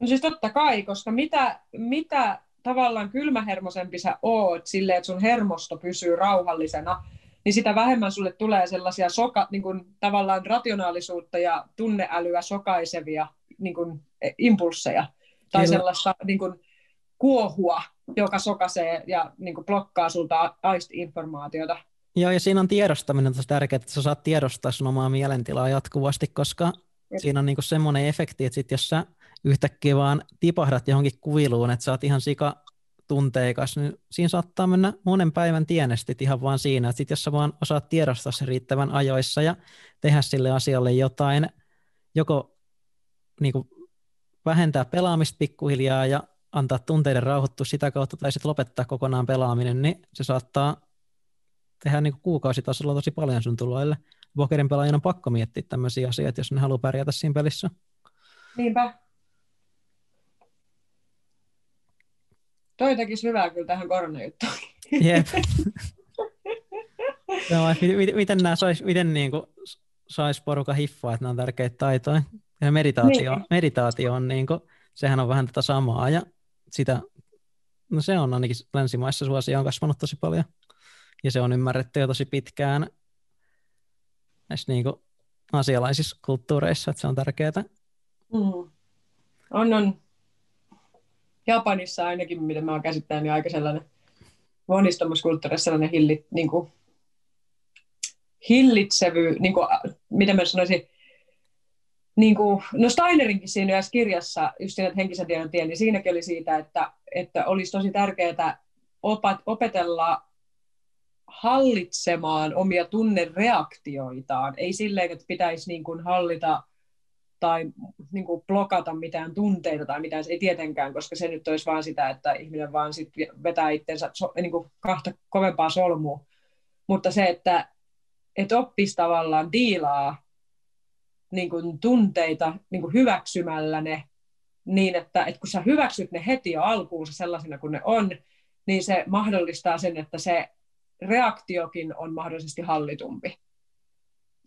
No siis totta kai, koska mitä, mitä tavallaan kylmähermosempi sä oot silleen, että sun hermosto pysyy rauhallisena, niin sitä vähemmän sulle tulee sellaisia soka, niin kuin, tavallaan rationaalisuutta ja tunneälyä sokaisevia niin kuin, e, impulseja tai Kyllä. sellaista niin kuin, kuohua, joka sokaisee ja niin kuin, blokkaa sulta aisti-informaatiota. Joo, ja siinä on tiedostaminen tosi tärkeää, että sä saat tiedostaa sun omaa mielentilaa jatkuvasti, koska Jep. siinä on niinku semmoinen efekti, että sit jos sä yhtäkkiä vaan tipahdat johonkin kuiluun, että sä oot ihan sika tunteikas, niin siinä saattaa mennä monen päivän tienestit ihan vaan siinä, että sit jos sä vaan osaat tiedostaa sen riittävän ajoissa ja tehdä sille asialle jotain, joko niin kuin vähentää pelaamista pikkuhiljaa ja antaa tunteiden rauhoittua sitä kautta tai sitten lopettaa kokonaan pelaaminen, niin se saattaa tehdä niin kuin kuukausitasolla tosi paljon sun tuloille. Pokerin pelaajan on pakko miettiä tämmöisiä asioita, jos ne haluaa pärjätä siinä pelissä. Niinpä. Toi tekisi hyvää kyllä tähän koronajuttuun. Jep. no, miten, miten nämä sais, miten niin kuin, sais poruka hiffaa, että nämä on tärkeitä taitoja. Ja meditaatio, niin. meditaatio on niin kuin, sehän on vähän tätä samaa ja sitä, no se on ainakin länsimaissa suosia on kasvanut tosi paljon. Ja se on ymmärretty jo tosi pitkään näissä niin kuin, asialaisissa kulttuureissa, että se on tärkeää. Mm. On, on. Japanissa ainakin, mitä mä oon käsittänyt, niin aika sellainen monistamuskulttuurissa sellainen hillit, niin kuin, hillitsevy, niin kuin, miten mä sanoisin, niin kuin, no Steinerinkin siinä yhdessä kirjassa, just siinä henkisen tiedon tien, niin siinäkin oli siitä, että, että olisi tosi tärkeää opat, opetella hallitsemaan omia tunnereaktioitaan. Ei silleen, että pitäisi niin kuin hallita tai niin kuin blokata mitään tunteita tai mitään, ei tietenkään, koska se nyt olisi vaan sitä, että ihminen vaan sit vetää itsensä so, niin kuin kahta kovempaa solmua. Mutta se, että et oppisi tavallaan diilaa niin kuin tunteita niin kuin hyväksymällä ne, niin että, että kun sä hyväksyt ne heti jo alkuunsa sellaisina kuin ne on, niin se mahdollistaa sen, että se reaktiokin on mahdollisesti hallitumpi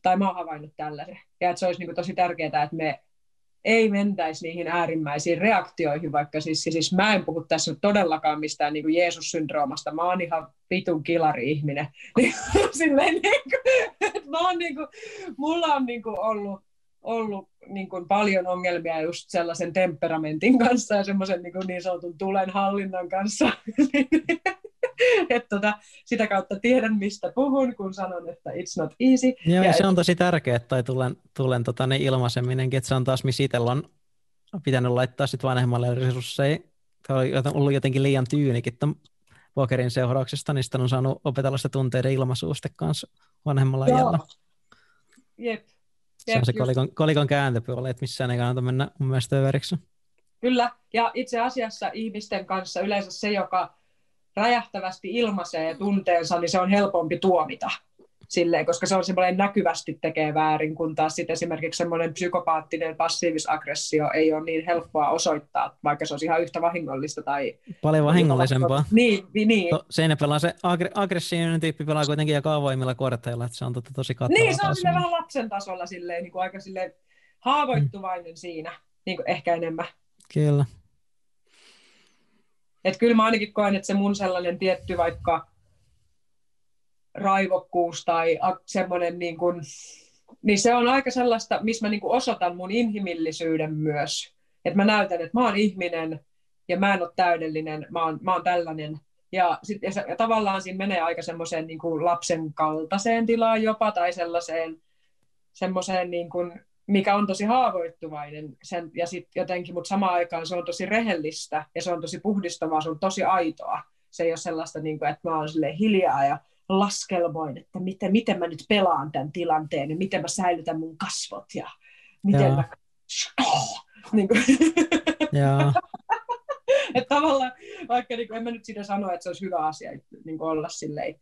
Tai mä oon havainnut tällaisen. Ja että se olisi niin kuin tosi tärkeää, että me ei mentäisi niihin äärimmäisiin reaktioihin, vaikka siis, siis mä en puhu tässä todellakaan mistään niin kuin Jeesus-syndroomasta, mä oon ihan vitun kilari-ihminen. Silleen, niin kuin, että mä oon, niin kuin, mulla on niin kuin ollut, ollut niin kuin paljon ongelmia just sellaisen temperamentin kanssa ja semmoisen niin, niin sanotun tulen hallinnan kanssa. että tota, sitä kautta tiedän, mistä puhun, kun sanon, että it's not easy. Joo, ja, se on tosi tärkeää, että tulen, tulen tota, ne ilmaiseminenkin, että se on taas, missä itsellä on pitänyt laittaa sit vanhemmalle resursseja. Tämä on ollut jotenkin liian tyynikin tämän pokerin seurauksesta, niin sitten on saanut opetella sitä tunteiden ilmaisuusta kanssa vanhemmalla Joo. ajalla. Jep. Jep, se on se kolikon, kolikon kääntöpuoli, että missään ei kannata mennä mun mielestä överiksi. Kyllä, ja itse asiassa ihmisten kanssa yleensä se, joka räjähtävästi ilmaisee tunteensa, niin se on helpompi tuomita. Silleen, koska se on semmoinen näkyvästi tekee väärin, kun taas sitten esimerkiksi semmoinen psykopaattinen passiivisaggressio ei ole niin helppoa osoittaa, vaikka se olisi ihan yhtä vahingollista. Tai Paljon vahingollisempaa. Niin, niin. To, se ne pelaa se aggressiivinen tyyppi pelaa kuitenkin aika avoimilla korteilla, että se on totta, tosi kattava. Niin, se on sille vähän lapsen tasolla silleen, niin kuin aika silleen haavoittuvainen mm. siinä, niin kuin ehkä enemmän. Kyllä. Että kyllä mä ainakin koen, että se mun sellainen tietty vaikka raivokkuus tai semmoinen, niin, kuin, niin se on aika sellaista, missä mä niin kuin osoitan mun inhimillisyyden myös. Että mä näytän, että mä oon ihminen ja mä en ole täydellinen, mä oon, mä oon tällainen. Ja, sit, ja, se, ja tavallaan siinä menee aika semmoiseen niin lapsen kaltaiseen tilaan jopa tai sellaiseen semmoiseen niin kuin, mikä on tosi haavoittuvainen sen, ja sit jotenkin, mutta samaan aikaan se on tosi rehellistä ja se on tosi puhdistavaa, se on tosi aitoa. Se ei ole sellaista, niin kuin, että mä oon hiljaa ja laskelmoin, että miten, miten mä nyt pelaan tämän tilanteen ja miten mä säilytän mun kasvot ja miten Jaa. mä... Niin kuin. Jaa. että tavallaan, vaikka niin kuin, en mä nyt sitä sano, että se olisi hyvä asia niin kuin olla silleen.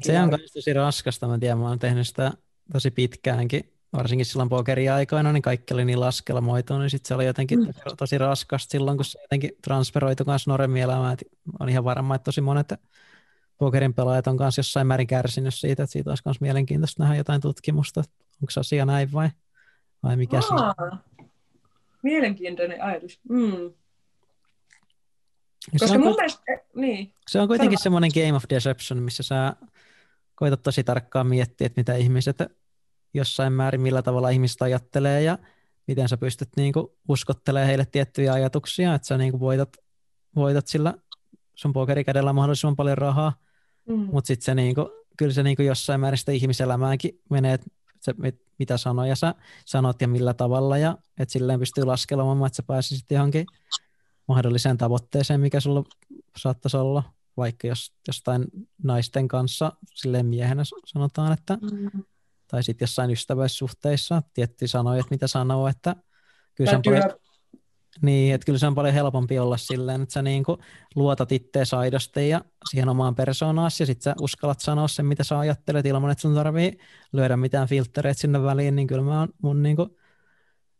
Se on tosi raskasta, mä tiedän, mä oon tehnyt sitä tosi pitkäänkin, varsinkin silloin pokeriaikoina, niin kaikki oli niin laskelmoitu, niin sitten se oli jotenkin mm. tosi raskasta silloin, kun se jotenkin transferoitu kanssa Noremmin elämään. On ihan varma, että tosi monet pokerin pelaajat on kanssa jossain määrin kärsinyt siitä, että siitä olisi myös mielenkiintoista nähdä jotain tutkimusta. Onko se asia näin vai, vai mikä se on? Mielenkiintoinen ajatus. Mm. Koska se on, mun mielestä, eh, niin. Se on kuitenkin Sano. semmoinen game of deception, missä sä koitat tosi tarkkaan miettiä, että mitä ihmiset jossain määrin, millä tavalla ihmiset ajattelee ja miten sä pystyt niin kuin uskottelemaan heille tiettyjä ajatuksia, että sä niin kuin voitat, voitat sillä sun pokerikädellä mahdollisimman paljon rahaa, mm. mutta sitten se niin kuin, kyllä se niin kuin jossain määrin sitä ihmiselämäänkin menee, että se, mitä sanoja sä sanot ja millä tavalla, ja että silleen pystyy laskelemaan, että sä pääsisit johonkin mahdolliseen tavoitteeseen, mikä sulla saattaisi olla, vaikka jos jostain naisten kanssa silleen miehenä sanotaan, että mm tai sitten jossain ystävyyssuhteissa tietty sanoja, että mitä sanoo, että kyllä se on paljon, niin, että kyllä se on paljon helpompi olla silleen, että sä niin kuin luotat ittees aidosti ja siihen omaan persoonaasi ja sitten sä uskallat sanoa sen, mitä sä ajattelet ilman, että sun tarvii lyödä mitään filtreitä sinne väliin, niin kyllä mä oon mun niin kuin,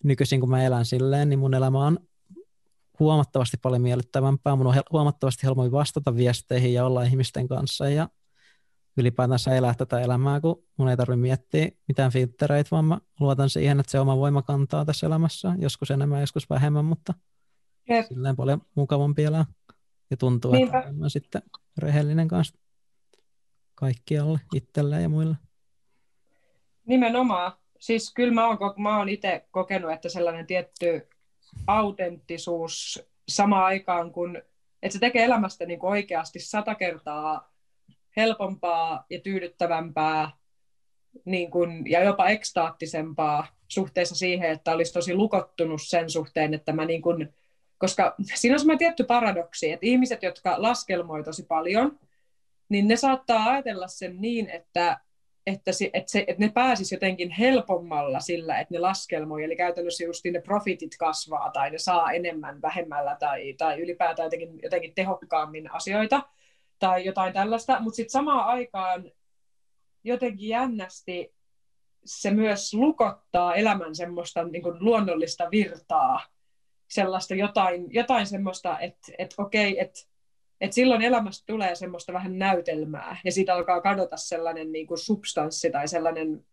nykyisin kun mä elän silleen, niin mun elämä on huomattavasti paljon miellyttävämpää. Mun on huomattavasti helpompi vastata viesteihin ja olla ihmisten kanssa ja ylipäätänsä elää tätä elämää, kun mun ei tarvitse miettiä mitään filtreitä, vaan mä luotan siihen, että se oma voima kantaa tässä elämässä, joskus enemmän, joskus vähemmän, mutta Jep. silleen paljon mukavampi elää. Ja tuntuu, Niinpä. että mä sitten rehellinen kanssa kaikkialle, itselleen ja muille. Nimenomaan. Siis kyllä mä oon, mä oon itse kokenut, että sellainen tietty autenttisuus samaan aikaan, kun että se tekee elämästä niin oikeasti sata kertaa helpompaa ja tyydyttävämpää niin kuin, ja jopa ekstaattisempaa suhteessa siihen, että olisi tosi lukottunut sen suhteen, että mä niin kuin, koska siinä on semmoinen tietty paradoksi, että ihmiset, jotka laskelmoi tosi paljon, niin ne saattaa ajatella sen niin, että, että, se, että, se, että ne pääsis jotenkin helpommalla sillä, että ne laskelmoi, eli käytännössä just ne profitit kasvaa tai ne saa enemmän vähemmällä tai, tai ylipäätään jotenkin, jotenkin tehokkaammin asioita tai jotain tällaista, mutta sitten samaan aikaan jotenkin jännästi se myös lukottaa elämän semmoista niin kuin luonnollista virtaa, sellaista jotain, jotain semmoista, että, että okei, että, että silloin elämästä tulee semmoista vähän näytelmää, ja siitä alkaa kadota sellainen niin kuin substanssi tai sellainen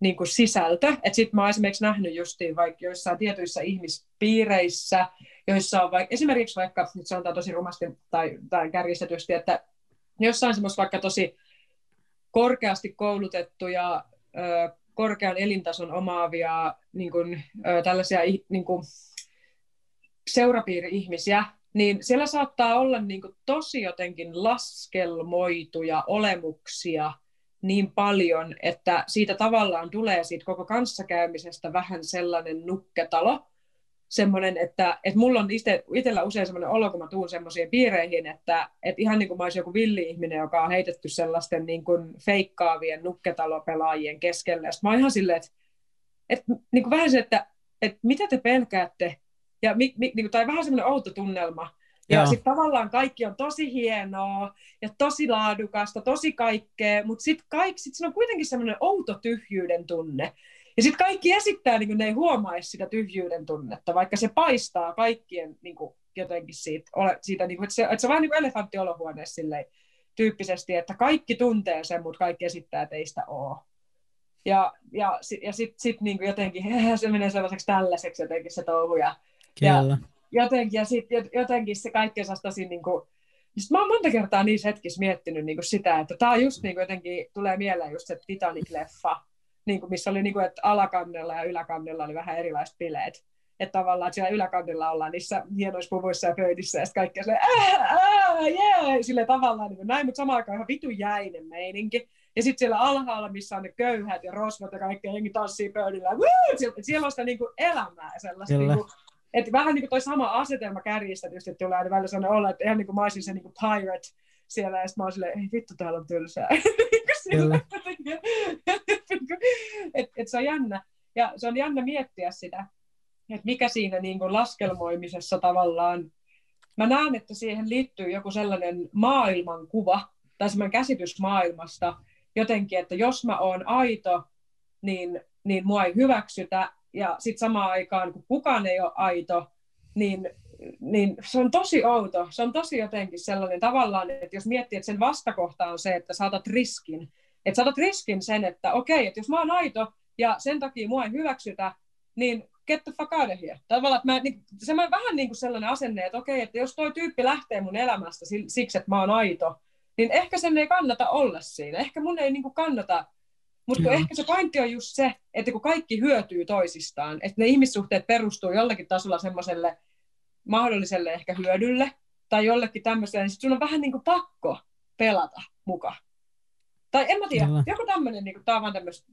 niin kuin sisältö. Että sitten mä oon esimerkiksi nähnyt justiin vaikka joissain tietyissä ihmispiireissä, joissa on vaikka, esimerkiksi vaikka, nyt sanotaan tosi rumasti tai, tai kärjistetysti, että jossain semmoista vaikka tosi korkeasti koulutettuja, ö, korkean elintason omaavia niin kuin, ö, tällaisia niin kuin, seurapiiri-ihmisiä, niin siellä saattaa olla niin kuin, tosi jotenkin laskelmoituja olemuksia niin paljon, että siitä tavallaan tulee siitä koko kanssakäymisestä vähän sellainen nukketalo, semmoinen, että, että mulla on ite, itsellä usein semmoinen olo, kun mä tuun semmoisiin piireihin, että, että ihan niin kuin mä olisin joku villi-ihminen, joka on heitetty sellaisten niin kuin feikkaavien nukketalopelaajien keskelle. Ja mä oon ihan silleen, että, että niin kuin vähän se, että, että mitä te pelkäätte, ja mi, mi, niin kuin, tai vähän semmoinen outo tunnelma. Ja sitten tavallaan kaikki on tosi hienoa ja tosi laadukasta, tosi kaikkea, mutta sitten sit siinä on kuitenkin semmoinen outo tyhjyyden tunne. Ja sitten kaikki esittää, niin kuin ne ei huomaisi sitä tyhjyyden tunnetta, vaikka se paistaa kaikkien niin kuin, jotenkin siitä, siitä niin kuin, että, se, että se on vähän niin kuin elefantti olohuoneessa silleen, tyyppisesti, että kaikki tuntee sen, mutta kaikki esittää, että ei sitä ole. Ja, ja, ja sitten sit niin kuin jotenkin se menee sellaiseksi tällaiseksi jotenkin se touhu. Ja, ja jotenkin, ja sitten jotenkin se kaikki on tosi niin kuin, sitten mä oon monta kertaa niissä hetkissä miettinyt niin kuin sitä, että tämä just niin kuin jotenkin tulee mieleen just se Titanic-leffa, niin kuin, missä oli niin kuin, että alakannella ja yläkannella oli vähän erilaiset bileet. Että tavallaan että siellä yläkannella ollaan niissä hienoissa puvuissa ja pöydissä ja sitten kaikki se, yeah! sille tavallaan niin kuin näin, mutta samaan aikaan ihan vitu jäinen meininki. Ja sitten siellä alhaalla, missä on ne köyhät ja rosvat ja kaikki jengi tanssii pöydillä. Woo! Siellä, siellä on sitä niin kuin elämää sellaista. Niin kuin, että vähän niin kuin toi sama asetelma kärjistä tietysti tulee aina välillä sellainen olla, että ihan niin kuin mä olisin se niin kuin pirate siellä, ja sitten mä oon silleen, ei vittu, täällä on tylsää. et, et se on jännä. Ja se on jännä miettiä sitä, että mikä siinä niin kuin laskelmoimisessa tavallaan, mä näen, että siihen liittyy joku sellainen maailmankuva, tai semmoinen käsitys maailmasta, jotenkin, että jos mä oon aito, niin, niin mua ei hyväksytä, ja sitten samaan aikaan, kun kukaan ei ole aito, niin, niin se on tosi outo. Se on tosi jotenkin sellainen tavallaan, että jos miettii, että sen vastakohta on se, että saatat riskin. Että saatat riskin sen, että okei, että jos mä oon aito ja sen takia mua ei hyväksytä, niin get the fuck out of here. Tavallaan, että mä, niin, se on vähän niin kuin sellainen asenne, että okei, että jos toi tyyppi lähtee mun elämästä siksi, että mä oon aito, niin ehkä sen ei kannata olla siinä. Ehkä mun ei niin kuin kannata mutta ehkä se pointti on just se, että kun kaikki hyötyy toisistaan, että ne ihmissuhteet perustuu jollakin tasolla semmoiselle mahdolliselle ehkä hyödylle tai jollekin tämmöiselle, niin sitten sun on vähän niin kuin pakko pelata mukaan. Tai en mä tiedä, kyllä. joku tämmöinen, niin tää on vaan tämmöistä.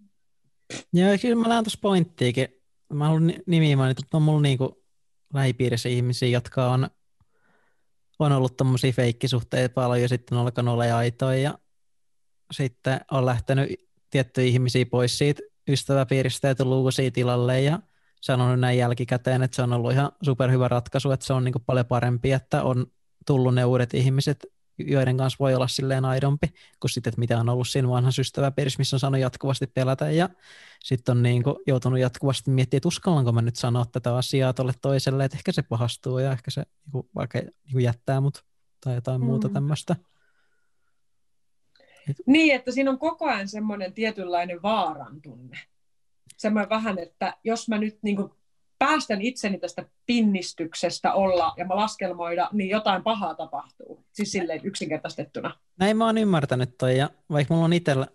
Joo, kyllä mä lähden tuossa pointtiikin. Mä haluan nimiä mainita, että on mulla niinku lähipiirissä ihmisiä, jotka on, on ollut tommosia feikkisuhteita paljon ja sitten on alkanut olla aitoja ja sitten on lähtenyt tiettyjä ihmisiä pois siitä ystäväpiiristä ja tullut uusia tilalle ja sanonut näin jälkikäteen, että se on ollut ihan superhyvä ratkaisu, että se on niin paljon parempi, että on tullut ne uudet ihmiset, joiden kanssa voi olla silleen aidompi, kuin sitten, että mitä on ollut siinä vanhassa ystäväpiirissä, missä on saanut jatkuvasti pelätä ja sitten on niin kuin joutunut jatkuvasti miettimään, että uskallanko mä nyt sanoa tätä asiaa tuolle toiselle, että ehkä se pahastuu ja ehkä se niin kuin, vaikka niin kuin jättää mut tai jotain mm. muuta tämmöistä. Niin, että siinä on koko ajan semmoinen tietynlainen vaaran tunne. Semmoinen vähän, että jos mä nyt niin kuin päästän itseni tästä pinnistyksestä olla ja mä laskelmoida, niin jotain pahaa tapahtuu. Siis silleen yksinkertaistettuna. Näin mä oon ymmärtänyt toi, ja vaikka mulla on itsellä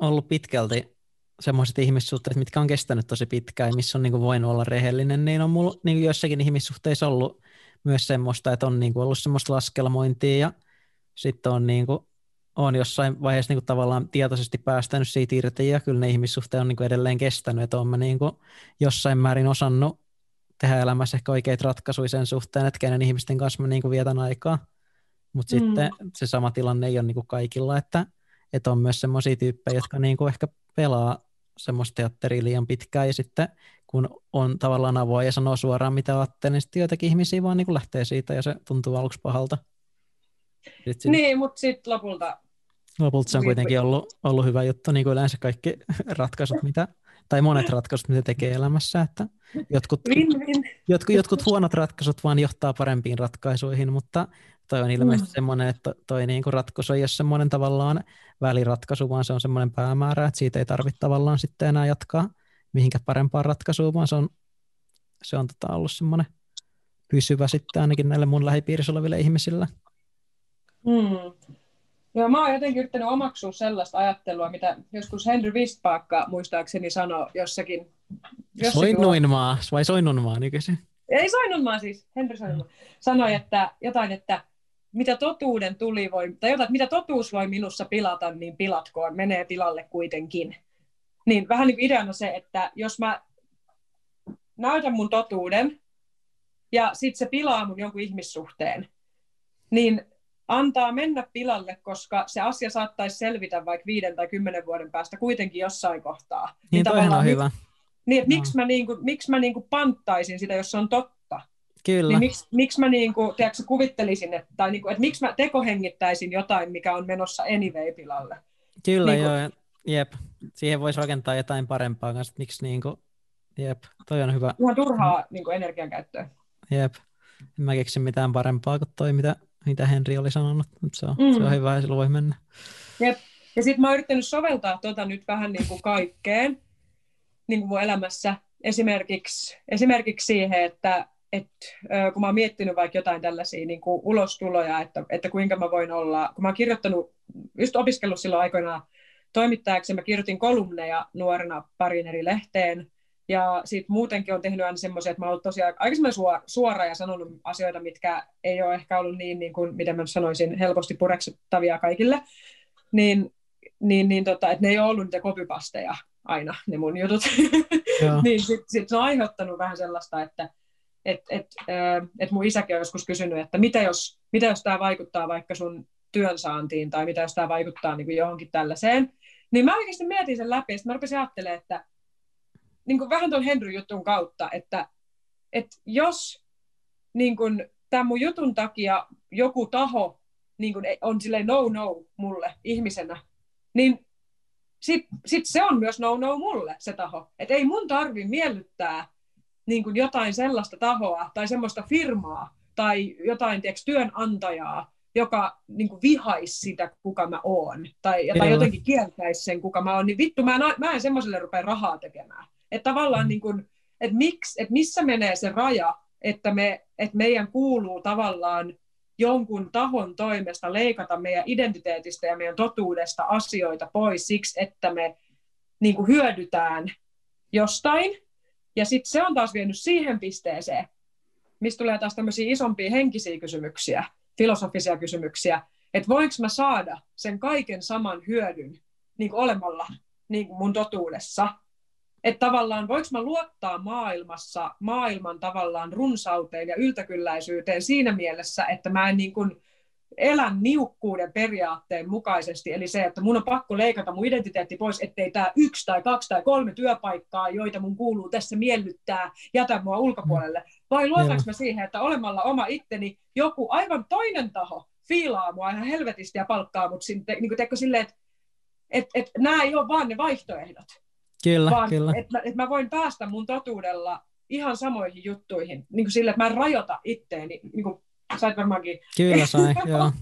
ollut pitkälti semmoiset ihmissuhteet, mitkä on kestänyt tosi pitkään ja missä on niin voinut olla rehellinen, niin on mulla niin joissakin ihmissuhteissa ollut myös semmoista, että on niin ollut semmoista laskelmointia ja sitten on niin kuin on jossain vaiheessa niin kuin tavallaan tietoisesti päästänyt siitä irti ja kyllä ne ihmissuhteet on niin kuin edelleen kestänyt, että olen mä niin kuin jossain määrin osannut tehdä elämässä ehkä oikeita ratkaisuja sen suhteen, että kenen ihmisten kanssa mä niin kuin vietän aikaa. Mutta mm. sitten se sama tilanne ei ole niin kuin kaikilla, että, että on myös semmoisia tyyppejä, jotka niin kuin ehkä pelaa semmoista teatteria liian pitkään ja sitten kun on tavallaan avoin ja sanoo suoraan mitä ajattelee, niin sitten joitakin ihmisiä vaan niin kuin lähtee siitä ja se tuntuu aluksi pahalta. Sitten niin, mutta sitten lopulta Lopulta se on kuitenkin ollut, ollut hyvä juttu, niin kuin yleensä kaikki ratkaisut, mitä tai monet ratkaisut, mitä tekee elämässä, että jotkut, Win, win. jotkut, jotkut huonot ratkaisut vaan johtaa parempiin ratkaisuihin, mutta toi on ilmeisesti mm. semmoinen, että toi niinku ratkaisu ei ole semmoinen tavallaan väliratkaisu, vaan se on semmoinen päämäärä, että siitä ei tarvitse tavallaan sitten enää jatkaa mihinkä parempaan ratkaisuun, vaan se on, se on tota ollut semmoinen pysyvä sitten ainakin näille mun lähipiirissä oleville ihmisille. Mm. Joo, mä oon jotenkin yrittänyt omaksua sellaista ajattelua, mitä joskus Henry Wistpaakka muistaakseni sanoi jossakin. jossakin Soinnunmaa, vai Soinnunmaa nykyisin? Ei Soinnunmaa siis, Henry Soinnunmaa. Sanoi, että jotain, että mitä totuuden tuli voi, tai jotain, mitä totuus voi minussa pilata, niin pilatkoon, menee pilalle kuitenkin. Niin vähän niin ideana se, että jos mä näytän mun totuuden, ja sitten se pilaa mun jonkun ihmissuhteen, niin antaa mennä pilalle, koska se asia saattaisi selvitä vaikka viiden tai kymmenen vuoden päästä kuitenkin jossain kohtaa. Niin, niin toihan on hyvä. Niin, että no. miksi mä, niinku, miksi mä niinku panttaisin sitä, jos se on totta? Kyllä. Niin miksi, miksi mä niinku, tiedätkö, kuvittelisin, että, tai niinku, että miksi mä tekohengittäisin jotain, mikä on menossa anyway pilalle? Kyllä niinku, joo, jep. Siihen voisi rakentaa jotain parempaa kanssa, miksi niinku, jep, toi on hyvä. Ihan turhaa mm. niinku, energiankäyttöä. Jep. En mä keksi mitään parempaa kuin toi, mitä mitä Henri oli sanonut, mutta se on, mm. se on hyvä ja sillä voi mennä. Jep. Ja sitten mä oon yrittänyt soveltaa tuota nyt vähän niin kuin kaikkeen niin kuin mun elämässä. Esimerkiksi, esimerkiksi siihen, että et, kun mä oon miettinyt vaikka jotain tällaisia niin kuin ulostuloja, että, että kuinka mä voin olla, kun mä oon kirjoittanut, just opiskellut silloin aikoinaan toimittajaksi, mä kirjoitin kolumneja nuorena parin eri lehteen, ja sitten muutenkin on tehnyt aina semmoisia, että mä oon tosiaan aika suora, suora ja sanonut asioita, mitkä ei ole ehkä ollut niin, niin kuin, miten mä sanoisin, helposti pureksuttavia kaikille. Niin, niin, niin tota, että ne ei ole ollut niitä kopypasteja aina, ne mun jutut. niin sitten sit se on aiheuttanut vähän sellaista, että et, et, äh, et mun isäkin on joskus kysynyt, että mitä jos, mitä jos tämä vaikuttaa vaikka sun työnsaantiin tai mitä jos tämä vaikuttaa niin kuin johonkin tällaiseen. Niin mä oikeasti mietin sen läpi ja sitten mä rupesin ajattelemaan, että niin kuin vähän tuon Henry-jutun kautta, että, että jos niin kuin, tämän mun jutun takia joku taho niin kuin, on sille no no mulle ihmisenä, niin sitten sit se on myös no no mulle se taho. Että ei mun tarvi miellyttää niin kuin jotain sellaista tahoa tai semmoista firmaa tai jotain tiiäks, työnantajaa, joka niin kuin vihaisi sitä, kuka mä oon, tai, tai jotenkin kieltäisi sen, kuka mä oon, niin vittu, mä en, mä en semmoiselle rupea rahaa tekemään. Että tavallaan, mm. niin kuin, että, miksi, että missä menee se raja, että, me, että meidän kuuluu tavallaan jonkun tahon toimesta leikata meidän identiteetistä ja meidän totuudesta asioita pois siksi, että me niin kuin hyödytään jostain. Ja sitten se on taas vienyt siihen pisteeseen, mistä tulee taas tämmöisiä isompia henkisiä kysymyksiä, filosofisia kysymyksiä, että voinko mä saada sen kaiken saman hyödyn niin kuin olemalla niin kuin mun totuudessa, että tavallaan voiko mä luottaa maailmassa maailman tavallaan runsauteen ja yltäkylläisyyteen siinä mielessä, että mä en niin kuin elän niukkuuden periaatteen mukaisesti, eli se, että mun on pakko leikata mun identiteetti pois, ettei tämä yksi tai kaksi tai kolme työpaikkaa, joita mun kuuluu tässä miellyttää, jätä mua ulkopuolelle. Vai luotanko mä siihen, että olemalla oma itteni joku aivan toinen taho fiilaa mua ihan helvetisti ja palkkaa mut sinne, niin kuin silleen, että et, et, nämä ei ole vaan ne vaihtoehdot. Kyllä, vaan kyllä. Että et mä voin päästä mun totuudella ihan samoihin juttuihin, niin kuin sille, että mä en rajoita itteeni, niin kuin sait varmaankin. Kyllä sai, joo.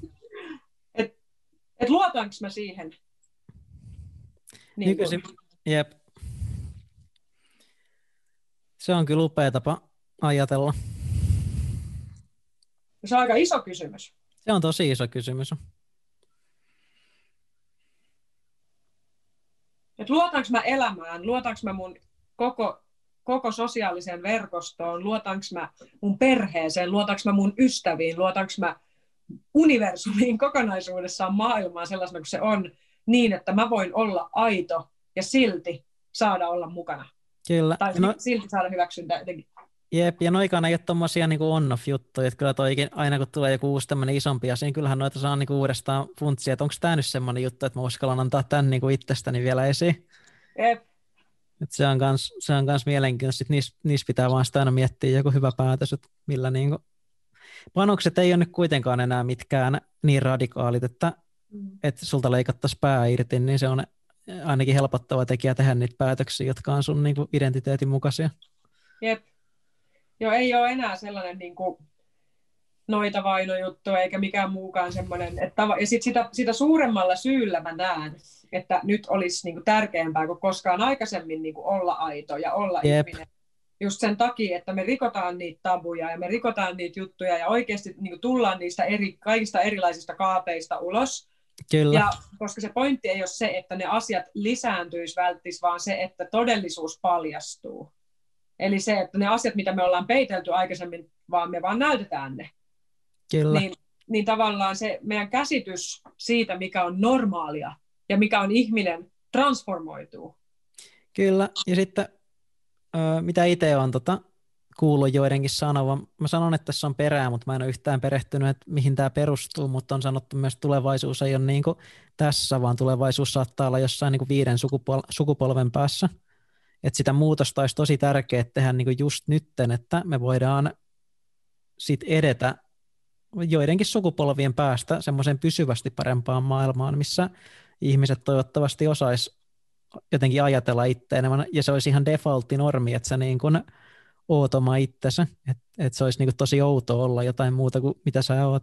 Et, et luotanko mä siihen? Niin Nykyisin, jep. Se on kyllä upea tapa ajatella. Se on aika iso kysymys. Se on tosi iso kysymys. Että luotanko mä elämään, luotanko mä mun koko, koko sosiaaliseen verkostoon, luotanko mä mun perheeseen, luotanko mä mun ystäviin, luotanko mä universumiin kokonaisuudessaan maailmaan sellaisena kuin se on, niin että mä voin olla aito ja silti saada olla mukana. Kyllä. Tai no, silti saada hyväksyntä jotenkin. Jep, ja noikaan ei ole tommosia niin on-off-juttuja, että kyllä toikin, aina kun tulee joku uusi tämmöinen isompi asia, niin kyllähän noita saa niin uudestaan funtsia, että onko tämä nyt semmoinen juttu, että mä uskallan antaa tämän niin kuin itsestäni vielä esiin. Jep. Et se on kans, se on kans mielenkiintoista, niissä, niissä pitää vaan sitä aina miettiä joku hyvä päätös, että millä niin kuin... panokset ei ole nyt kuitenkaan enää mitkään niin radikaalit, että, mm. että sulta leikattaisiin pää irti, niin se on, ainakin helpottava tekijä tehdä niitä päätöksiä, jotka on sun niin kuin identiteetin mukaisia. Jep. Joo, ei ole enää sellainen niin kuin noita vainojuttu eikä mikään muukaan semmoinen. Että, ja sit sitä, sitä suuremmalla syyllä mä näen, että nyt olisi niin kuin tärkeämpää kuin koskaan aikaisemmin niin kuin olla aito ja olla Jep. ihminen. Just sen takia, että me rikotaan niitä tabuja ja me rikotaan niitä juttuja ja oikeasti niin kuin tullaan niistä eri, kaikista erilaisista kaapeista ulos. Kyllä. Ja koska se pointti ei ole se, että ne asiat lisääntyisi välttis, vaan se, että todellisuus paljastuu. Eli se, että ne asiat, mitä me ollaan peitelty aikaisemmin, vaan me vaan näytetään ne. Kyllä. Niin, niin tavallaan se meidän käsitys siitä, mikä on normaalia ja mikä on ihminen, transformoituu. Kyllä, ja sitten mitä itse olen tota, kuullut joidenkin sanovan, mä sanon, että tässä on perää, mutta mä en ole yhtään perehtynyt, että mihin tämä perustuu, mutta on sanottu myös, että tulevaisuus ei ole niin kuin tässä, vaan tulevaisuus saattaa olla jossain niin kuin viiden sukupol- sukupolven päässä. Että sitä muutosta olisi tosi tärkeää tehdä niin kuin just nytten, että me voidaan sit edetä joidenkin sukupolvien päästä semmoiseen pysyvästi parempaan maailmaan, missä ihmiset toivottavasti osais jotenkin ajatella itse enemmän, ja se olisi ihan defaultti normi, että sä niin kuin oot oma itsensä, että et se olisi niin kuin tosi outoa olla jotain muuta kuin mitä sä oot.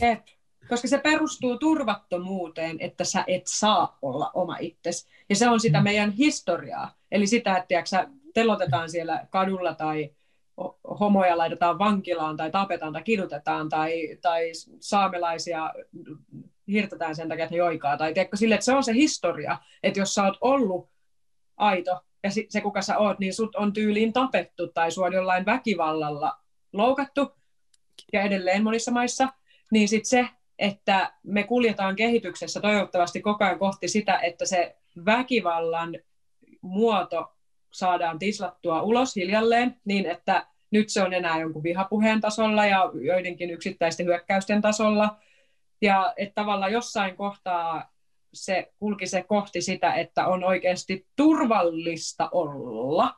Jep. Koska se perustuu turvattomuuteen, että sä et saa olla oma itsesi. Ja se on sitä mm. meidän historiaa. Eli sitä, että tiiäksä, telotetaan siellä kadulla tai homoja laitetaan vankilaan tai tapetaan tai kidutetaan tai, tai saamelaisia hirtetään sen takia, että ne joikaa. Tai tiedätkö, sille, että se on se historia, että jos sä oot ollut aito ja se kuka sä oot, niin sut on tyyliin tapettu tai sua on jollain väkivallalla loukattu ja edelleen monissa maissa, niin sitten se, että me kuljetaan kehityksessä toivottavasti koko ajan kohti sitä, että se väkivallan muoto saadaan tislattua ulos hiljalleen niin, että nyt se on enää jonkun vihapuheen tasolla ja joidenkin yksittäisten hyökkäysten tasolla. Ja että tavallaan jossain kohtaa se kulki se kohti sitä, että on oikeasti turvallista olla.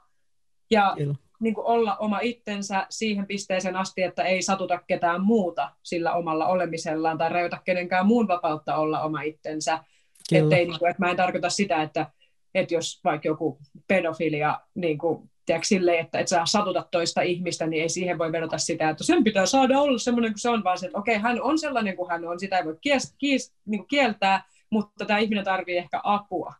Ja niin kuin olla oma itsensä siihen pisteeseen asti, että ei satuta ketään muuta sillä omalla olemisellaan tai rajoita kenenkään muun vapautta olla oma itsensä. Ettei, niin kuin, että mä en tarkoita sitä, että että jos vaikka joku pedofilia niin kuin, tiedätkö, sille, että et sä satutat toista ihmistä, niin ei siihen voi vedota sitä, että sen pitää saada olla semmoinen kuin se on, vaan se, että okei, okay, hän on sellainen kuin hän on, sitä ei voi kies, kies, niin kuin kieltää, mutta tämä ihminen tarvii ehkä apua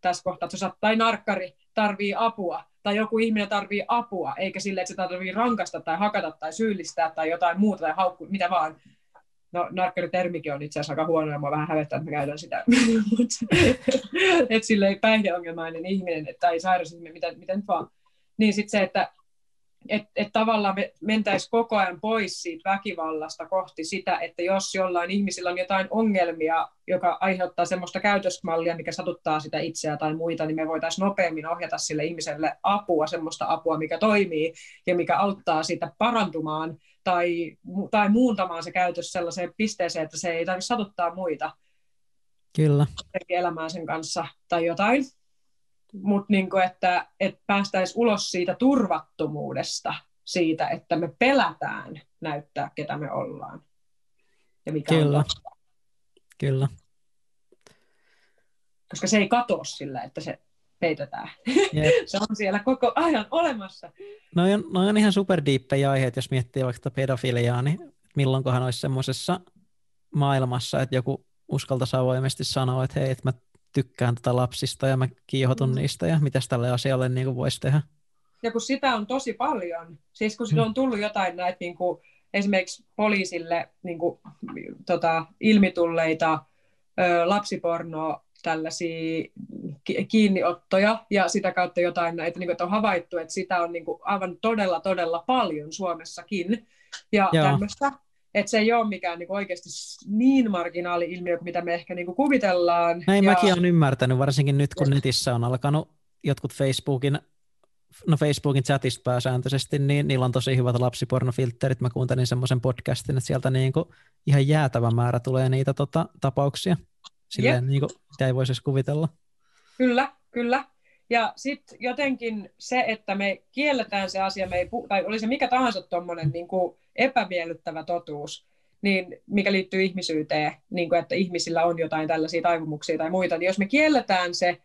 tässä kohtaa, että tai narkkari tarvii apua, tai joku ihminen tarvii apua, eikä sille, että se tarvii rankasta tai hakata tai syyllistää tai jotain muuta tai haukku, mitä vaan, No narkkaritermikin on itse asiassa aika huono ja mua vähän hävettää, että mä käytän sitä. että silleen päihdeongelmainen ihminen tai sairas ihminen, mitä nyt vaan. Niin sitten se, että et, et tavallaan me mentäisiin koko ajan pois siitä väkivallasta kohti sitä, että jos jollain ihmisillä on jotain ongelmia, joka aiheuttaa semmoista käytösmallia, mikä satuttaa sitä itseä tai muita, niin me voitaisiin nopeammin ohjata sille ihmiselle apua, semmoista apua, mikä toimii ja mikä auttaa sitä parantumaan tai, tai muuntamaan se käytös sellaiseen pisteeseen, että se ei tarvitse satuttaa muita. Kyllä. Elämään sen kanssa tai jotain. Mutta niinku, että, että päästäisiin ulos siitä turvattomuudesta, siitä, että me pelätään näyttää, ketä me ollaan. Ja mikä Kyllä. On Kyllä. Koska se ei katoa sillä, että se peitetään. Yep. se on siellä koko ajan olemassa. No on, no on ihan superdiippejä aiheet, jos miettii vaikka pedofiliaa, niin milloinkohan olisi semmoisessa maailmassa, että joku uskaltaisi avoimesti sanoa, että hei, että mä tykkään tätä lapsista ja mä kiihotun mm. niistä ja mitä tälle asialle niin kuin voisi tehdä. Ja kun sitä on tosi paljon, siis kun mm. on tullut jotain näitä niin kuin, esimerkiksi poliisille niin kuin, tota, ilmitulleita ö, lapsipornoa tällaisia kiinniottoja ja sitä kautta jotain näitä, niin kuin, että on havaittu, että sitä on niin kuin, aivan todella, todella paljon Suomessakin ja Joo. tämmöistä. Että se ei ole mikään niin kuin, oikeasti niin marginaali ilmiö, mitä me ehkä niin kuin, kuvitellaan. Näin ja... mäkin olen ymmärtänyt, varsinkin nyt kun netissä on alkanut jotkut Facebookin no Facebookin chatista pääsääntöisesti, niin niillä on tosi hyvät lapsipornofilterit. Mä kuuntelin semmoisen podcastin, että sieltä niin kuin ihan jäätävä määrä tulee niitä tota, tapauksia. Silleen, niin kuin, mitä ei voisi edes kuvitella. Kyllä, kyllä. Ja sitten jotenkin se, että me kielletään se asia, me ei pu- tai oli se mikä tahansa tuommoinen niin epämiellyttävä totuus, niin mikä liittyy ihmisyyteen, niin kuin, että ihmisillä on jotain tällaisia taipumuksia tai muita, niin jos me kielletään se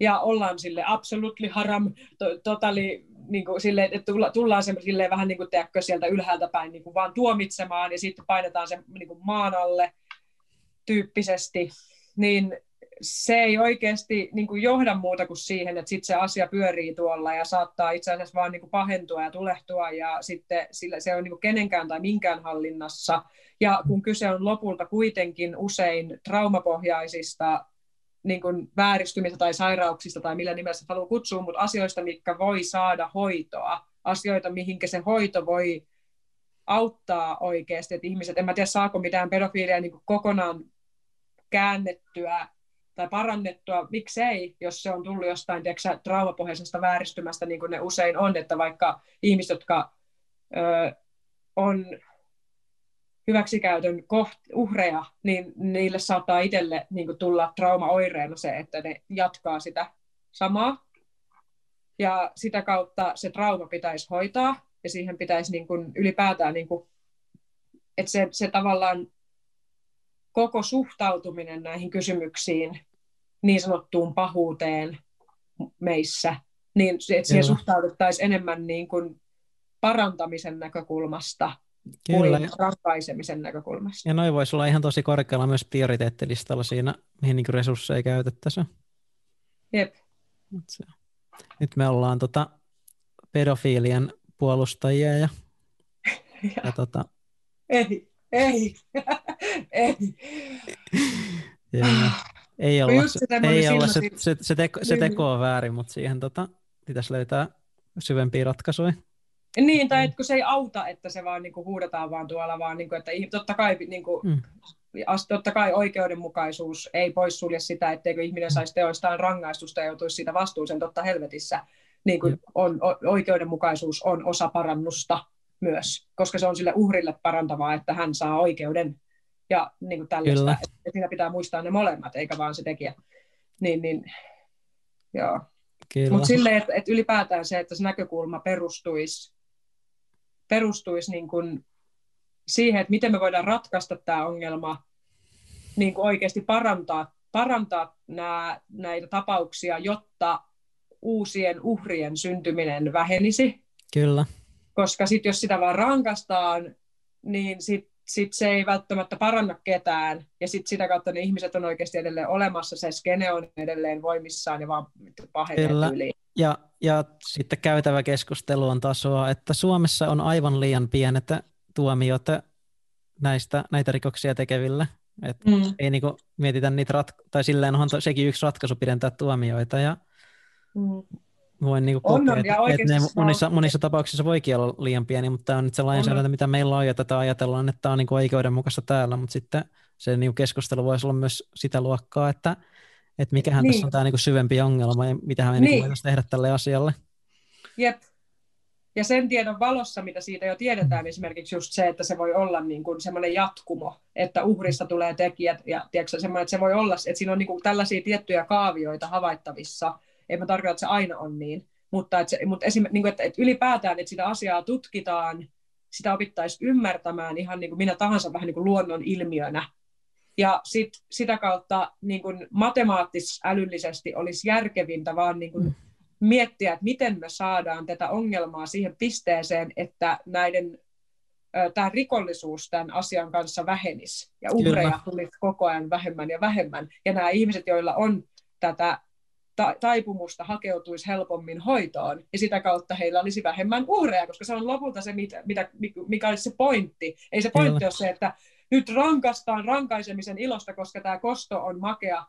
ja ollaan sille absolutely haram, to, totali, niin kuin sille, että tulla, tullaan se, vähän niin kuin teäkö, sieltä ylhäältä päin niin kuin vaan tuomitsemaan ja sitten painetaan se niin kuin maan alle tyyppisesti, niin se ei oikeasti niin kuin johda muuta kuin siihen, että sitten se asia pyörii tuolla ja saattaa itse asiassa vaan niin kuin pahentua ja tulehtua ja sitten sillä se on niin kuin kenenkään tai minkään hallinnassa. Ja kun kyse on lopulta kuitenkin usein traumapohjaisista niin kuin vääristymistä tai sairauksista tai millä nimellä se haluaa kutsua, mutta asioista, mitkä voi saada hoitoa, asioita, mihinkä se hoito voi auttaa oikeasti, että ihmiset, en mä tiedä saako mitään pedofiilia niin kokonaan käännettyä tai parannettua, miksei, jos se on tullut jostain tiedätkö, traumapohjaisesta vääristymästä, niin kuin ne usein on, että vaikka ihmiset, jotka ö, on hyväksikäytön koht, uhreja, niin niille saattaa itselle niin kuin tulla traumaoireena se, että ne jatkaa sitä samaa. Ja sitä kautta se trauma pitäisi hoitaa, ja siihen pitäisi niin kuin ylipäätään, niin kuin, että se, se tavallaan koko suhtautuminen näihin kysymyksiin, niin sanottuun pahuuteen meissä, niin että siihen suhtauduttaisiin enemmän niin kuin parantamisen näkökulmasta Kyllä. kuin rankaisemisen näkökulmasta. Ja noin voisi olla ihan tosi korkealla myös prioriteettilistalla siinä, mihin niin resursseja käytettäisiin. Jep. Nyt me ollaan tota pedofiilien puolustajia ja, ja, ja tota... Ei, ei, ei. ja, ei olla, se, ei olla se, se, se, teko, se niin. teko on väärin, mutta siihen tota, pitäisi löytää syvempiä ratkaisuja. Niin, tai että kun se ei auta, että se vaan niinku huudetaan vaan tuolla, vaan niinku, että totta kai, niinku, mm. totta kai oikeudenmukaisuus ei poissulje sitä, etteikö ihminen mm. saisi teoistaan rangaistusta ja joutuisi siitä vastuuseen totta helvetissä. Niin kuin on, oikeudenmukaisuus on osa parannusta myös, koska se on sille uhrille parantavaa, että hän saa oikeuden ja niin kuin tällaista, Kyllä. että siinä pitää muistaa ne molemmat, eikä vaan se tekijä. Niin, niin, joo. Mutta silleen, että, että ylipäätään se, että se näkökulma perustuisi perustuisi niin kuin siihen, että miten me voidaan ratkaista tämä ongelma, niin kuin oikeasti parantaa, parantaa nämä, näitä tapauksia, jotta uusien uhrien syntyminen vähenisi. Kyllä. Koska sitten jos sitä vaan rankastaan, niin sitten sit se ei välttämättä paranna ketään, ja sitten sitä kautta ne ihmiset on oikeasti edelleen olemassa, se skene on edelleen voimissaan ja vaan pahenee yli. Ja, ja sitten käytävä keskustelu on tasoa, että Suomessa on aivan liian pienet tuomiot näistä, näitä rikoksia tekeville. Et mm. Ei niinku mietitä niitä, rat- tai silleen onhan to, sekin yksi ratkaisu pidentää tuomioita, ja mm. Voin niinku kokea, on, että et ne monissa, monissa tapauksissa voikin olla liian pieni, mutta tämä on nyt se lainsäädäntö, mitä meillä on, ja tätä ajatellaan, että tämä on niinku oikeudenmukaista täällä, mutta sitten se niinku keskustelu voisi olla myös sitä luokkaa, että että mikähän niin. tässä on tämä niinku syvempi ongelma ja mitä me niinku niin. voitaisiin tehdä tälle asialle. Jep. Ja sen tiedon valossa, mitä siitä jo tiedetään, esimerkiksi just se, että se voi olla niin kuin semmoinen jatkumo, että uhrista tulee tekijät, ja tiedätkö, semmoinen, että se voi olla, että siinä on niin kuin tällaisia tiettyjä kaavioita havaittavissa, ei mä tarkoita, että se aina on niin, mutta, että, se, mutta esim, niin kuin, että, että ylipäätään, että sitä asiaa tutkitaan, sitä opittaisiin ymmärtämään ihan niin kuin minä tahansa vähän niin kuin luonnon ilmiönä, ja sit, sitä kautta niin kun matemaattis-älyllisesti olisi järkevintä vaan niin kun mm. miettiä, että miten me saadaan tätä ongelmaa siihen pisteeseen, että näiden tämä rikollisuus tämän asian kanssa vähenisi ja uhreja tulisi koko ajan vähemmän ja vähemmän. Ja nämä ihmiset, joilla on tätä ta- taipumusta, hakeutuisi helpommin hoitoon ja sitä kautta heillä olisi vähemmän uhreja, koska se on lopulta se, mitä, mikä olisi se pointti. Ei se pointti Kyllä. ole se, että nyt rankastaan rankaisemisen ilosta, koska tämä kosto on makea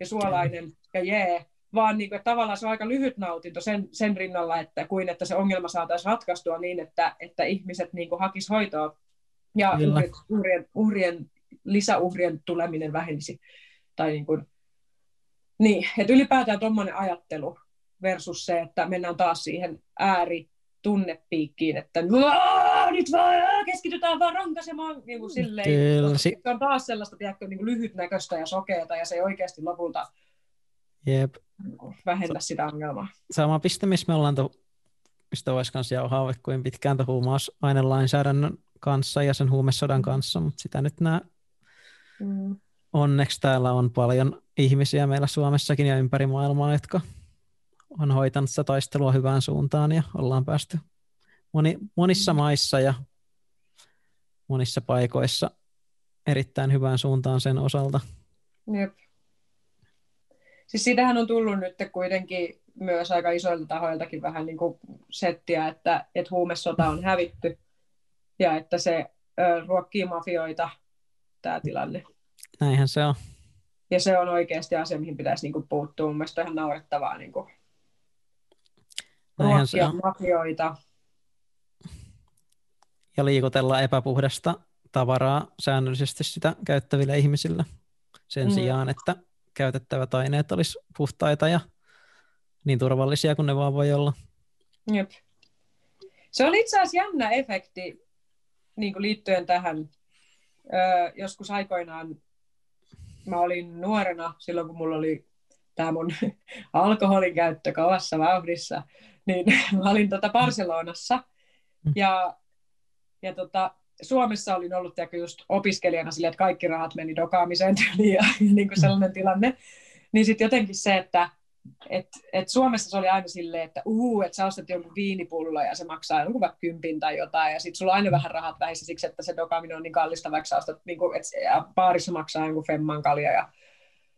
ja suolainen ja jee, vaan niin kuin, että tavallaan se on aika lyhyt nautinto sen, sen rinnalla, että kuin että se ongelma saataisiin ratkaistua niin, että, että ihmiset niin kuin hakis hoitoa ja uhrit, uhrien, uhrien, lisäuhrien tuleminen vähenisi. Tai niin kuin, niin, että ylipäätään tuommoinen ajattelu versus se, että mennään taas siihen ääri tunnepiikkiin, että nyt vaan keskitytään vaan rankasemaan niin kuin silleen. Kyllä. Se on taas sellaista tiedätkö, niin kuin lyhytnäköistä ja sokeata ja se ei oikeasti lopulta Jep. vähennä sitä ongelmaa. Sama piste, missä me ollaan, to, mistä voisi myös jauhaa kuin pitkään huumausainelainsäädännön kanssa ja sen huumesodan kanssa, mutta sitä nyt nämä mm. onneksi täällä on paljon ihmisiä meillä Suomessakin ja ympäri maailmaa, jotka on hoitanut sitä taistelua hyvään suuntaan ja ollaan päästy moni, monissa maissa ja monissa paikoissa erittäin hyvään suuntaan sen osalta. Jep. Siis siitähän on tullut nyt kuitenkin myös aika isoilta tahoiltakin vähän niin kuin settiä, että, että huumesota on hävitty ja että se ö, ruokkii mafioita, tämä tilanne. Näinhän se on. Ja se on oikeasti asia, mihin pitäisi niin kuin puuttua. Mun mielestä ihan naurettavaa niin kuin ruokkia mafioita. Ja liikutella epäpuhdasta tavaraa säännöllisesti sitä käyttäville ihmisille sen mm. sijaan, että käytettävät aineet olisi puhtaita ja niin turvallisia kuin ne vaan voi olla. Jep. Se oli itse asiassa jännä efekti niin kuin liittyen tähän. Öö, joskus aikoinaan mä olin nuorena, silloin kun mulla oli tämä mun alkoholin käyttö kovassa vauhdissa, niin mä olin tota Barcelonassa. Mm. Ja, ja tota, Suomessa olin ollut just opiskelijana sille, että kaikki rahat meni dokaamiseen tyyliin ja, ja niin kuin sellainen tilanne. Niin sitten jotenkin se, että et, et Suomessa se oli aina silleen, että uu, että sä ostat jonkun viinipullo ja se maksaa jonkun vaikka kympin tai jotain, ja sitten sulla on aina vähän rahat vähissä siksi, että se dokaaminen on niin kallista, vaikka sä ostat, niin kuin, et, ja baarissa maksaa jonkun femman kalja ja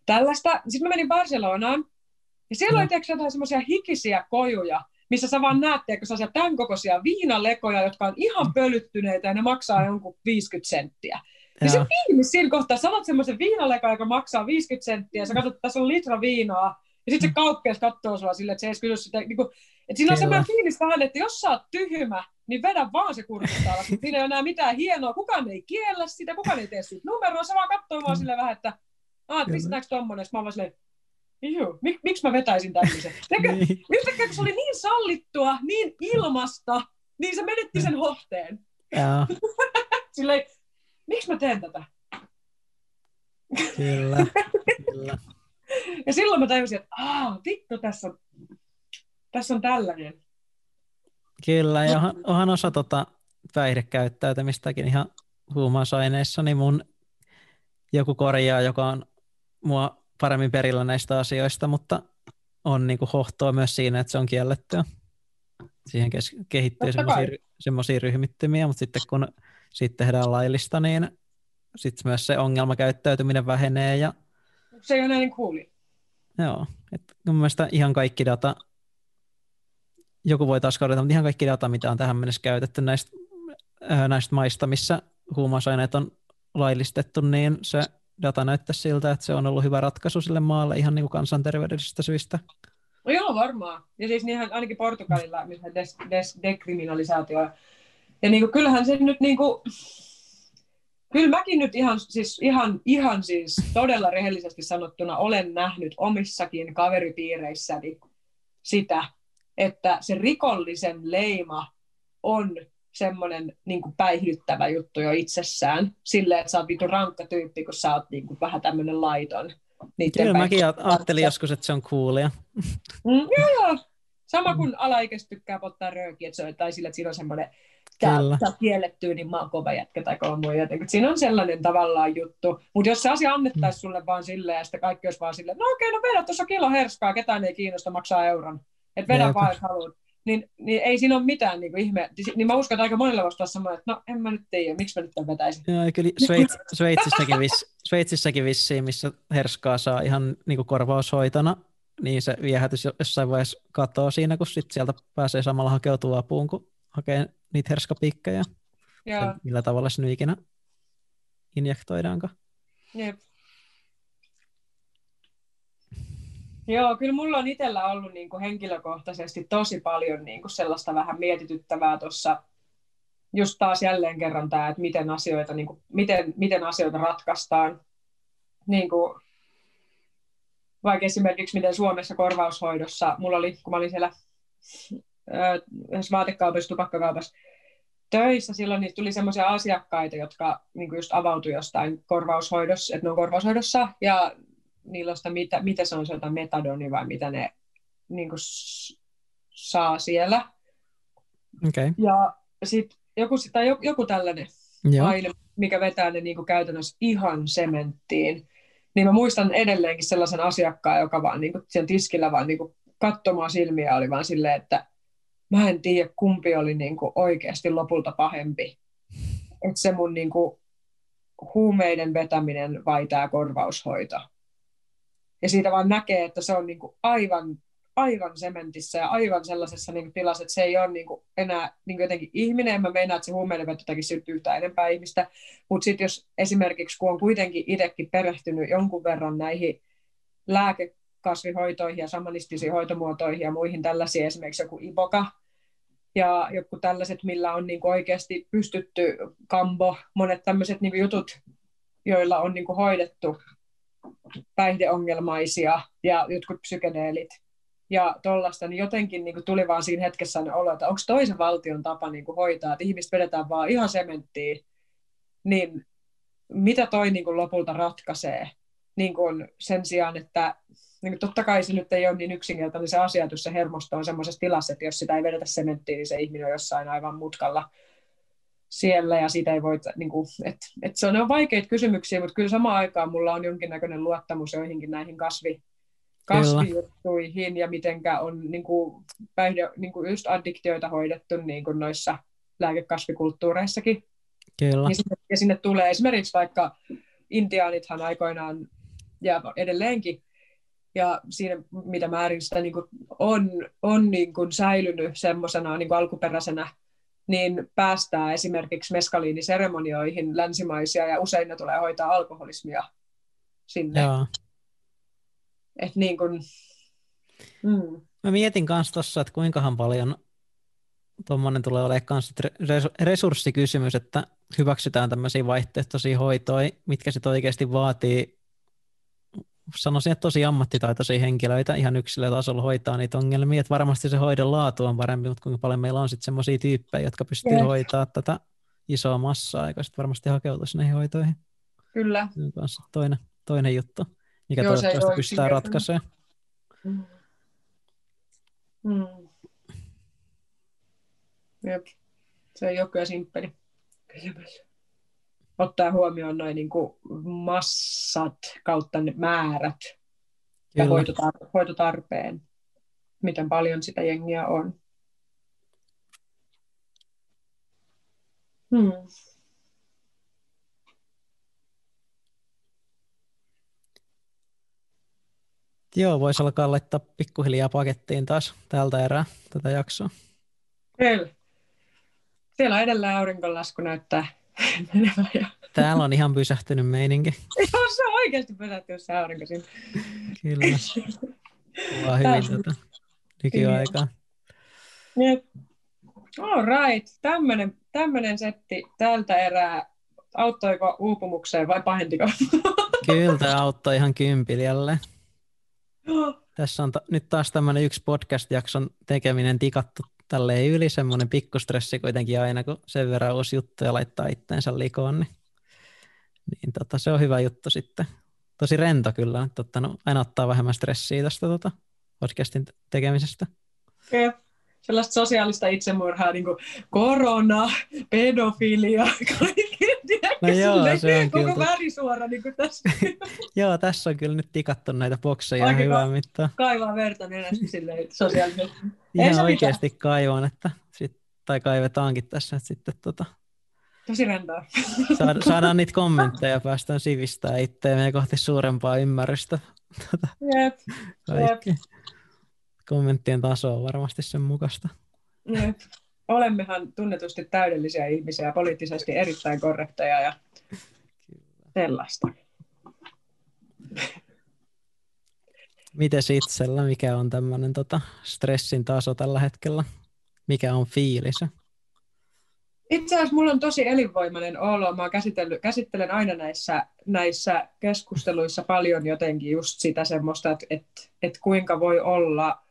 tällaista. Sitten mä menin Barcelonaan, ja siellä oli mm. jotain semmoisia hikisiä kojuja, missä sä vaan näet, että sellaisia tämän kokoisia viinalekoja, jotka on ihan mm. pölyttyneitä ja ne maksaa jonkun 50 senttiä. Ja se fiilis siinä kohtaa, sä otat semmoisen viinalekon, joka maksaa 50 senttiä, ja sä katsot, että tässä on litra viinaa, ja sitten se mm. kauppias katsoo sua silleen, että se ei kysy sitä, niin kuin, että siinä on semmoinen fiilis vähän, että jos sä oot tyhmä, niin vedä vaan se kurkista alas. Siinä ei ole enää mitään hienoa, kukaan ei kiellä sitä, kukaan ei tee siitä numeroa, se vaan katsoo vaan silleen vähän, että aah, pistetäänkö tommonen, sitten mä vaan silleen, Joo, Mik, miksi mä vetäisin tämmöisen? niin. Yhtäkkiä kun se oli niin sallittua, niin ilmasta, niin se menetti sen hohteen. Silleen, miksi mä teen tätä? Kyllä, kyllä. Ja silloin mä tajusin, että aah, vittu, tässä on, tässä on tällainen. Kyllä, ja onhan, onhan osa tota päihdekäyttäytymistäkin ihan huumausaineissa, niin mun joku korjaa, joka on mua paremmin perillä näistä asioista, mutta on niin kuin hohtoa myös siinä, että se on kiellettyä. Siihen kes- kehittyy semmoisia ryhmittymiä, mutta sitten kun siitä tehdään laillista, niin sitten myös se ongelmakäyttäytyminen vähenee. Ja... Se ei ole näin kuuli. Joo, että mun mielestä ihan kaikki data, joku voi taas korjata, mutta ihan kaikki data, mitä on tähän mennessä käytetty näistä, näistä maista, missä huumausaineet on laillistettu, niin se data näyttää siltä, että se on ollut hyvä ratkaisu sille maalle ihan niin kuin kansanterveydellisistä syistä. No joo, varmaan. Ja siis niinhän ainakin Portugalilla, missä des, des, dekriminalisaatio. Ja niin kuin, kyllähän se nyt niin kuin, kyllä mäkin nyt ihan siis, ihan, ihan siis todella rehellisesti sanottuna olen nähnyt omissakin kaveripiireissäni sitä, että se rikollisen leima on semmoinen niin päihdyttävä juttu jo itsessään, silleen, että sä oot vittu rankka tyyppi, kun sä oot niin kuin vähän tämmöinen laiton. Kyllä mäkin ajattelin joskus, että se on coolia. Mm, joo, joo. Sama kuin alaikäiset tykkää pottaa röökiä, että se on, tai sillä, että siinä on semmoinen, tää, tää kiellettyä, niin mä oon kova jätkä tai. Jotenkin. Siinä on sellainen tavallaan juttu. Mutta jos se asia annettaisiin mm. sulle vaan silleen, ja sitten kaikki olisi vaan silleen, no okei, okay, no vedä tuossa kilo herskaa, ketään ei kiinnosta maksaa euron. Että vedä vaan, jos haluat niin, niin ei siinä ole mitään niin kuin ihme. Niin mä uskon, että aika monella vastaa samoin, että no en mä nyt tiedä, miksi mä nyt tämän vetäisin. Joo, kyllä Sveits, Sveitsissäkin, viss, Sveitsissäkin vissiin, missä herskaa saa ihan niin kuin korvaushoitona, niin se viehätys jossain vaiheessa katoaa siinä, kun sit sieltä pääsee samalla hakeutua apuun, kun hakee niitä herskapiikkejä. Millä tavalla se nyt ikinä injektoidaanko. Jep. Joo, kyllä mulla on itsellä ollut niin kuin henkilökohtaisesti tosi paljon niin kuin sellaista vähän mietityttävää tuossa just taas jälleen kerran tämä, että miten asioita, niin kuin, miten, miten asioita ratkaistaan. Niin kuin, vaikka esimerkiksi miten Suomessa korvaushoidossa, mulla oli, kun mä olin siellä yhdessä vaatekaupassa, tupakkakaupassa töissä, silloin niistä tuli semmoisia asiakkaita, jotka niin just avautui jostain korvaushoidossa, että ne on korvaushoidossa, ja niillä on sitä, mitä, mitä se on se metadoni vai mitä ne niin kuin, saa siellä. Okay. Ja sitten joku, tai joku, joku tällainen Joo. aine, mikä vetää ne niin kuin käytännössä ihan sementtiin. Niin mä muistan edelleenkin sellaisen asiakkaan, joka vaan niin kuin sen tiskillä vaan niin kuin katsomaan silmiä oli vaan silleen, että mä en tiedä kumpi oli niin kuin oikeasti lopulta pahempi. Että se mun niin kuin huumeiden vetäminen vai tämä korvaushoito. Ja siitä vaan näkee, että se on niin kuin aivan, aivan sementissä ja aivan sellaisessa niin kuin tilassa, että se ei ole niin kuin enää niin kuin jotenkin ihminen. Mä meinaan, että se huumeiden veto tekisi yhtään enempää ihmistä. Mutta sitten jos esimerkiksi, kun on kuitenkin itsekin perehtynyt jonkun verran näihin lääkekasvihoitoihin ja samanistisiin hoitomuotoihin ja muihin tällaisiin, esimerkiksi joku iboka, ja joku tällaiset, millä on niin kuin oikeasti pystytty, kambo, monet tämmöiset niin jutut, joilla on niin kuin hoidettu päihdeongelmaisia ja jotkut psykedeelit. Ja tuollaista, niin jotenkin niin kuin tuli vaan siinä hetkessä ne olo, että onko toisen valtion tapa niin kuin hoitaa, että ihmiset vedetään vaan ihan sementtiin, niin mitä toi niin kuin lopulta ratkaisee? Niin kuin sen sijaan, että niin totta kai se nyt ei ole niin yksinkertainen se asia, että jos se hermosto on semmoisessa tilassa, että jos sitä ei vedetä sementtiin, niin se ihminen on jossain aivan mutkalla siellä ja siitä ei voi, niin kuin, että, että se on, ne on vaikeita kysymyksiä, mutta kyllä samaan aikaan mulla on jonkinnäköinen luottamus joihinkin näihin kasvi, kasvijuttuihin ja mitenkä on niin kuin, päihde, niin kuin just addiktioita hoidettu niin kuin noissa lääkekasvikulttuureissakin. Kyllä. Ja sinne, ja sinne tulee esimerkiksi vaikka intiaanithan aikoinaan ja edelleenkin ja siinä, mitä määrin sitä niin kuin on, on niin kuin säilynyt semmoisena niin alkuperäisenä, niin päästään esimerkiksi meskaliiniseremonioihin länsimaisia, ja usein ne tulee hoitaa alkoholismia sinne. Joo. Et niin kuin, mm. Mä mietin myös tuossa, että kuinkahan paljon tuommoinen tulee olemaan myös resurssikysymys, että hyväksytään tämmöisiä vaihtoehtoisia hoitoja, mitkä sitten oikeasti vaatii sanoisin, että tosi ammattitaitoisia henkilöitä ihan yksilötasolla hoitaa niitä ongelmia, että varmasti se hoidon laatu on parempi, mutta kuinka paljon meillä on sitten semmoisia tyyppejä, jotka pystyy yeah. hoitaa tätä isoa massaa, eikä sitten varmasti hakeutuisi näihin hoitoihin. Kyllä. Se on toinen, toinen juttu, mikä Joo, toivottavasti pystytään ratkaisemaan. Mm. Mm. Jep. Se ei ole kyllä simppeli kysymys ottaa huomioon noin niin kuin massat kautta ne määrät Kyllä. ja hoitotar- hoitotarpeen, miten paljon sitä jengiä on. Hmm. Joo, voisi alkaa laittaa pikkuhiljaa pakettiin taas tältä erää tätä jaksoa. Kyllä. Siellä edelleen aurinkonlasku näyttää Ja... Täällä on ihan pysähtynyt meininki. Joo, se on oikeasti pysähtynyt se aurinko siinä. Kyllä. Kuvaa hyvin tätä nykyaikaa. Yep. All right. Tämmönen, tämmönen setti tältä erää. Auttoiko uupumukseen vai pahentiko? Kyllä tämä auttoi ihan kympiljalle. Tässä on ta- nyt taas tämmöinen yksi podcast-jakson tekeminen tikattu tälleen yli semmoinen pikkustressi kuitenkin aina, kun sen verran uusi juttu ja laittaa itteensä likoon, niin, niin tota, se on hyvä juttu sitten. Tosi rento kyllä, että ottanut, aina ottaa vähemmän stressiä tästä tota, podcastin tekemisestä. Jep. Sellaista sosiaalista itsemurhaa, niin kuin korona, pedofilia, kaikki. No joo, se on koko kyllä. värisuora niin kuin tässä. joo, tässä on kyllä nyt tikattu näitä bokseja Oikein hyvää mittaa. Kaivaa verta nenästä silleen sosiaalisesti. Ihan oikeasti mitään. kaivan, että sit, tai kaivetaankin tässä, että sitten tota, Tosi rentoa. Saada, saadaan niitä kommentteja ja päästään sivistää itseämme kohti suurempaa ymmärrystä. Tota, Jep. Jep. Kommenttien taso on varmasti sen mukaista. Jep olemmehan tunnetusti täydellisiä ihmisiä ja poliittisesti erittäin korrekteja ja sellaista. Miten itsellä, mikä on tämmöinen tota, stressin taso tällä hetkellä? Mikä on fiilis? Itse asiassa mulla on tosi elinvoimainen olo. Mä käsittelen aina näissä, näissä keskusteluissa paljon jotenkin just sitä semmoista, että, että, että kuinka voi olla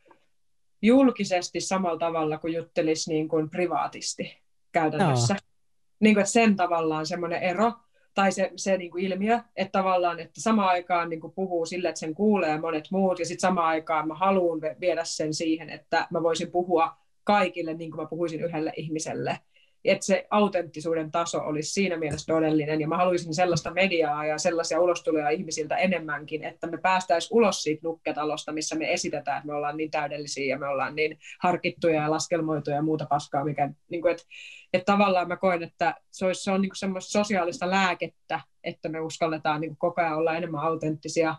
julkisesti samalla tavalla kuin juttelisi niin kuin privaatisti käytännössä. Niin kuin, että sen tavallaan semmoinen ero tai se, se niin kuin ilmiö, että tavallaan, että samaan aikaan niin kuin puhuu sille, että sen kuulee monet muut, ja sitten samaan aikaan mä haluan viedä sen siihen, että mä voisin puhua kaikille niin kuin mä puhuisin yhdelle ihmiselle. Että se autenttisuuden taso olisi siinä mielessä todellinen. Ja mä haluaisin sellaista mediaa ja sellaisia ulostuloja ihmisiltä enemmänkin, että me päästäisiin ulos siitä nukketalosta, missä me esitetään, että me ollaan niin täydellisiä ja me ollaan niin harkittuja ja laskelmoituja ja muuta paskaa, mikä, niin kuin, että, että tavallaan mä koen, että se, olisi, se on niin semmoista sosiaalista lääkettä, että me uskalletaan niin koko ajan olla enemmän autenttisia.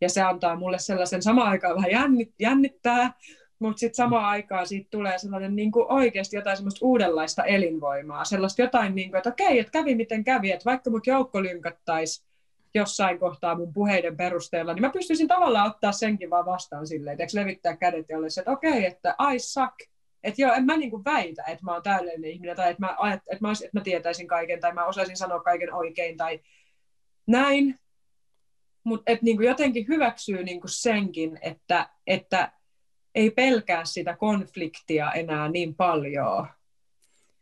Ja se antaa mulle sellaisen samaan aikaan vähän jännittää, mutta sitten samaan aikaan siitä tulee sellainen niin kuin oikeasti jotain semmoista uudenlaista elinvoimaa, sellaista jotain, niin kuin, että okei, että kävi miten kävi, että vaikka mut joukko lynkattaisi jossain kohtaa mun puheiden perusteella, niin mä pystyisin tavallaan ottaa senkin vaan vastaan silleen, että levittää kädet ja että okei, että I suck, että joo, en mä niinku väitä, että mä oon täydellinen ihminen, tai että mä, että mä, että mä tietäisin kaiken, tai mä osaisin sanoa kaiken oikein, tai näin, mutta niinku jotenkin hyväksyy niinku senkin, että, että ei pelkää sitä konfliktia enää niin paljon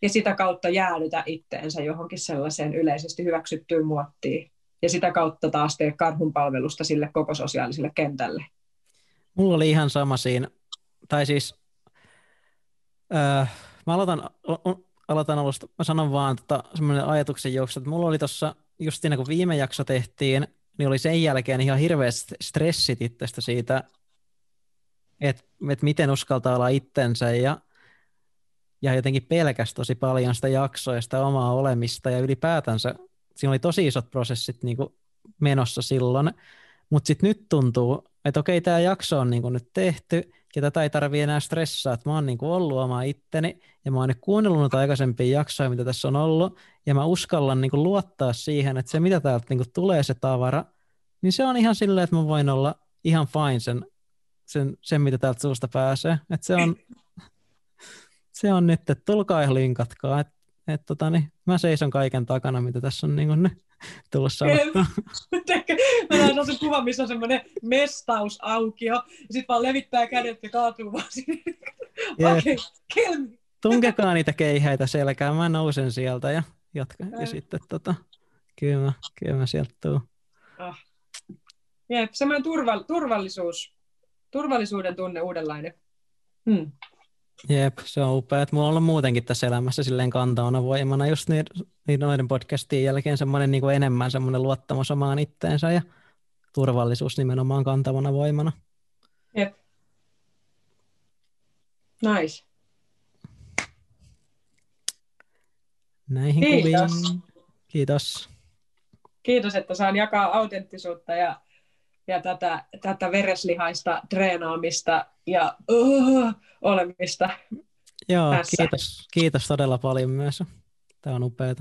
ja sitä kautta jäädytä itteensä johonkin sellaiseen yleisesti hyväksyttyyn muottiin ja sitä kautta taas tee karhunpalvelusta sille koko sosiaaliselle kentälle. Mulla oli ihan sama siinä, tai siis äh, mä aloitan, aloitan alusta, mä sanon vaan tota, semmoinen ajatuksen juoksu, että mulla oli tuossa just siinä kun viime jakso tehtiin, niin oli sen jälkeen ihan hirveät stressit itsestä siitä, että et miten uskaltaa olla itsensä ja, ja jotenkin pelkäs tosi paljon sitä jaksoa ja sitä omaa olemista ja ylipäätänsä. Siinä oli tosi isot prosessit niin kuin menossa silloin, mutta sitten nyt tuntuu, että okei, tämä jakso on niin kuin nyt tehty ja tätä ei tarvi enää stressaa, että mä oon niin kuin ollut oma itteni ja mä oon nyt kuunnellut noita aikaisempia jaksoja, mitä tässä on ollut ja mä uskallan niin kuin luottaa siihen, että se mitä täältä niin kuin tulee se tavara, niin se on ihan silleen, että mä voin olla ihan fine sen sen, sen mitä täältä suusta pääsee. Et se, on, se on nyt, että tulkaa ja linkatkaa. Et, et, tota, niin, mä seison kaiken takana, mitä tässä on niin nyt tullut sanottua. Mä näen sellaisen kuvan, missä on semmoinen mestausaukio, ja sitten vaan levittää kädet ja kaatuu vaan Okei, okay, Tunkekaa niitä keihäitä selkään, mä nousen sieltä ja jatka. Ja sitten tota, kyllä, mä, kyllä mä sieltä tuun. Ah. Jep, semmoinen turva, turvallisuus turvallisuuden tunne uudenlainen. Hmm. Jep, se on upea. Mulla on ollut muutenkin tässä elämässä silleen kantavana voimana just niin, niin noiden podcastien jälkeen semmoinen niin kuin enemmän semmoinen luottamus omaan itteensä ja turvallisuus nimenomaan kantavana voimana. Jep. Nice. Näihin Kiitos. kuviin. Kiitos. Kiitos, että saan jakaa autenttisuutta ja ja tätä, tätä vereslihaista treenaamista ja uh, olemista Joo, tässä. kiitos, kiitos todella paljon myös. Tämä on upeaa.